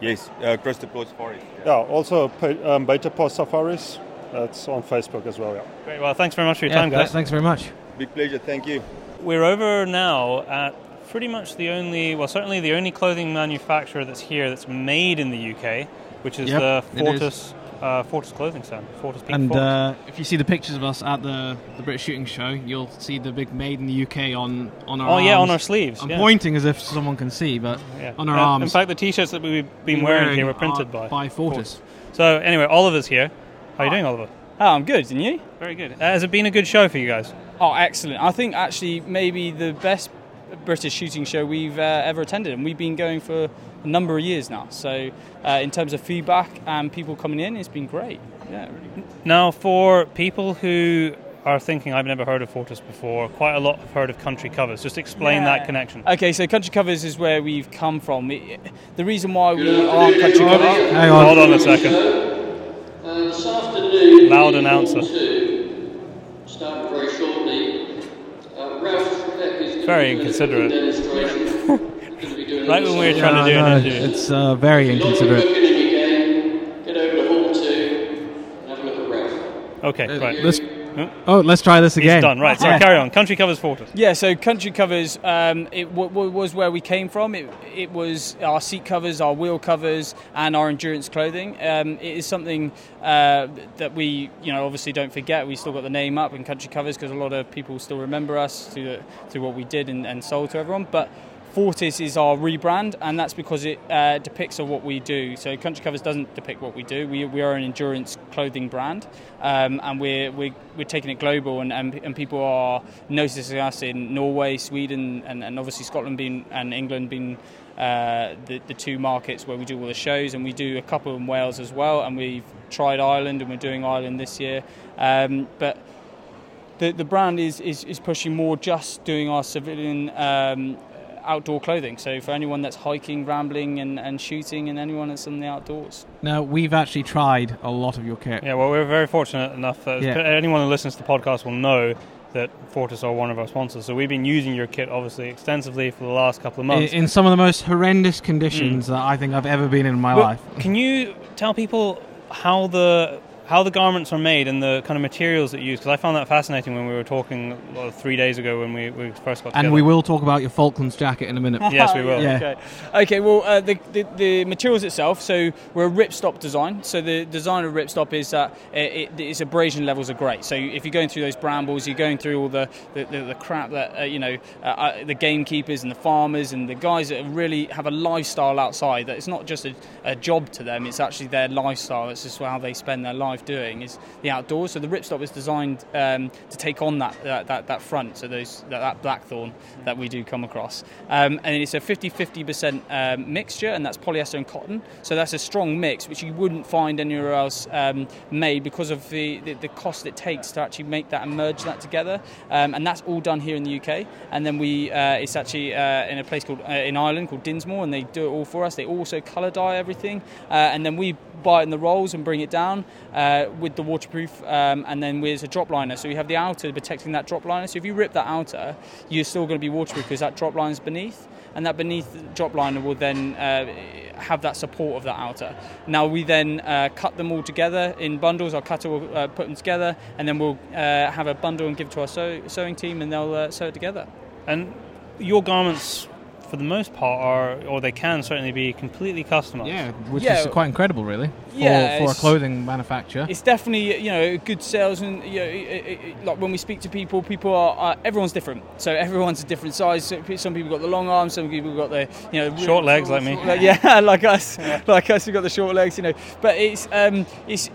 Yes, uh, Cross Deploys Forest. Yeah, also pa- um, Beta Post Safaris. That's on Facebook as well. Yeah. Great. Well, thanks very much for your Yeah, time, guys. thanks very much. Big pleasure. Thank you. We're over now at pretty much the only, well, certainly the only clothing manufacturer that's here that's made in the UK, which is Yep, the it is. Fortis, uh, Fortis clothing stand. Fortis Peak And Fortis. uh, if you see the pictures of us at the, the British Shooting Show, you'll see the big "Made in the UK" on on our Oh, yeah, on our sleeves, I'm yeah. pointing as if someone can see, but Yeah. on our Uh, arms. In fact, the T-shirts that we've been Been wearing, wearing here were printed are by by Fortis. So anyway, Oliver's here. How are you doing, Oliver? Oh, I'm good, and you? Very good. Uh, has it been a good show for you guys? Oh, excellent. I think actually maybe the best British shooting show we've uh, ever attended, and we've been going for a number of years now. So, uh, in terms of feedback and people coming in, it's been great. Yeah, really good. Now, for people who are thinking, I've never heard of Fortis before, quite a lot have heard of Country Covers. Just explain Yeah. that connection. Okay, so Country Covers is where we've come from. It- the reason why we aren't Country Covers. Hang on. Hold on a second. This afternoon, Loud announcer. Starting very shortly. Uh, Ralph Peck is Very to be doing a inconsiderate. demonstration. He's (laughs) gonna be doing Right when we were song. trying to do Yeah, an interview. It's uh, very inconsiderate. looking if you can, get over to Hall 2 and have a look at Ralph. Okay, right. Let's, oh, let's try this again. He's done. Right, so Yeah. carry on. Country Covers Fortis. Yeah, so country covers, um, it w- w- was where we came from. It, it was our seat covers, our wheel covers, and our endurance clothing. Um, it is something uh, that we, you know, obviously don't forget. We still got the name up in country covers because a lot of people still remember us through, the, through what we did and, and sold to everyone. But Fortis is our rebrand, and that's because it uh, depicts what we do. So Country Covers doesn't depict what we do. We, we are an endurance clothing brand, um, and we're, we're, we're taking it global, and, and, and people are noticing us in Norway, Sweden, and, and obviously Scotland being, and England being uh, the, the two markets where we do all the shows, and we do a couple in Wales as well, and we've tried Ireland, and we're doing Ireland this year. Um, but the, the brand is, is, is pushing more just doing our civilian um, outdoor clothing. So for anyone that's hiking, rambling, and, and shooting, and anyone that's in the outdoors. Now we've actually tried a lot of your kit. Yeah, well, we're very fortunate enough that Yeah. anyone who listens to the podcast will know that Fortis are one of our sponsors. So we've been using your kit, obviously, extensively for the last couple of months. in some of the most horrendous conditions that I think I've ever been in in my Mm. But life. Can you tell people how the how the garments are made and the kind of materials that you use? Because I found that fascinating when we were talking well, three days ago when we, we first got together. And we will talk about your Falklands jacket in a minute. (laughs) Yes, we will. Yeah. Okay. Okay. Well, uh, the, the the materials itself. So we're a ripstop design. So the design of ripstop is that it, it, its abrasion levels are great. So if you're going through those brambles, you're going through all the the, the, the crap that uh, you know uh, uh, the gamekeepers and the farmers and the guys that really have a lifestyle outside. That it's not just a, a job to them. It's actually their lifestyle. It's just how they spend their life doing is the outdoors. So the ripstop is designed um, to take on that, that that that front. So those that, that blackthorn that we do come across, um, and it's a 50-50% um, mixture, and that's polyester and cotton. So that's a strong mix, which you wouldn't find anywhere else um, made because of the, the the cost it takes to actually make that and merge that together. Um, and that's all done here in the UK. And then we uh, it's actually uh, in a place called uh, in Ireland called Dinsmore, and they do it all for us. They also colour dye everything, uh, and then we buy it in the rolls and bring it down with the waterproof, um, and then with a drop liner. So you have the outer protecting that drop liner. So if you rip that outer, you're still going to be waterproof because that drop liner is beneath, and that beneath drop liner will then uh, have that support of that outer. Now we then uh, cut them all together in bundles. Our cutter will uh, put them together, and then we'll uh, have a bundle and give to our sew- sewing team, and they'll uh, sew it together. And your garments, for the most part, are or they can certainly be completely customized. Yeah, which Yeah. is quite incredible, really, for, Yeah, for a clothing manufacturer. It's definitely you know a good sales and you know, it, it, it- like when we speak to people, people are uh, everyone's different. So everyone's a different size. So some people got the long arms, some people got the you know really Short legs like me. like- yeah, (laughs) like us, like us. We got the short legs, you know. But it's um, it's.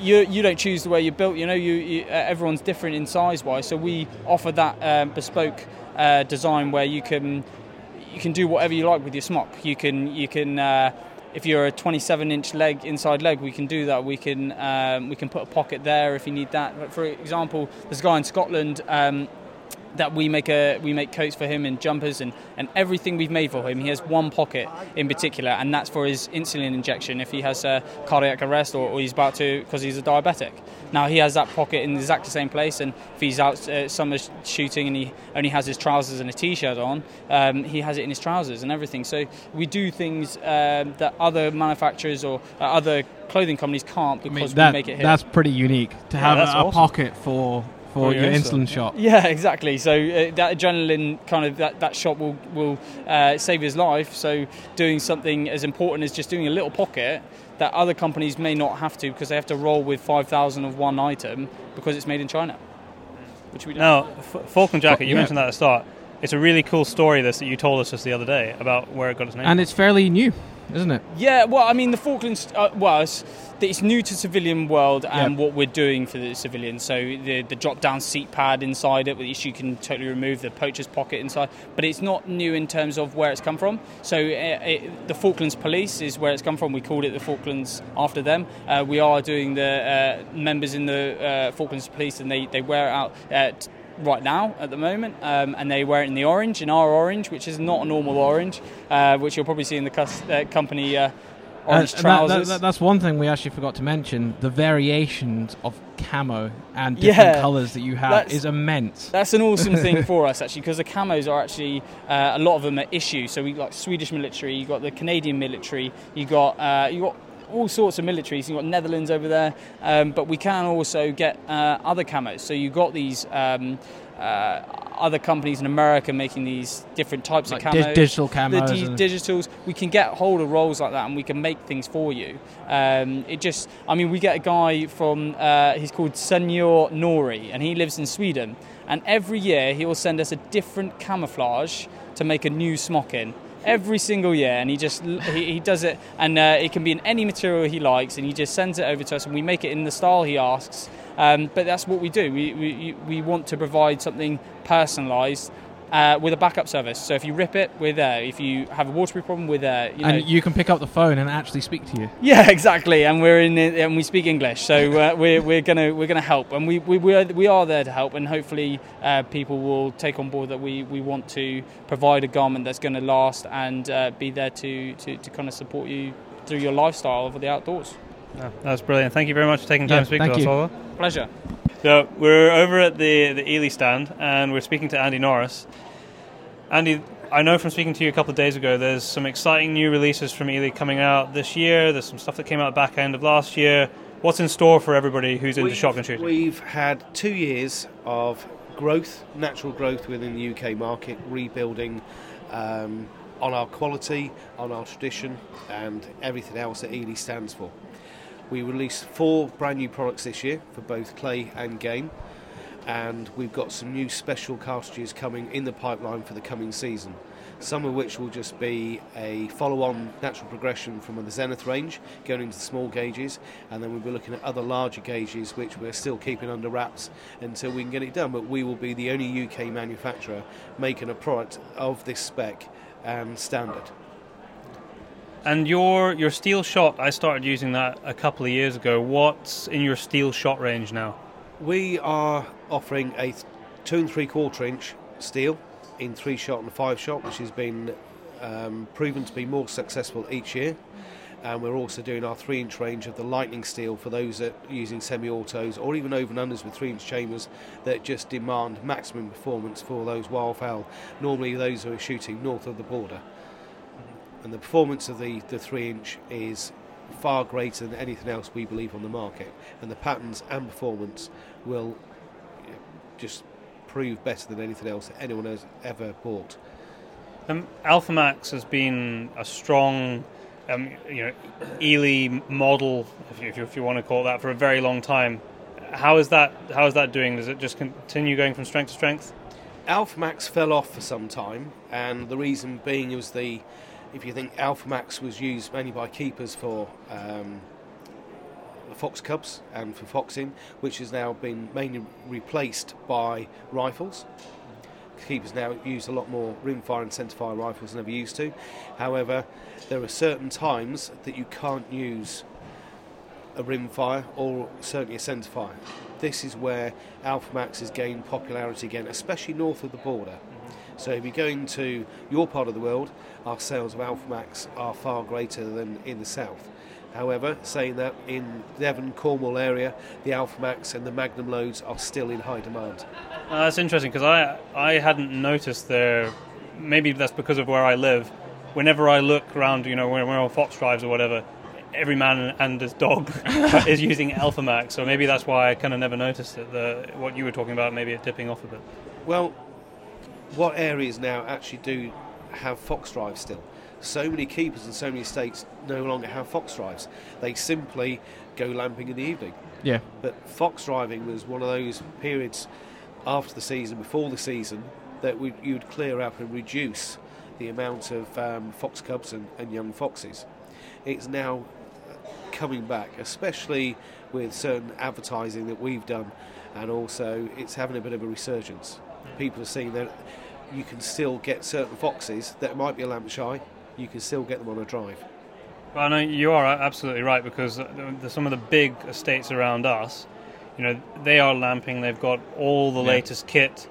You, you don't choose the way you're built, you know. You, you uh, everyone's different in size wise, so we offer that um, bespoke uh, design where you can you can do whatever you like with your smock. You can you can uh, if you're a 27 inch leg inside leg, we can do that. We can um, we can put a pocket there if you need that. But for example, there's a guy in Scotland. Um, that we make a we make coats for him and jumpers and, and everything we've made for him. He has one pocket in particular, and that's for his insulin injection if he has a cardiac arrest or, or he's about to because he's a diabetic. Now he has that pocket in exactly the same place, and if he's out uh, summer shooting and he only has his trousers and a t-shirt on, um, he has it in his trousers and everything. So we do things um, that other manufacturers or uh, other clothing companies can't I because mean, that, we make it here. That's pretty unique to Yeah, have a, a awesome. pocket for for For your your insulin, insulin. shot. Yeah, (laughs) exactly. So uh, that adrenaline kind of that, that shot will will uh, save his life. So doing something as important as just doing a little pocket that other companies may not have to because they have to roll with five thousand of one item because it's made in China, which we don't. Now, F- Falcon Jacket, you Yeah. mentioned that at the start. It's a really cool story, this, that you told us just the other day about where it got its name. And it's fairly new, isn't it? Yeah, well, I mean, the Falklands, uh, well, it's, it's new to civilian world and Yep. what we're doing for the civilians. So the the drop down seat pad inside it, which you can totally remove, the poacher's pocket inside, but it's not new in terms of where it's come from. So uh, it, the Falklands Police is where it's come from. We called it the Falklands after them. Uh, we are doing the uh, members in the uh, Falklands Police, and they, they wear it out. Uh, t- Right now, at the moment, um, and they wear it in the orange, in our orange, which is not a normal orange, uh, which you'll probably see in the cus- uh, company uh, orange Uh, that- trousers. that- that- that's one thing we actually forgot to mention. The variations of camo and different Yeah, colours that you have is immense. That's an awesome thing (laughs) for us actually, because the camos are actually uh, a lot of them are issue. So we got Swedish military, you got the Canadian military, you got uh, you got all sorts of militaries. You've got Netherlands over there, um, but we can also get uh, other camos. So you've got these. Um, uh, other companies in America making these different types Like of di- camos, digital the camos di- and- digitals. We can get hold of roles like that, and we can make things for you. Um, it just, I mean, we get a guy from, uh, he's called Senor Nori, and he lives in Sweden. And every year he will send us a different camouflage to make a new smocking. Every single year, and he just he, he does it, and uh, it can be in any material he likes, and he just sends it over to us, and we make it in the style he asks. Um, but that's what we do. We, we we want to provide something personalised uh, with a backup service. So if you rip it, we're there. If you have a waterproof problem, we're there. You know, and you can pick up the phone and actually speak to you. yeah, (laughs) exactly. And we're in and we speak English, so uh, (laughs) we're, we're gonna we're gonna help, and we we we are, we are there to help, and hopefully uh, people will take on board that we, we want to provide a garment that's going to last and uh, be there to, to, to kind of support you through your lifestyle of the outdoors. Yeah, that's brilliant. Thank you very much for taking time Yeah, to speak thank to us, you. Oliver. Pleasure. So we're over at the the Eley stand, and we're speaking to Andy Norris. Andy, I know from speaking to you a couple of days ago, there's some exciting new releases from Eley coming out this year. There's some stuff that came out back end of last year. What's in store for everybody who's into We've- shotgun shooting? We've had two years of growth, natural growth within the UK market, rebuilding um, on our quality, on our tradition, and everything else that Eley stands for. We released four brand new products this year for both clay and game, and we've got some new special cartridges coming in the pipeline for the coming season. Some of which will just be a follow on natural progression from the Zenith range going into the small gauges, and then we'll be looking at other larger gauges which we're still keeping under wraps until we can get it done. But we will be the only UK manufacturer making a product of this spec and standard. And your your steel shot, I started using that a couple of years ago. What's in your steel shot range now? We are offering a two and three quarter inch steel in three shot and five shot, which has been um, proven to be more successful each year. And we're also doing our three inch range of the lightning steel for those that are using semi autos or even over and unders with three inch chambers that just demand maximum performance for those wildfowl, normally those who are shooting north of the border. And the performance of the, the three inch is far greater than anything else we believe on the market. And the patterns and performance will just prove better than anything else that anyone has ever bought. Um, Alpha Max has been a strong, um, you know, Eley model, if you, if you, if you want to call it that, for a very long time. How is that? How is that doing? Does it just continue going from strength to strength? Alpha Max fell off for some time, and the reason being was the, if you think Alpha Max was used mainly by keepers for um, fox cubs and for foxing, which has now been mainly replaced by rifles. Keepers now use a lot more rimfire and centerfire rifles than ever used to. However, there are certain times that you can't use a rimfire or certainly a centerfire. This is where Alpha Max has gained popularity again, especially north of the border. So if you're going to your part of the world, our sales of Alpha Max are far greater than in the south. However, saying that in Devon, Cornwall area, the Alpha Max and the Magnum loads are still in high demand. Uh, that's interesting because I I hadn't noticed there. Maybe that's because of where I live. Whenever I look around, you know, when we're on Fox drives or whatever, every man and his dog (laughs) is using Alpha Max. So maybe that's why I kind of never noticed it. The what you were talking about, maybe it dipping off a bit. Well, what areas now actually do have Fox drives still? So many keepers and so many estates no longer have Fox drives. They simply go lamping in the evening. Yeah. But Fox driving was one of those periods after the season, before the season, that we, you'd clear up and reduce the amount of um, fox cubs and, and young foxes. It's now coming back, especially with certain advertising that we've done, and also it's having a bit of a resurgence. People are seeing that you can still get certain foxes that might be a lamp shy, you can still get them on a drive. Well, know you are absolutely right because the, some of the big estates around us, you know, they are lamping. They've got all the Yeah. latest kit.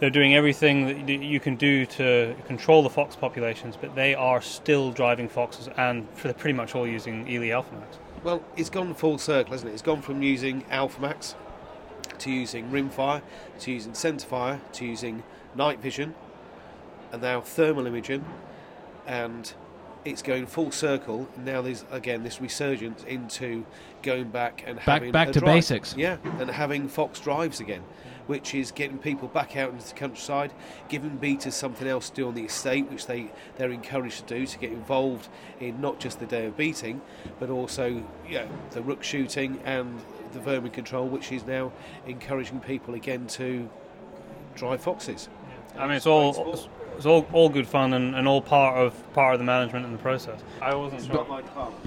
They're doing everything that you can do to control the fox populations, but they are still driving foxes, and they're pretty much all using Eley Alpha Max. Well, it's gone full circle, hasn't it? It's gone from using Alpha Max to using rimfire, to using centerfire, to using night vision, and now thermal imaging, and it's going full circle. Now there's again this resurgence into going back and Back- having back to drive. basics. Yeah, and having Fox drives again, which is getting people back out into the countryside, giving beaters something else to do on the estate, which they they're encouraged to do to get involved in not just the day of beating, but also you know, the rook shooting and the vermin control, which is now encouraging people again to drive foxes. I mean, it's all it's all, all good fun and, and all part of part of the management and the process. I wasn't sure.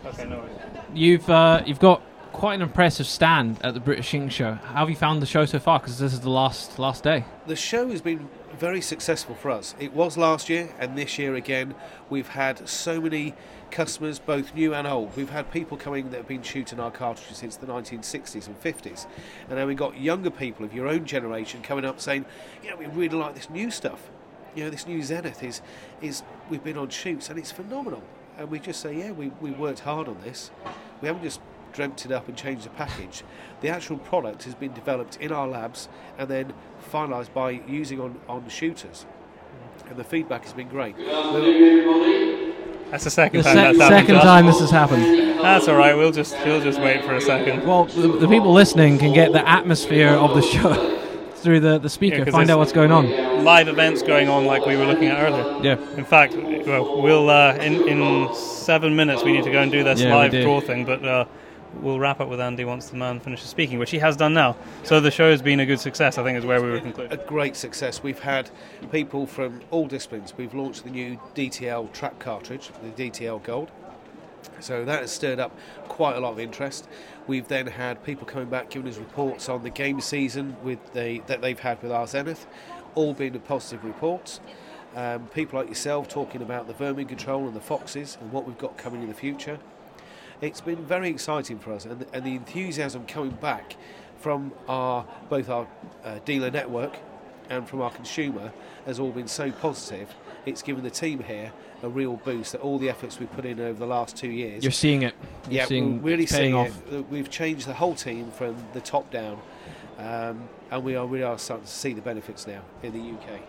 Okay, no worries. You've uh, you've got quite an impressive stand at the British Ink Show. How have you found the show so far? Because this is the last last day. The show has been very successful for us. It was last year, and this year again, we've had so many customers, both new and old. We've had people coming that have been shooting our cartridges since the 1960s and 50s, and then we've got younger people of your own generation coming up saying, "You know, we really like this new stuff. You know, this new Zenith is is we've been on shoots and it's phenomenal." And we just say, "Yeah, we we worked hard on this. We haven't just." Dreamt it up and changed the package. The actual product has been developed in our labs and then finalised by using on, on shooters, and the feedback has been great. That's the second The time sec- that's second time this has happened. That's all right. We'll just we'll just wait for a second. Well, the, the people listening can get the atmosphere of the show (laughs) through the, the speaker. Yeah, 'cause find out what's going on. Live events going on like we were looking at earlier. Yeah. In fact, well, we'll uh, in in seven minutes we need to go and do this Yeah, live do. draw thing, but. Uh, We'll wrap up with Andy once the man finishes speaking, which he has done now. So the show has been a good success, I think, is where we were concluding. A great success. We've had people from all disciplines. We've launched the new DTL trap cartridge, the DTL Gold. So that has stirred up quite a lot of interest. We've then had people coming back giving us reports on the game season with the, that they've had with our Zenith, all being positive reports. Um, people like yourself talking about the vermin control and the foxes and what we've got coming in the future. It's been very exciting for us, and the, and the enthusiasm coming back from our both our uh, dealer network and from our consumer has all been so positive. It's given the team here a real boost. That all the efforts we've put in over the last two years, You're seeing it. You're yeah, seeing we're really it's paying seeing off. it. We've changed the whole team from the top down, um, and we are really are starting to see the benefits now in the UK.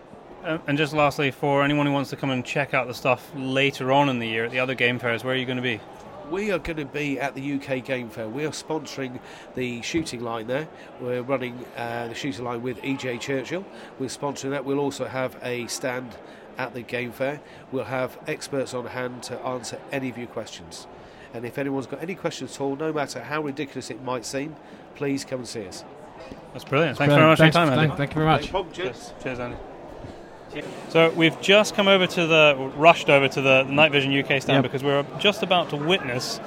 Uh, and just lastly, for anyone who wants to come and check out the stuff later on in the year at the other game fairs, where are you going to be? We are going to be at the UK Game Fair. We are sponsoring the shooting line there. We're running uh, the shooting line with EJ Churchill. We're sponsoring that. We'll also have a stand at the Game Fair. We'll have experts on hand to answer any of your questions. And if anyone's got any questions at all, no matter how ridiculous it might seem, please come and see us. That's brilliant. That's Thanks very much brilliant. for your time, Andy. thank- thank you very much. Problem, cheers. Cheers, Andy. So we've just come over to the rushed over to the Night Vision UK stand Yep. because we're just about to witness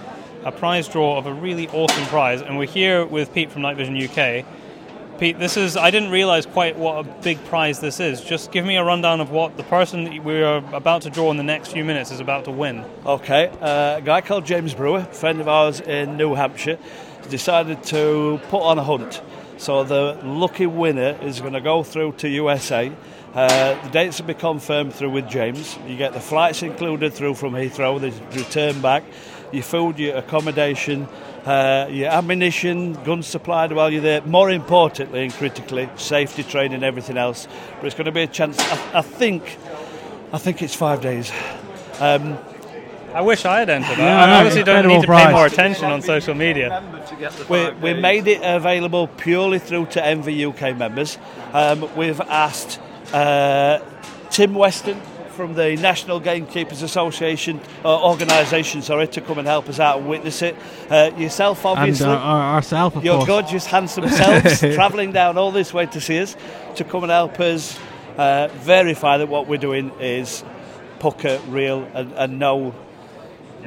a prize draw of a really awesome prize, and we're here with Pete from Night Vision UK. Pete, this is. I didn't realize quite what a big prize this is. Just give me a rundown of what the person that we are about to draw in the next few minutes is about to win. Okay, uh, a guy called James Brewer, friend of ours in New Hampshire, decided to put on a hunt. So the lucky winner is going to go through to USA. Uh, the dates will be confirmed through with James. You get the flights included through from Heathrow, the return back, your food, your accommodation, uh, your ammunition, guns supplied while you're there. More importantly and critically, safety training, everything else. But it's going to be a chance. I, I think, I think it's five days. Um, I wish I had entered. Yeah, I obviously don't need to prize. pay more attention on social media. we, we made it available purely through to NVUK members. Um, we've asked uh, Tim Weston from the National Gamekeepers Association uh, organisation, sorry, to come and help us out and witness it. Uh, yourself, obviously, And uh, ourselves, of your course. gorgeous, handsome selves, (laughs) travelling down all this way to see us, to come and help us uh, verify that what we're doing is pucker, real, and, and no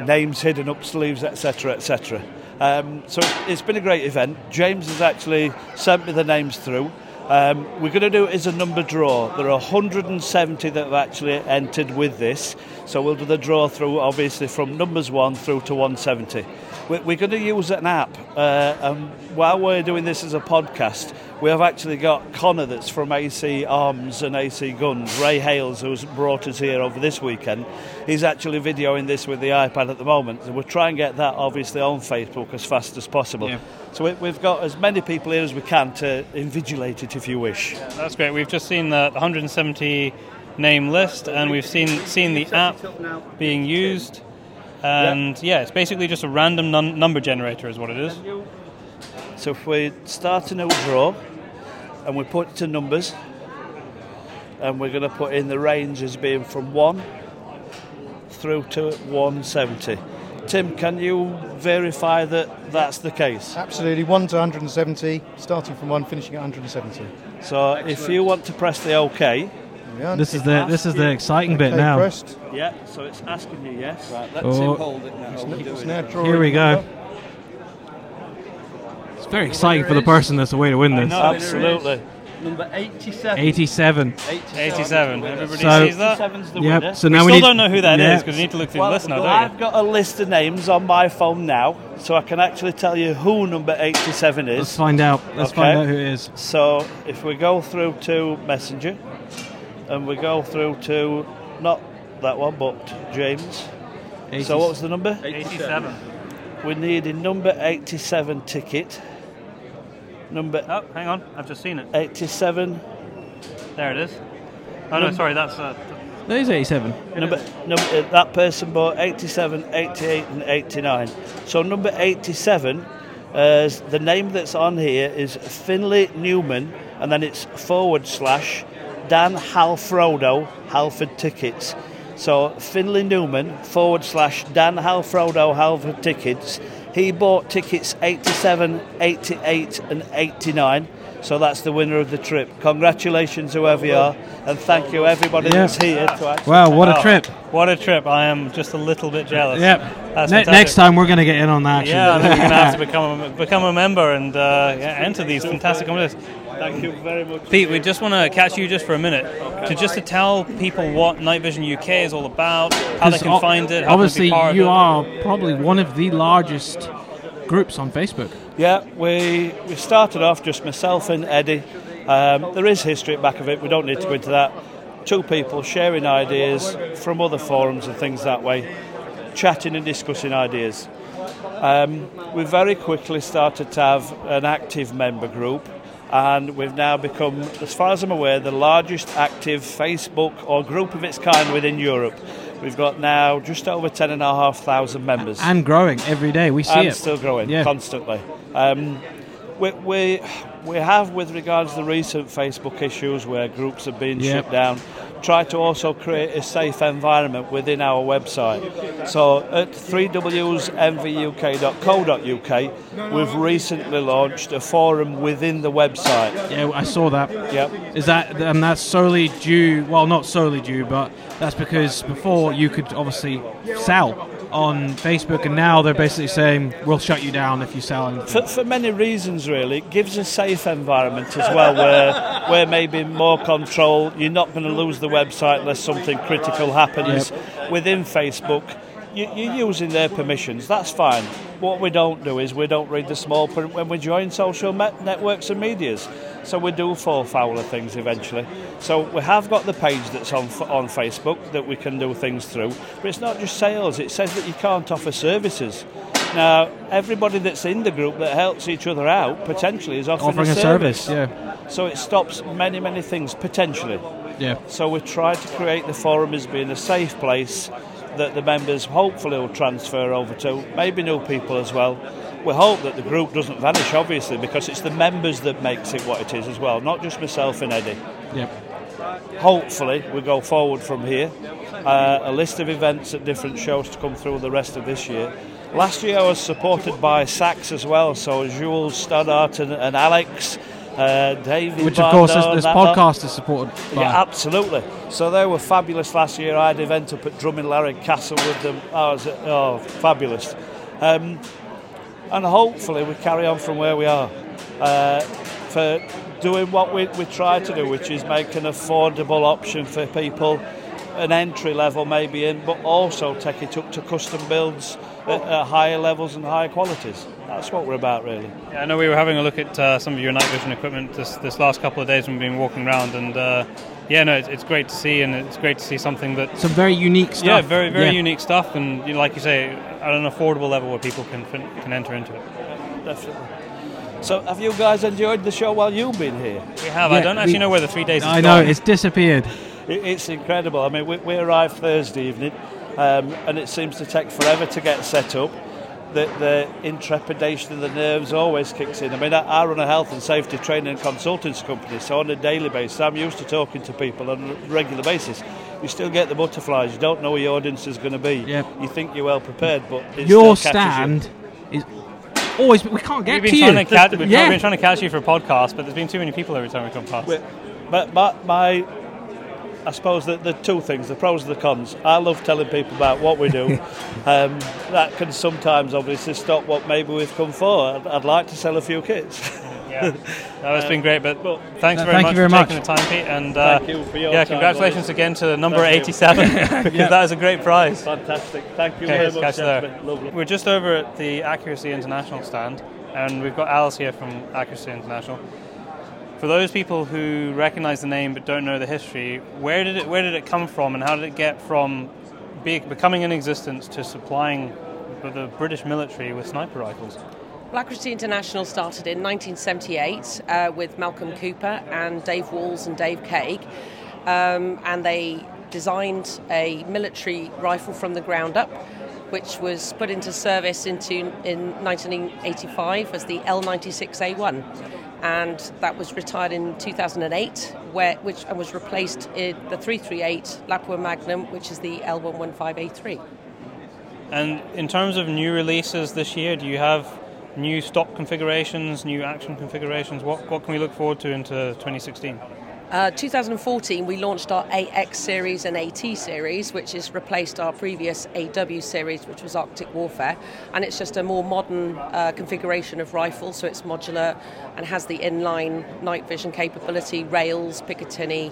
names hidden up sleeves, etc., etc. Um, so it's, been a great event. James has actually sent me the names through. Um, we're going to do it as a number draw. There are 170 that have actually entered with this, so we'll do the draw through, obviously, from numbers one through to 170. We're, going to use an app, uh, and while we're doing this as a podcast, we have actually got Connor that's from AC Arms and AC Guns, Ray Hales, who's brought us here over this weekend. He's actually videoing this with the iPad at the moment, and we'll try and get that obviously on Facebook as fast as possible. Yeah. So we, we've got as many people here as we can to invigilate it if you wish. That's great. We've just seen the 170 name list, and we've seen seen the app being used. And yeah, it's basically just a random num- number generator, is what it is. So if we start a new draw and we put it to numbers, and we're going to put in the range as being from 1 through to 170. Tim, can you verify that that's the case? Absolutely, 1 to 170, starting from 1, finishing at 170. So if you want to press the OK, This is the this is the exciting bit now. pressed. Yeah, so it's asking you yes. Right, let oh. Tim Oh. hold it It's n- it's now Here we go. It's very exciting for the person that's away to win this. Absolutely. Number 87. 87. 87. Everybody So- sees that? Yep, winner. so we now still we need- don't know who that is yeah. because we need to look through Well, the list now, don't I've got a list of names on my phone now, so I can actually tell you who number 87 is. Let's find out. Let's find out who it is. So if we go through to Messenger, and we go through to not that one, but James. Eighty- So what was the number? 87. We need a number 87 ticket. Number. Oh, hang on. I've just seen it. 87. There it is. Oh, no, sorry. That's. Uh, That is 87. Number, number, uh, that person bought 87, 88, and 89. So number 87, uh, the name that's on here is Finley Newman, and then it's forward slash Dan Halfrodo, Halford Tickets. So Finley Newman, forward slash Dan Halfrodo, Halford Tickets. He bought tickets 87, 88, and 89. So that's the winner of the trip. Congratulations, whoever you are, and thank you everybody Yeah. that's here to Wow, what a trip. What a trip. I am just a little bit jealous. Yep. Ne- next time we're going to get in on that. Yeah, I think we're going to have to become a, become a member and uh, yeah, enter these fantastic competitions. Thank you very much. Pete, we just want to catch you just for a minute to just to tell people what Night Vision UK is all about, how they can o- find it, how Obviously, can be part you of it. are probably one of the largest groups on Facebook. Yeah, we we started off just myself and Eddie. Um, there is history at back of it. We don't need to go into that. Two people sharing ideas from other forums and things that way, chatting and discussing ideas. Um, we very quickly started to have an active member group, and we've now become, as far as I'm aware, the largest active Facebook or group of its kind within Europe. We've got now just over ten and a half thousand members And growing every day. We see and it. still growing Yeah. constantly. Um, we, we we have, with regards to the recent Facebook issues where groups have been Yep. shut down, tried to also create a safe environment within our website. So at 3wsmvuk.co.uk, we've recently launched a forum within the website. Yeah, I saw that. Yep. Is that and that's solely due? Well, not solely due, but that's because before you could obviously sell on Facebook, and now they're basically saying we'll shut you down if you sell anything. For, for many reasons, really, it gives a safe environment as well, where where maybe more control. You're not going to lose the website unless something critical happens within Facebook. You, you're using their permissions. That's fine. What we don't do is we don't read the small print when we join social networks and medias. So we do fall foul of things eventually. So we have got the page that's on on Facebook that we can do things through, but it's not just sales. It says that you can't offer services. Now, everybody that's in the group that helps each other out potentially is offering, Offering a service, yeah. So it stops many, many things potentially. Yeah. So we try to create the forum as being a safe place that the members hopefully will transfer over to, maybe new people as well. We hope that the group doesn't vanish, obviously, because it's the members that makes it what it is as well, not just myself and Eddie. Yep. Hopefully, we go forward from here. Uh, a list of events at different shows to come through the rest of this year. Last year I was supported by Saks as well, so Jules, Stoddart, and, and Alex, uh, David. Which, of course, Bardo, this that lot. podcast is supported by. Yeah, absolutely. So they were fabulous last year. I had an event up at Drumlanrig Castle with them. I was oh fabulous. Um, and hopefully we carry on from where we are uh, for doing what we, we try to do, which is make an affordable option for people, an entry level maybe in, but also take it up to custom builds at, at higher levels and higher qualities. That's what we're about, really. Yeah, I know we were having a look at uh, some of your night vision equipment this, this last couple of days when we've been walking around, and uh, yeah, no, it's, it's great to see, and it's great to see something that Some very unique stuff. Yeah, very very Yeah. unique stuff, and you know, like you say, at an affordable level where people can fin- can enter into it. Definitely. So, have you guys enjoyed the show while you've been here? We have. I don't actually know where the three days. I has know gone. it's disappeared. It- It's incredible. I mean, we, we arrived Thursday evening, um, and it seems to take forever to get set up. The, the intrepidation of the nerves always kicks in. I mean, I, I run a health and safety training and consultants company, so on a daily basis, I'm used to talking to people on a regular basis. You still get the butterflies. You don't know where your audience is going to be. You think you're well prepared, but it Your still catches stand is always. We can't get We've been to trying you. to catch. We've yeah. been trying to catch you for a podcast, but there's been too many people every time we come past. Well, But my, my I suppose that the two things, the pros and the cons. I love telling people about what we do. (laughs) um, that can sometimes obviously stop what maybe we've come for. I'd, I'd like to sell a few kits. Yeah, (laughs) no, it's been great. But thanks No, very thank much you very for much. taking the time, Pete. And uh, Thank you for your yeah, time, congratulations boys. again to number Thank 87 (laughs) because Yeah. that is a great prize. Fantastic. Thank you Okay, very much, catch there. Lovely. We're just over at the Accuracy International stand, and we've got Alice here from Accuracy International. For those people who recognise the name but don't know the history, where did it where did it come from, and how did it get from be, becoming in existence to supplying the British military with sniper rifles? Accuracy International started in 1978 uh, with Malcolm Cooper and Dave Walls and Dave Craig, um, and they designed a military rifle from the ground up, which was put into service into, in 1985 as the L96A1, and that was retired in 2008, where, which and was replaced in the 338 Lapua Magnum, which is the L115A3. And in terms of new releases this year, do you have new stock configurations, new action configurations? What, what can we look forward to into 2016? Uh, 2014, we launched our AX series and AT series, which has replaced our previous AW series, which was Arctic Warfare. And it's just a more modern uh, configuration of rifle, so it's modular and has the inline night vision capability, rails, Picatinny,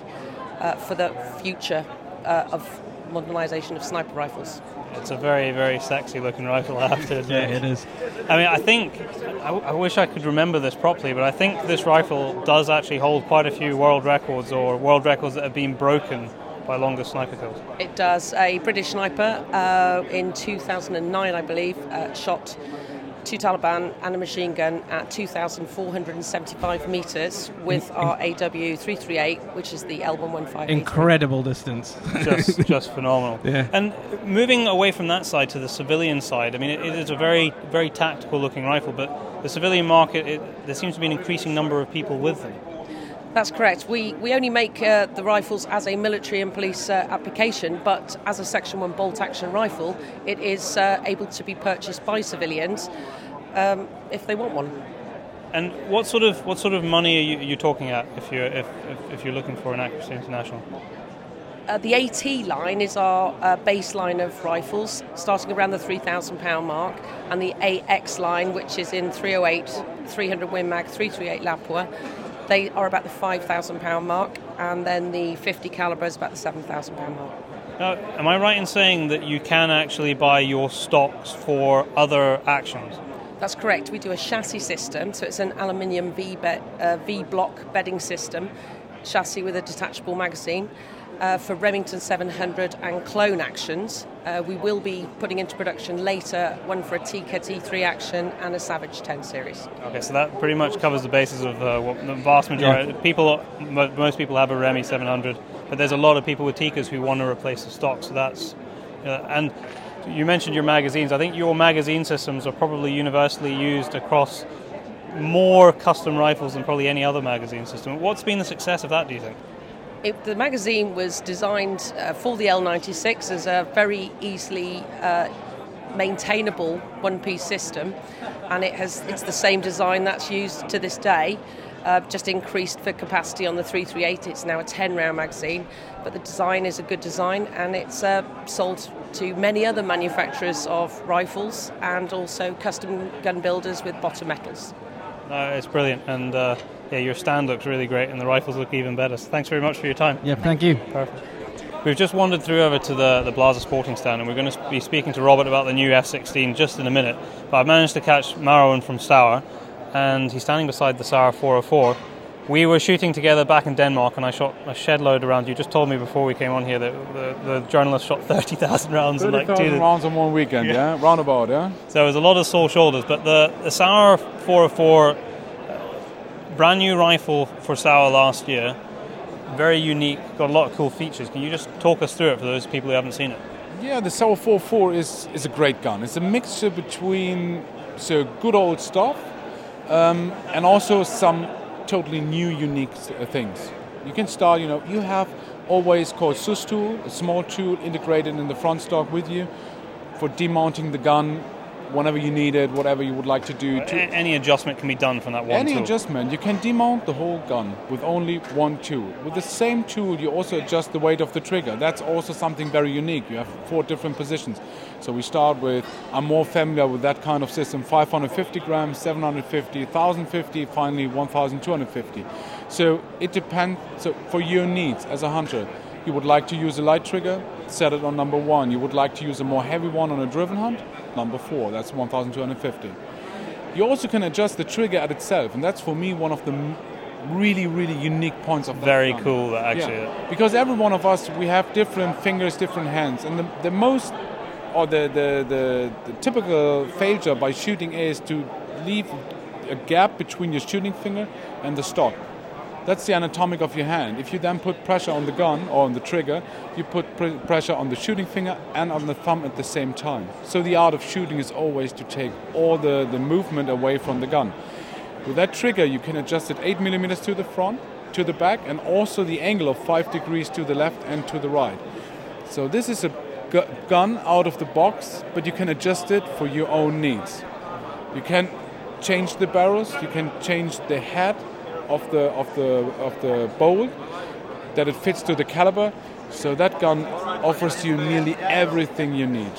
uh, for the future uh, of modernisation of sniper rifles. It's a very, very sexy looking rifle, I have to admit. Yeah, it is. I mean, I think, I, w- I wish I could remember this properly, but I think this rifle does actually hold quite a few world records or world records that have been broken by longest sniper kills. It does. A British sniper uh, in 2009, I believe, uh, shot two Taliban and a machine gun at 2,475 metres with our AW 338, which is the L115. Incredible distance. just, (laughs) just phenomenal. Yeah. And moving away from that side to the civilian side, I mean, it, it is a very, very tactical looking rifle, but the civilian market, it, there seems to be an increasing number of people with them. That's correct. We, we only make uh, the rifles as a military and police uh, application, but as a Section 1 bolt action rifle, it is uh, able to be purchased by civilians um, if they want one. And what sort of what sort of money are you, you talking at if you're if, if, if you're looking for an Accuracy International? uh, the AT line is our uh, baseline of rifles, starting around the £3,000 mark, and the AX line, which is in 308, 300 Win Mag, 338 Lapua, they are about the £5,000 mark, and then the 50 caliber is about the £7,000 mark. Now, am I right in saying that you can actually buy your stocks for other actions? That's correct. We do a chassis system, so it's an aluminium V, be- uh, v block bedding system, chassis with a detachable magazine. Uh, for Remington 700 and clone actions. Uh, we will be putting into production later one for a Tikka T3 action and a Savage 10 series. Okay, so that pretty much covers the basis of uh, what the vast majority people. Most people have a Remy 700, but there's a lot of people with Tikkas who want to replace the stock. So that's and you mentioned your magazines. I think your magazine systems are probably universally used across more custom rifles than probably any other magazine system. What's been the success of that? Do you think? It, the magazine was designed uh, for the L96 as a very easily uh, maintainable one-piece system, and it has it's the same design that's used to this day. Uh, just increased for capacity on the 338. It's now a 10-round magazine, but the design is a good design, and it's uh, sold to many other manufacturers of rifles and also custom gun builders with bottom metals. No, it's brilliant, and uh, yeah, your stand looks really great, and the rifles look even better. So thanks very much for your time. Yeah, thank you. Perfect. We've just wandered through over to the, the Blaser Sporting stand, and we're going to be speaking to Robert about the new F16 just in a minute. But I've managed to catch Marouin from Sauer, and he's standing beside the Sauer 404. We were shooting together back in Denmark, and I shot a shed load around. You just told me before we came on here that the, the journalist shot 30,000 (laughs) rounds in like 30,000 two. rounds in one weekend, yeah? Roundabout, yeah? So it was a lot of sore shoulders. But the, the Sauer 404, uh, brand new rifle for Sauer last year, very unique, got a lot of cool features. Can you just talk us through it for those people who haven't seen it? Yeah, the Sauer 44 is, is a great gun. It's a mixture between so good old stuff um, and also some totally new, unique uh, things. You can start, you know, you have always called SUS tool, a small tool integrated in the front stock with you for demounting the gun whenever you need it, whatever you would like to do. A- any adjustment can be done from that one Any tool. adjustment, you can demount the whole gun with only one tool. With the same tool, you also adjust the weight of the trigger. That's also something very unique. You have four different positions. So we start with, I'm more familiar with that kind of system 550 grams, 750, 1050, finally 1250. So it depends. So for your needs as a hunter, you would like to use a light trigger, set it on number one. You would like to use a more heavy one on a driven hunt, number four, that's 1250. You also can adjust the trigger at itself, and that's for me one of the really, really unique points of that Very gun. cool, actually. Yeah. Because every one of us, we have different fingers, different hands, and the, the most, or the, the, the, the typical failure by shooting is to leave a gap between your shooting finger and the stock. That's the anatomic of your hand. If you then put pressure on the gun or on the trigger, you put pr- pressure on the shooting finger and on the thumb at the same time. So the art of shooting is always to take all the, the movement away from the gun. With that trigger, you can adjust it 8 millimeters to the front, to the back, and also the angle of 5 degrees to the left and to the right. So this is a gu- gun out of the box, but you can adjust it for your own needs. You can change the barrels, you can change the head of the of the of the bolt that it fits to the caliber. So that gun offers you nearly everything you need.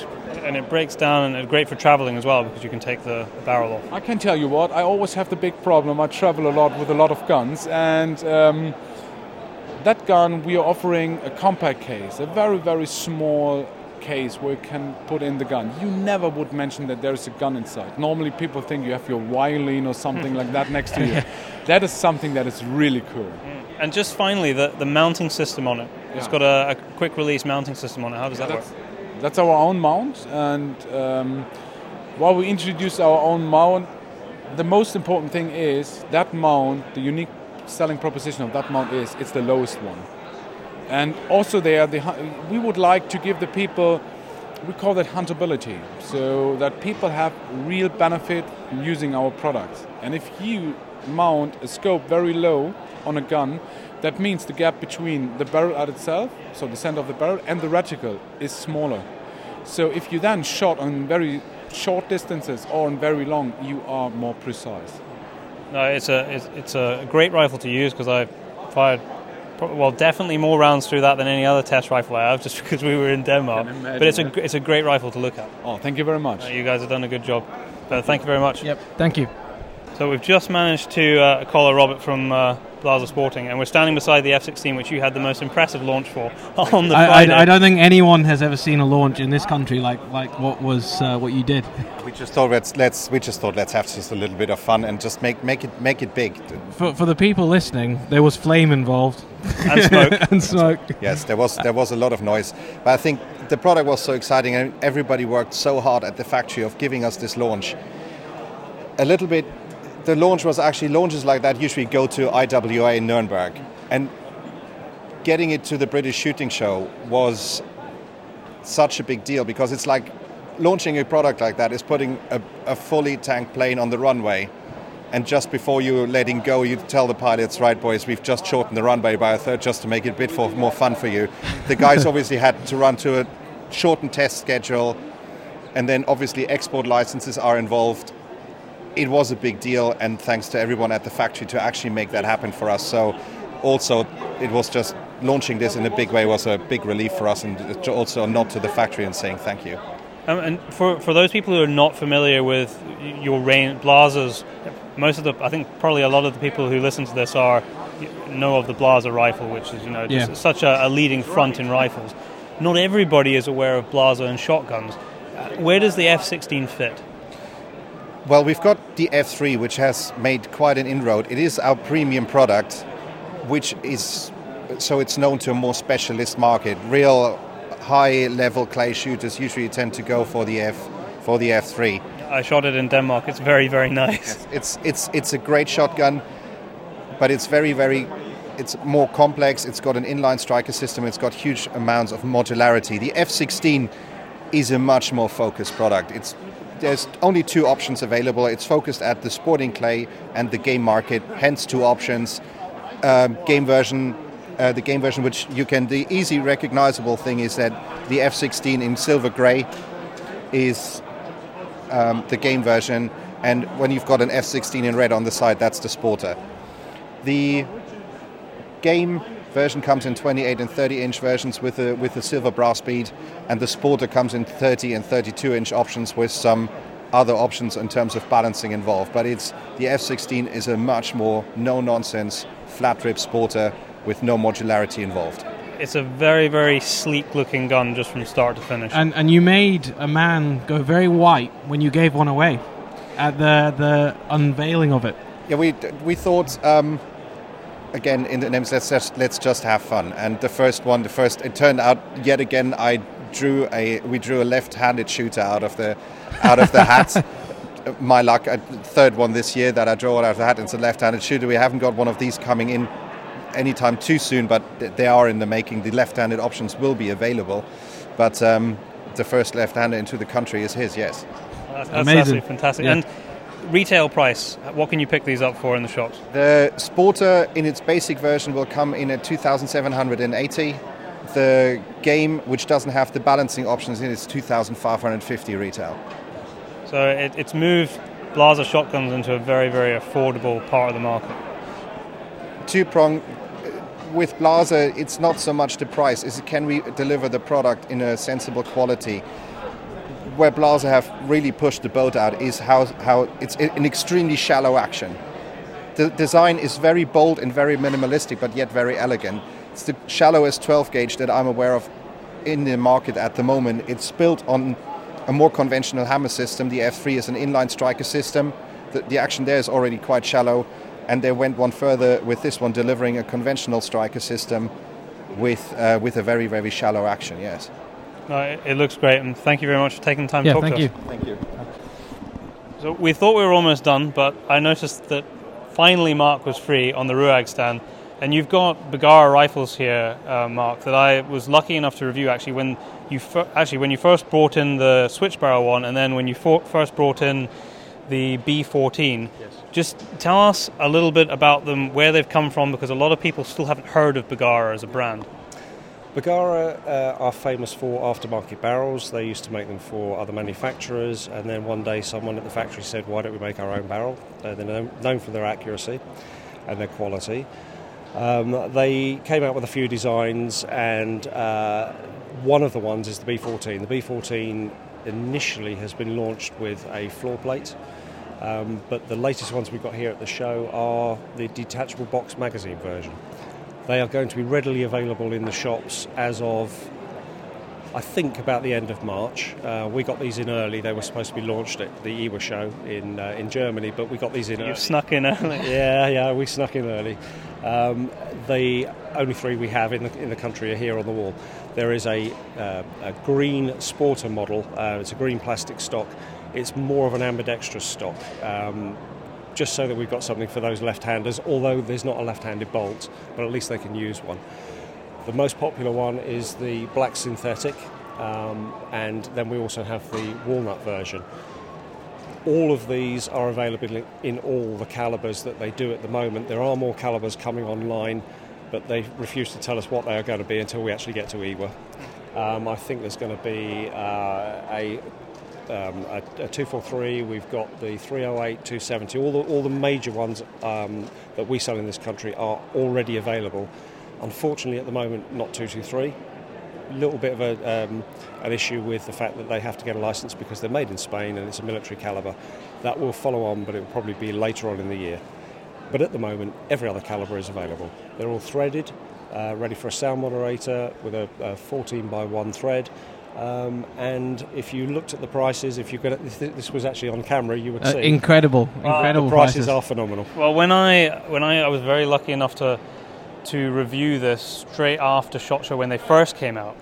And it breaks down and it's great for traveling as well because you can take the barrel off. I can tell you what, I always have the big problem. I travel a lot with a lot of guns, and um, that gun we are offering a compact case, a very, very small case where you can put in the gun. You never would mention that there is a gun inside. Normally, people think you have your violin or something like that next to you. (laughs) That is something that is really cool. And just finally, the, the mounting system on it. It's Yeah. got a, a quick release mounting system on it. How does that work? that's, That's our own mount, and um, while we introduce our own mount, the most important thing is that mount. The unique selling proposition of that mount is it's the lowest one, and also there the we would like to give the people we call that huntability, so that people have real benefit using our products. And if you mount a scope very low on a gun, that means the gap between the barrel at itself, so the center of the barrel, and the reticle is smaller. So if you then shot on very short distances or on very long, you are more precise. No, it's a it's, it's a great rifle to use because I fired well, definitely more rounds through that than any other test rifle I have, (laughs) just because we were in Denmark. But it's a it's a great rifle to look at. Oh, thank you very much. Uh, you guys have done a good job. Uh, thank you very much. Yep. Thank you. So we've just managed to uh, call a Robert from uh, Blaser Sporting, and we're standing beside the F-16, which you had the most impressive launch for (laughs) on the I, I, I don't think anyone has ever seen a launch in this country like like what was uh, what you did. We just thought let's, let's we just thought let's have just a little bit of fun and just make make it make it big. For, for the people listening, there was flame involved And smoke. (laughs) and smoke. Yes, there was there was a lot of noise, but I think the product was so exciting and everybody worked so hard at the factory of giving us this launch. A little bit, the launch was actually launches like that usually go to IWA in Nuremberg, and getting it to the British Shooting Show was such a big deal because it's like launching a product like that is putting a, a fully tanked plane on the runway. And just before you letting go, you tell the pilots, right, boys, we've just shortened the runway by a third just to make it a bit for, more fun for you. The guys (laughs) obviously had to run to a shortened test schedule, and then obviously export licenses are involved. It was a big deal, and thanks to everyone at the factory to actually make that happen for us. So, also, it was just launching this in a big way was a big relief for us, and also a nod to the factory and saying thank you. Um, and for, for those people who are not familiar with your range, Blasers, most of the, I think probably a lot of the people who listen to this are know of the Blaser rifle, which is you know just Yeah. such a, a leading front in rifles. Not everybody is aware of Blaser and shotguns. Uh, Where does the F-16 fit? Well, we've got the F3, which has made quite an inroad. It is our premium product, which is so it's known to a more specialist market. Real high-level clay shooters usually tend to go for the F for the F3. I shot it in Denmark. It's very very nice. It's it's it's a great shotgun, but it's very very it's more complex. It's got an inline striker system. It's got huge amounts of modularity. The F16 is a much more focused product. It's there's only two options available. It's focused at the sporting clay and the game market. Hence, two options. Um, game version, uh, the game version, which you can. The easy recognizable thing is that the F16 in silver grey is um, the game version, and when you've got an F16 in red on the side, that's the sporter. The game version comes in 28 and 30 inch versions with a with a silver brass bead, and the sporter comes in 30 and 32 inch options with some other options in terms of balancing involved. But it's the F16 is a much more no nonsense flat rib sporter with no modularity involved. It's a very very sleek looking gun just from start to finish. And and you made a man go very white when you gave one away at the the unveiling of it. Yeah, we we thought um, again in the names. Let's just let's just have fun. And the first one, the first, it turned out yet again. I drew a we drew a left-handed shooter out of the out of the (laughs) hat. My luck, a third one this year that I draw out of the hat. It's a left-handed shooter. We haven't got one of these coming in anytime too soon, but they are in the making. The left-handed options will be available, but um, the first left-hander into the country is his. Yes. That's, that's Amazing. fantastic. Yeah. And retail price, what can you pick these up for in the shops? The Sporter in its basic version will come in at 2,780. The game, which doesn't have the balancing options in, is 2,550 retail. So it, it's moved Blaser shotguns into a very, very affordable part of the market. Two prong. With Blaser, it's not so much the price; is can we deliver the product in a sensible quality? Where Blaser have really pushed the boat out is how how it's an extremely shallow action. The design is very bold and very minimalistic, but yet very elegant. It's the shallowest 12 gauge that I'm aware of in the market at the moment. It's built on a more conventional hammer system. The F3 is an inline striker system. The, the action there is already quite shallow, and they went one further with this one, delivering a conventional striker system with uh, with a very very shallow action. Yes. No, it, it looks great, and thank you very much for taking the time Yeah, to talk thank to you. us. Thank you. So we thought we were almost done, but I noticed that finally Mark was free on the Ruag stand, and you've got Bergara rifles here, uh, Mark, that I was lucky enough to review actually when you fir- actually when you first brought in the switch barrel one, and then when you for- first brought in the B14. Yes. Just tell us a little bit about them, where they've come from, because a lot of people still haven't heard of Bergara as a brand. Bergara uh, are famous for aftermarket barrels. They used to make them for other manufacturers, and then one day someone at the factory said, "Why don't we make our own barrel?" Uh, they're known, for their accuracy and their quality. Um, they came out with a few designs, and uh, one of the ones is the B14. The B14 initially has been launched with a floor plate, um, but the latest ones we've got here at the show are the detachable box magazine version. They are going to be readily available in the shops as of, I think, about the end of March. Uh, we got these in early. They were supposed to be launched at the IWA show in uh, in Germany, but we got these in. You early. snuck in early. (laughs) yeah, yeah, we snuck in early. Um, the only three we have in the in the country are here on the wall. There is a, uh, a green Sporter model. Uh, it's a green plastic stock. It's more of an ambidextrous stock. Um, just so that we've got something for those left-handers, although there's not a left-handed bolt, but at least they can use one. The most popular one is the black synthetic, um, and then we also have the walnut version. All of these are available in- all the calibers that they do at the moment. There are more calibers coming online, but they refuse to tell us what they are going to be until we actually get to IWA. Um, I think there's going to be uh, a um, a, a 243, we've got the 308, 270, all the, all the major ones um, that we sell in this country are already available. Unfortunately, at the moment, not 223. A little bit of a, um, an issue with the fact that they have to get a license because they're made in Spain and it's a military caliber. That will follow on, but it will probably be later on in the year. But at the moment, every other caliber is available. They're all threaded, uh, ready for a sound moderator with a, a 14 by 1 thread. Um, and if you looked at the prices, if you could, if this was actually on camera, you would Uh, see incredible, incredible The prices, prices. are phenomenal. Well, when I when I, I was very lucky enough to to review this straight after Shot Show when they first came out.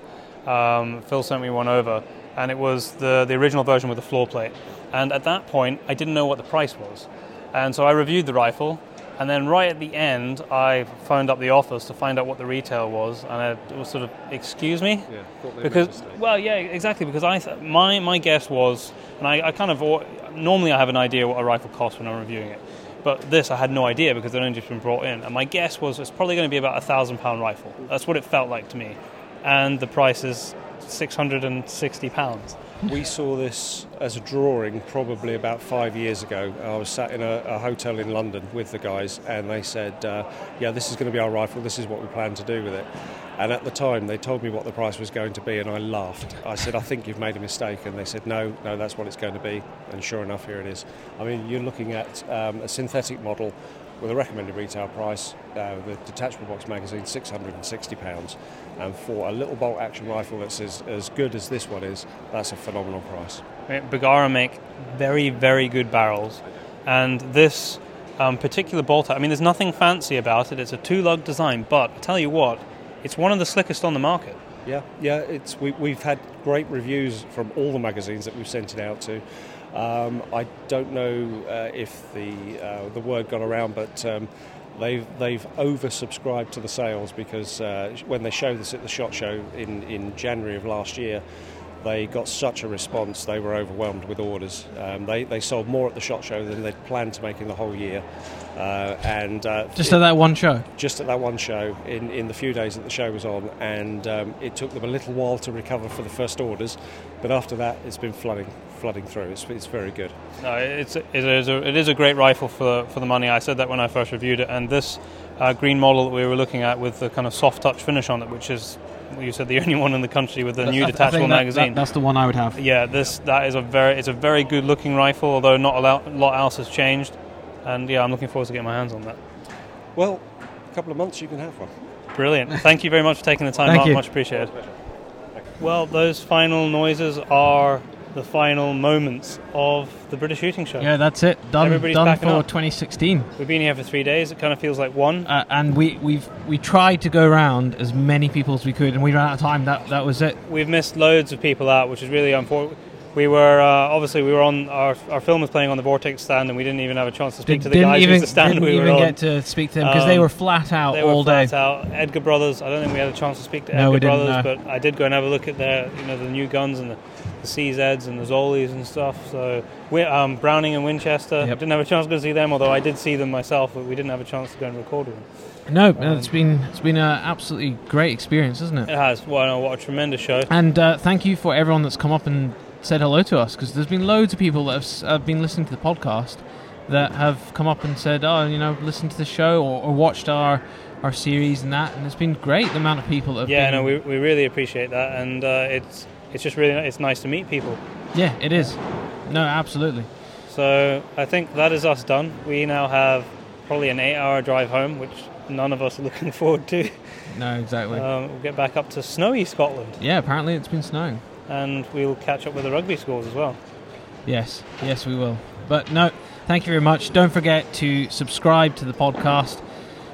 Um, Phil sent me one over, and it was the the original version with the floor plate. And at that point, I didn't know what the price was, and so I reviewed the rifle. And then right at the end, I phoned up the office to find out what the retail was, and I, it was sort of, "Excuse me," Yeah, because made a mistake. well, yeah, exactly. Because I th- my my guess was, and I, I kind of normally I have an idea what a rifle costs when I'm reviewing it, but this I had no idea because it only just been brought in, and my guess was it's probably going to be about a thousand pound rifle. That's what it felt like to me, and the price is six hundred and sixty pounds. We saw this as a drawing probably about five years ago. I was sat in a, a hotel in London with the guys, and they said, uh, "Yeah, this is going to be our rifle. This is what we plan to do with it." And at the time, they told me what the price was going to be, and I laughed. I said, "I think you've made a mistake," and they said, "No, no, that's what it's going to be." And sure enough, here it is. I mean, you're looking at um, a synthetic model with a recommended retail price, uh, the detachable box magazine, six hundred and sixty pounds, and for a little bolt action rifle that's as, as good as this one is, that's a phenomenal price. Bergara make very, very good barrels, and this um, particular bolt, I mean, there's nothing fancy about it. It's a two-lug design, but I tell you what, it's one of the slickest on the market. Yeah, yeah, it's we, we've had great reviews from all the magazines that we've sent it out to. Um, I don't know uh, if the uh, the word got around, but um, they've they've oversubscribed to the sales because uh, when they showed this at the Shot Show in, in January of last year, they got such a response. They were overwhelmed with orders. Um, they they sold more at the Shot Show than they'd planned to make in the whole year, uh, and uh, Just at that one show. just at that one show in, in the few days that the show was on, and um, it took them a little while to recover for the first orders, but after that, it's been flooding flooding through. It's, it's very good. No, it's it is a it is a great rifle for for the money. I said that when I first reviewed it, and this uh, green model that we were looking at with the kind of soft touch finish on it, which is you said the (laughs) only one in the country with the I- new I detachable think that- magazine. that- that's the one I would have. Yeah, this that is a very it's a very good looking rifle, although not a lot, a lot else has changed. And yeah, I'm looking forward to getting my hands on that. Well, a couple of months you can have one. Brilliant. (laughs) Thank you very much for taking the time, Thank Mark. you. Much appreciated. Well, those final noises are the final moments of the British Shooting Show. Yeah, that's it. Done, Everybody's done for up. 2016. We've been here for three days. It kind of feels like one. Uh, and we we've we tried to go around as many people as we could, and we ran out of time. That that was it. We've missed loads of people out, which is really unfortunate. We were uh, obviously we were on our our film was playing on the Vortex stand, and we didn't even have a chance to speak to the guys even, the stand We didn't we even on. get to speak to them because they Um, were flat out they all were flat day. out. Edgar Brothers. I don't think we had a chance to speak to No, Edgar Brothers, no. but I did go and have a look at their you know the new guns and the, the CZs and the Zolis and stuff. So um, Browning and Winchester. Didn't have a chance to go see them, although I did see them myself, but we didn't have a chance to go and record with them. No, no, it's been it's been an absolutely great experience, isn't it? It has. Well, what a tremendous show. And uh, thank you for everyone that's come up and said hello to us because there's been loads of people that have, have been listening to the podcast that have come up and said, "Oh, you know, listen to the show or, or watched our our series and that, and it's been great. The amount of people that have Yeah, been, no, we, we really appreciate that, and uh, it's it's just really it's nice to meet people. yeah, it is. No, absolutely. So I think that is us done. We now have probably an eight-hour drive home, which none of us are (laughs) looking forward to. No, exactly. Um, we'll get back up to snowy Scotland, yeah, apparently it's been snowing. and we'll catch up with the rugby scores as well. Yes, yes, we will. But no, thank you very much. Don't forget to subscribe to the podcast.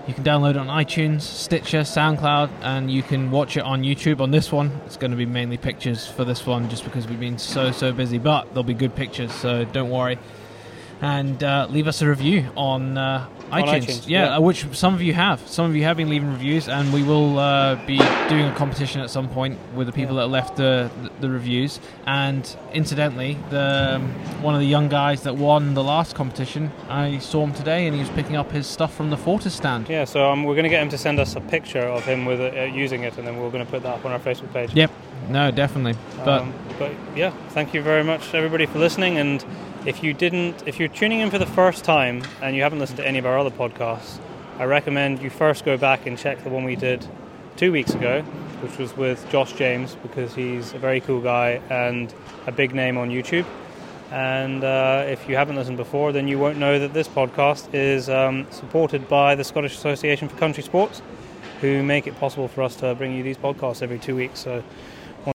You can download it on iTunes, Stitcher, SoundCloud, and you can watch it on YouTube. On this one, it's going to be mainly pictures for this one, just because we've been so so busy. But there'll be good pictures, so don't worry. And uh, leave us a review on, uh, iTunes. iTunes, yeah, yeah. uh, which some of you have. Some of you have been leaving reviews, and we will uh, be doing a competition at some point with the people that left the, the the reviews. And incidentally, the um, one of the young guys that won the last competition, I saw him today, and he was picking up his stuff from the Fortis stand. Yeah, so um, we're going to get him to send us a picture of him with it, uh, using it, and then we're going to put that up on our Facebook page. Yep. No, definitely. But Um, but yeah, thank you very much, everybody, for listening. And if you didn't, if you're tuning in for the first time and you haven't listened to any of our other podcasts, I recommend you first go back and check the one we did two weeks ago, which was with Josh James, because he's a very cool guy and a big name on YouTube. And uh, if you haven't listened before, then you won't know that this podcast is um, supported by the Scottish Association for Country Sports, who make it possible for us to bring you these podcasts every two weeks. So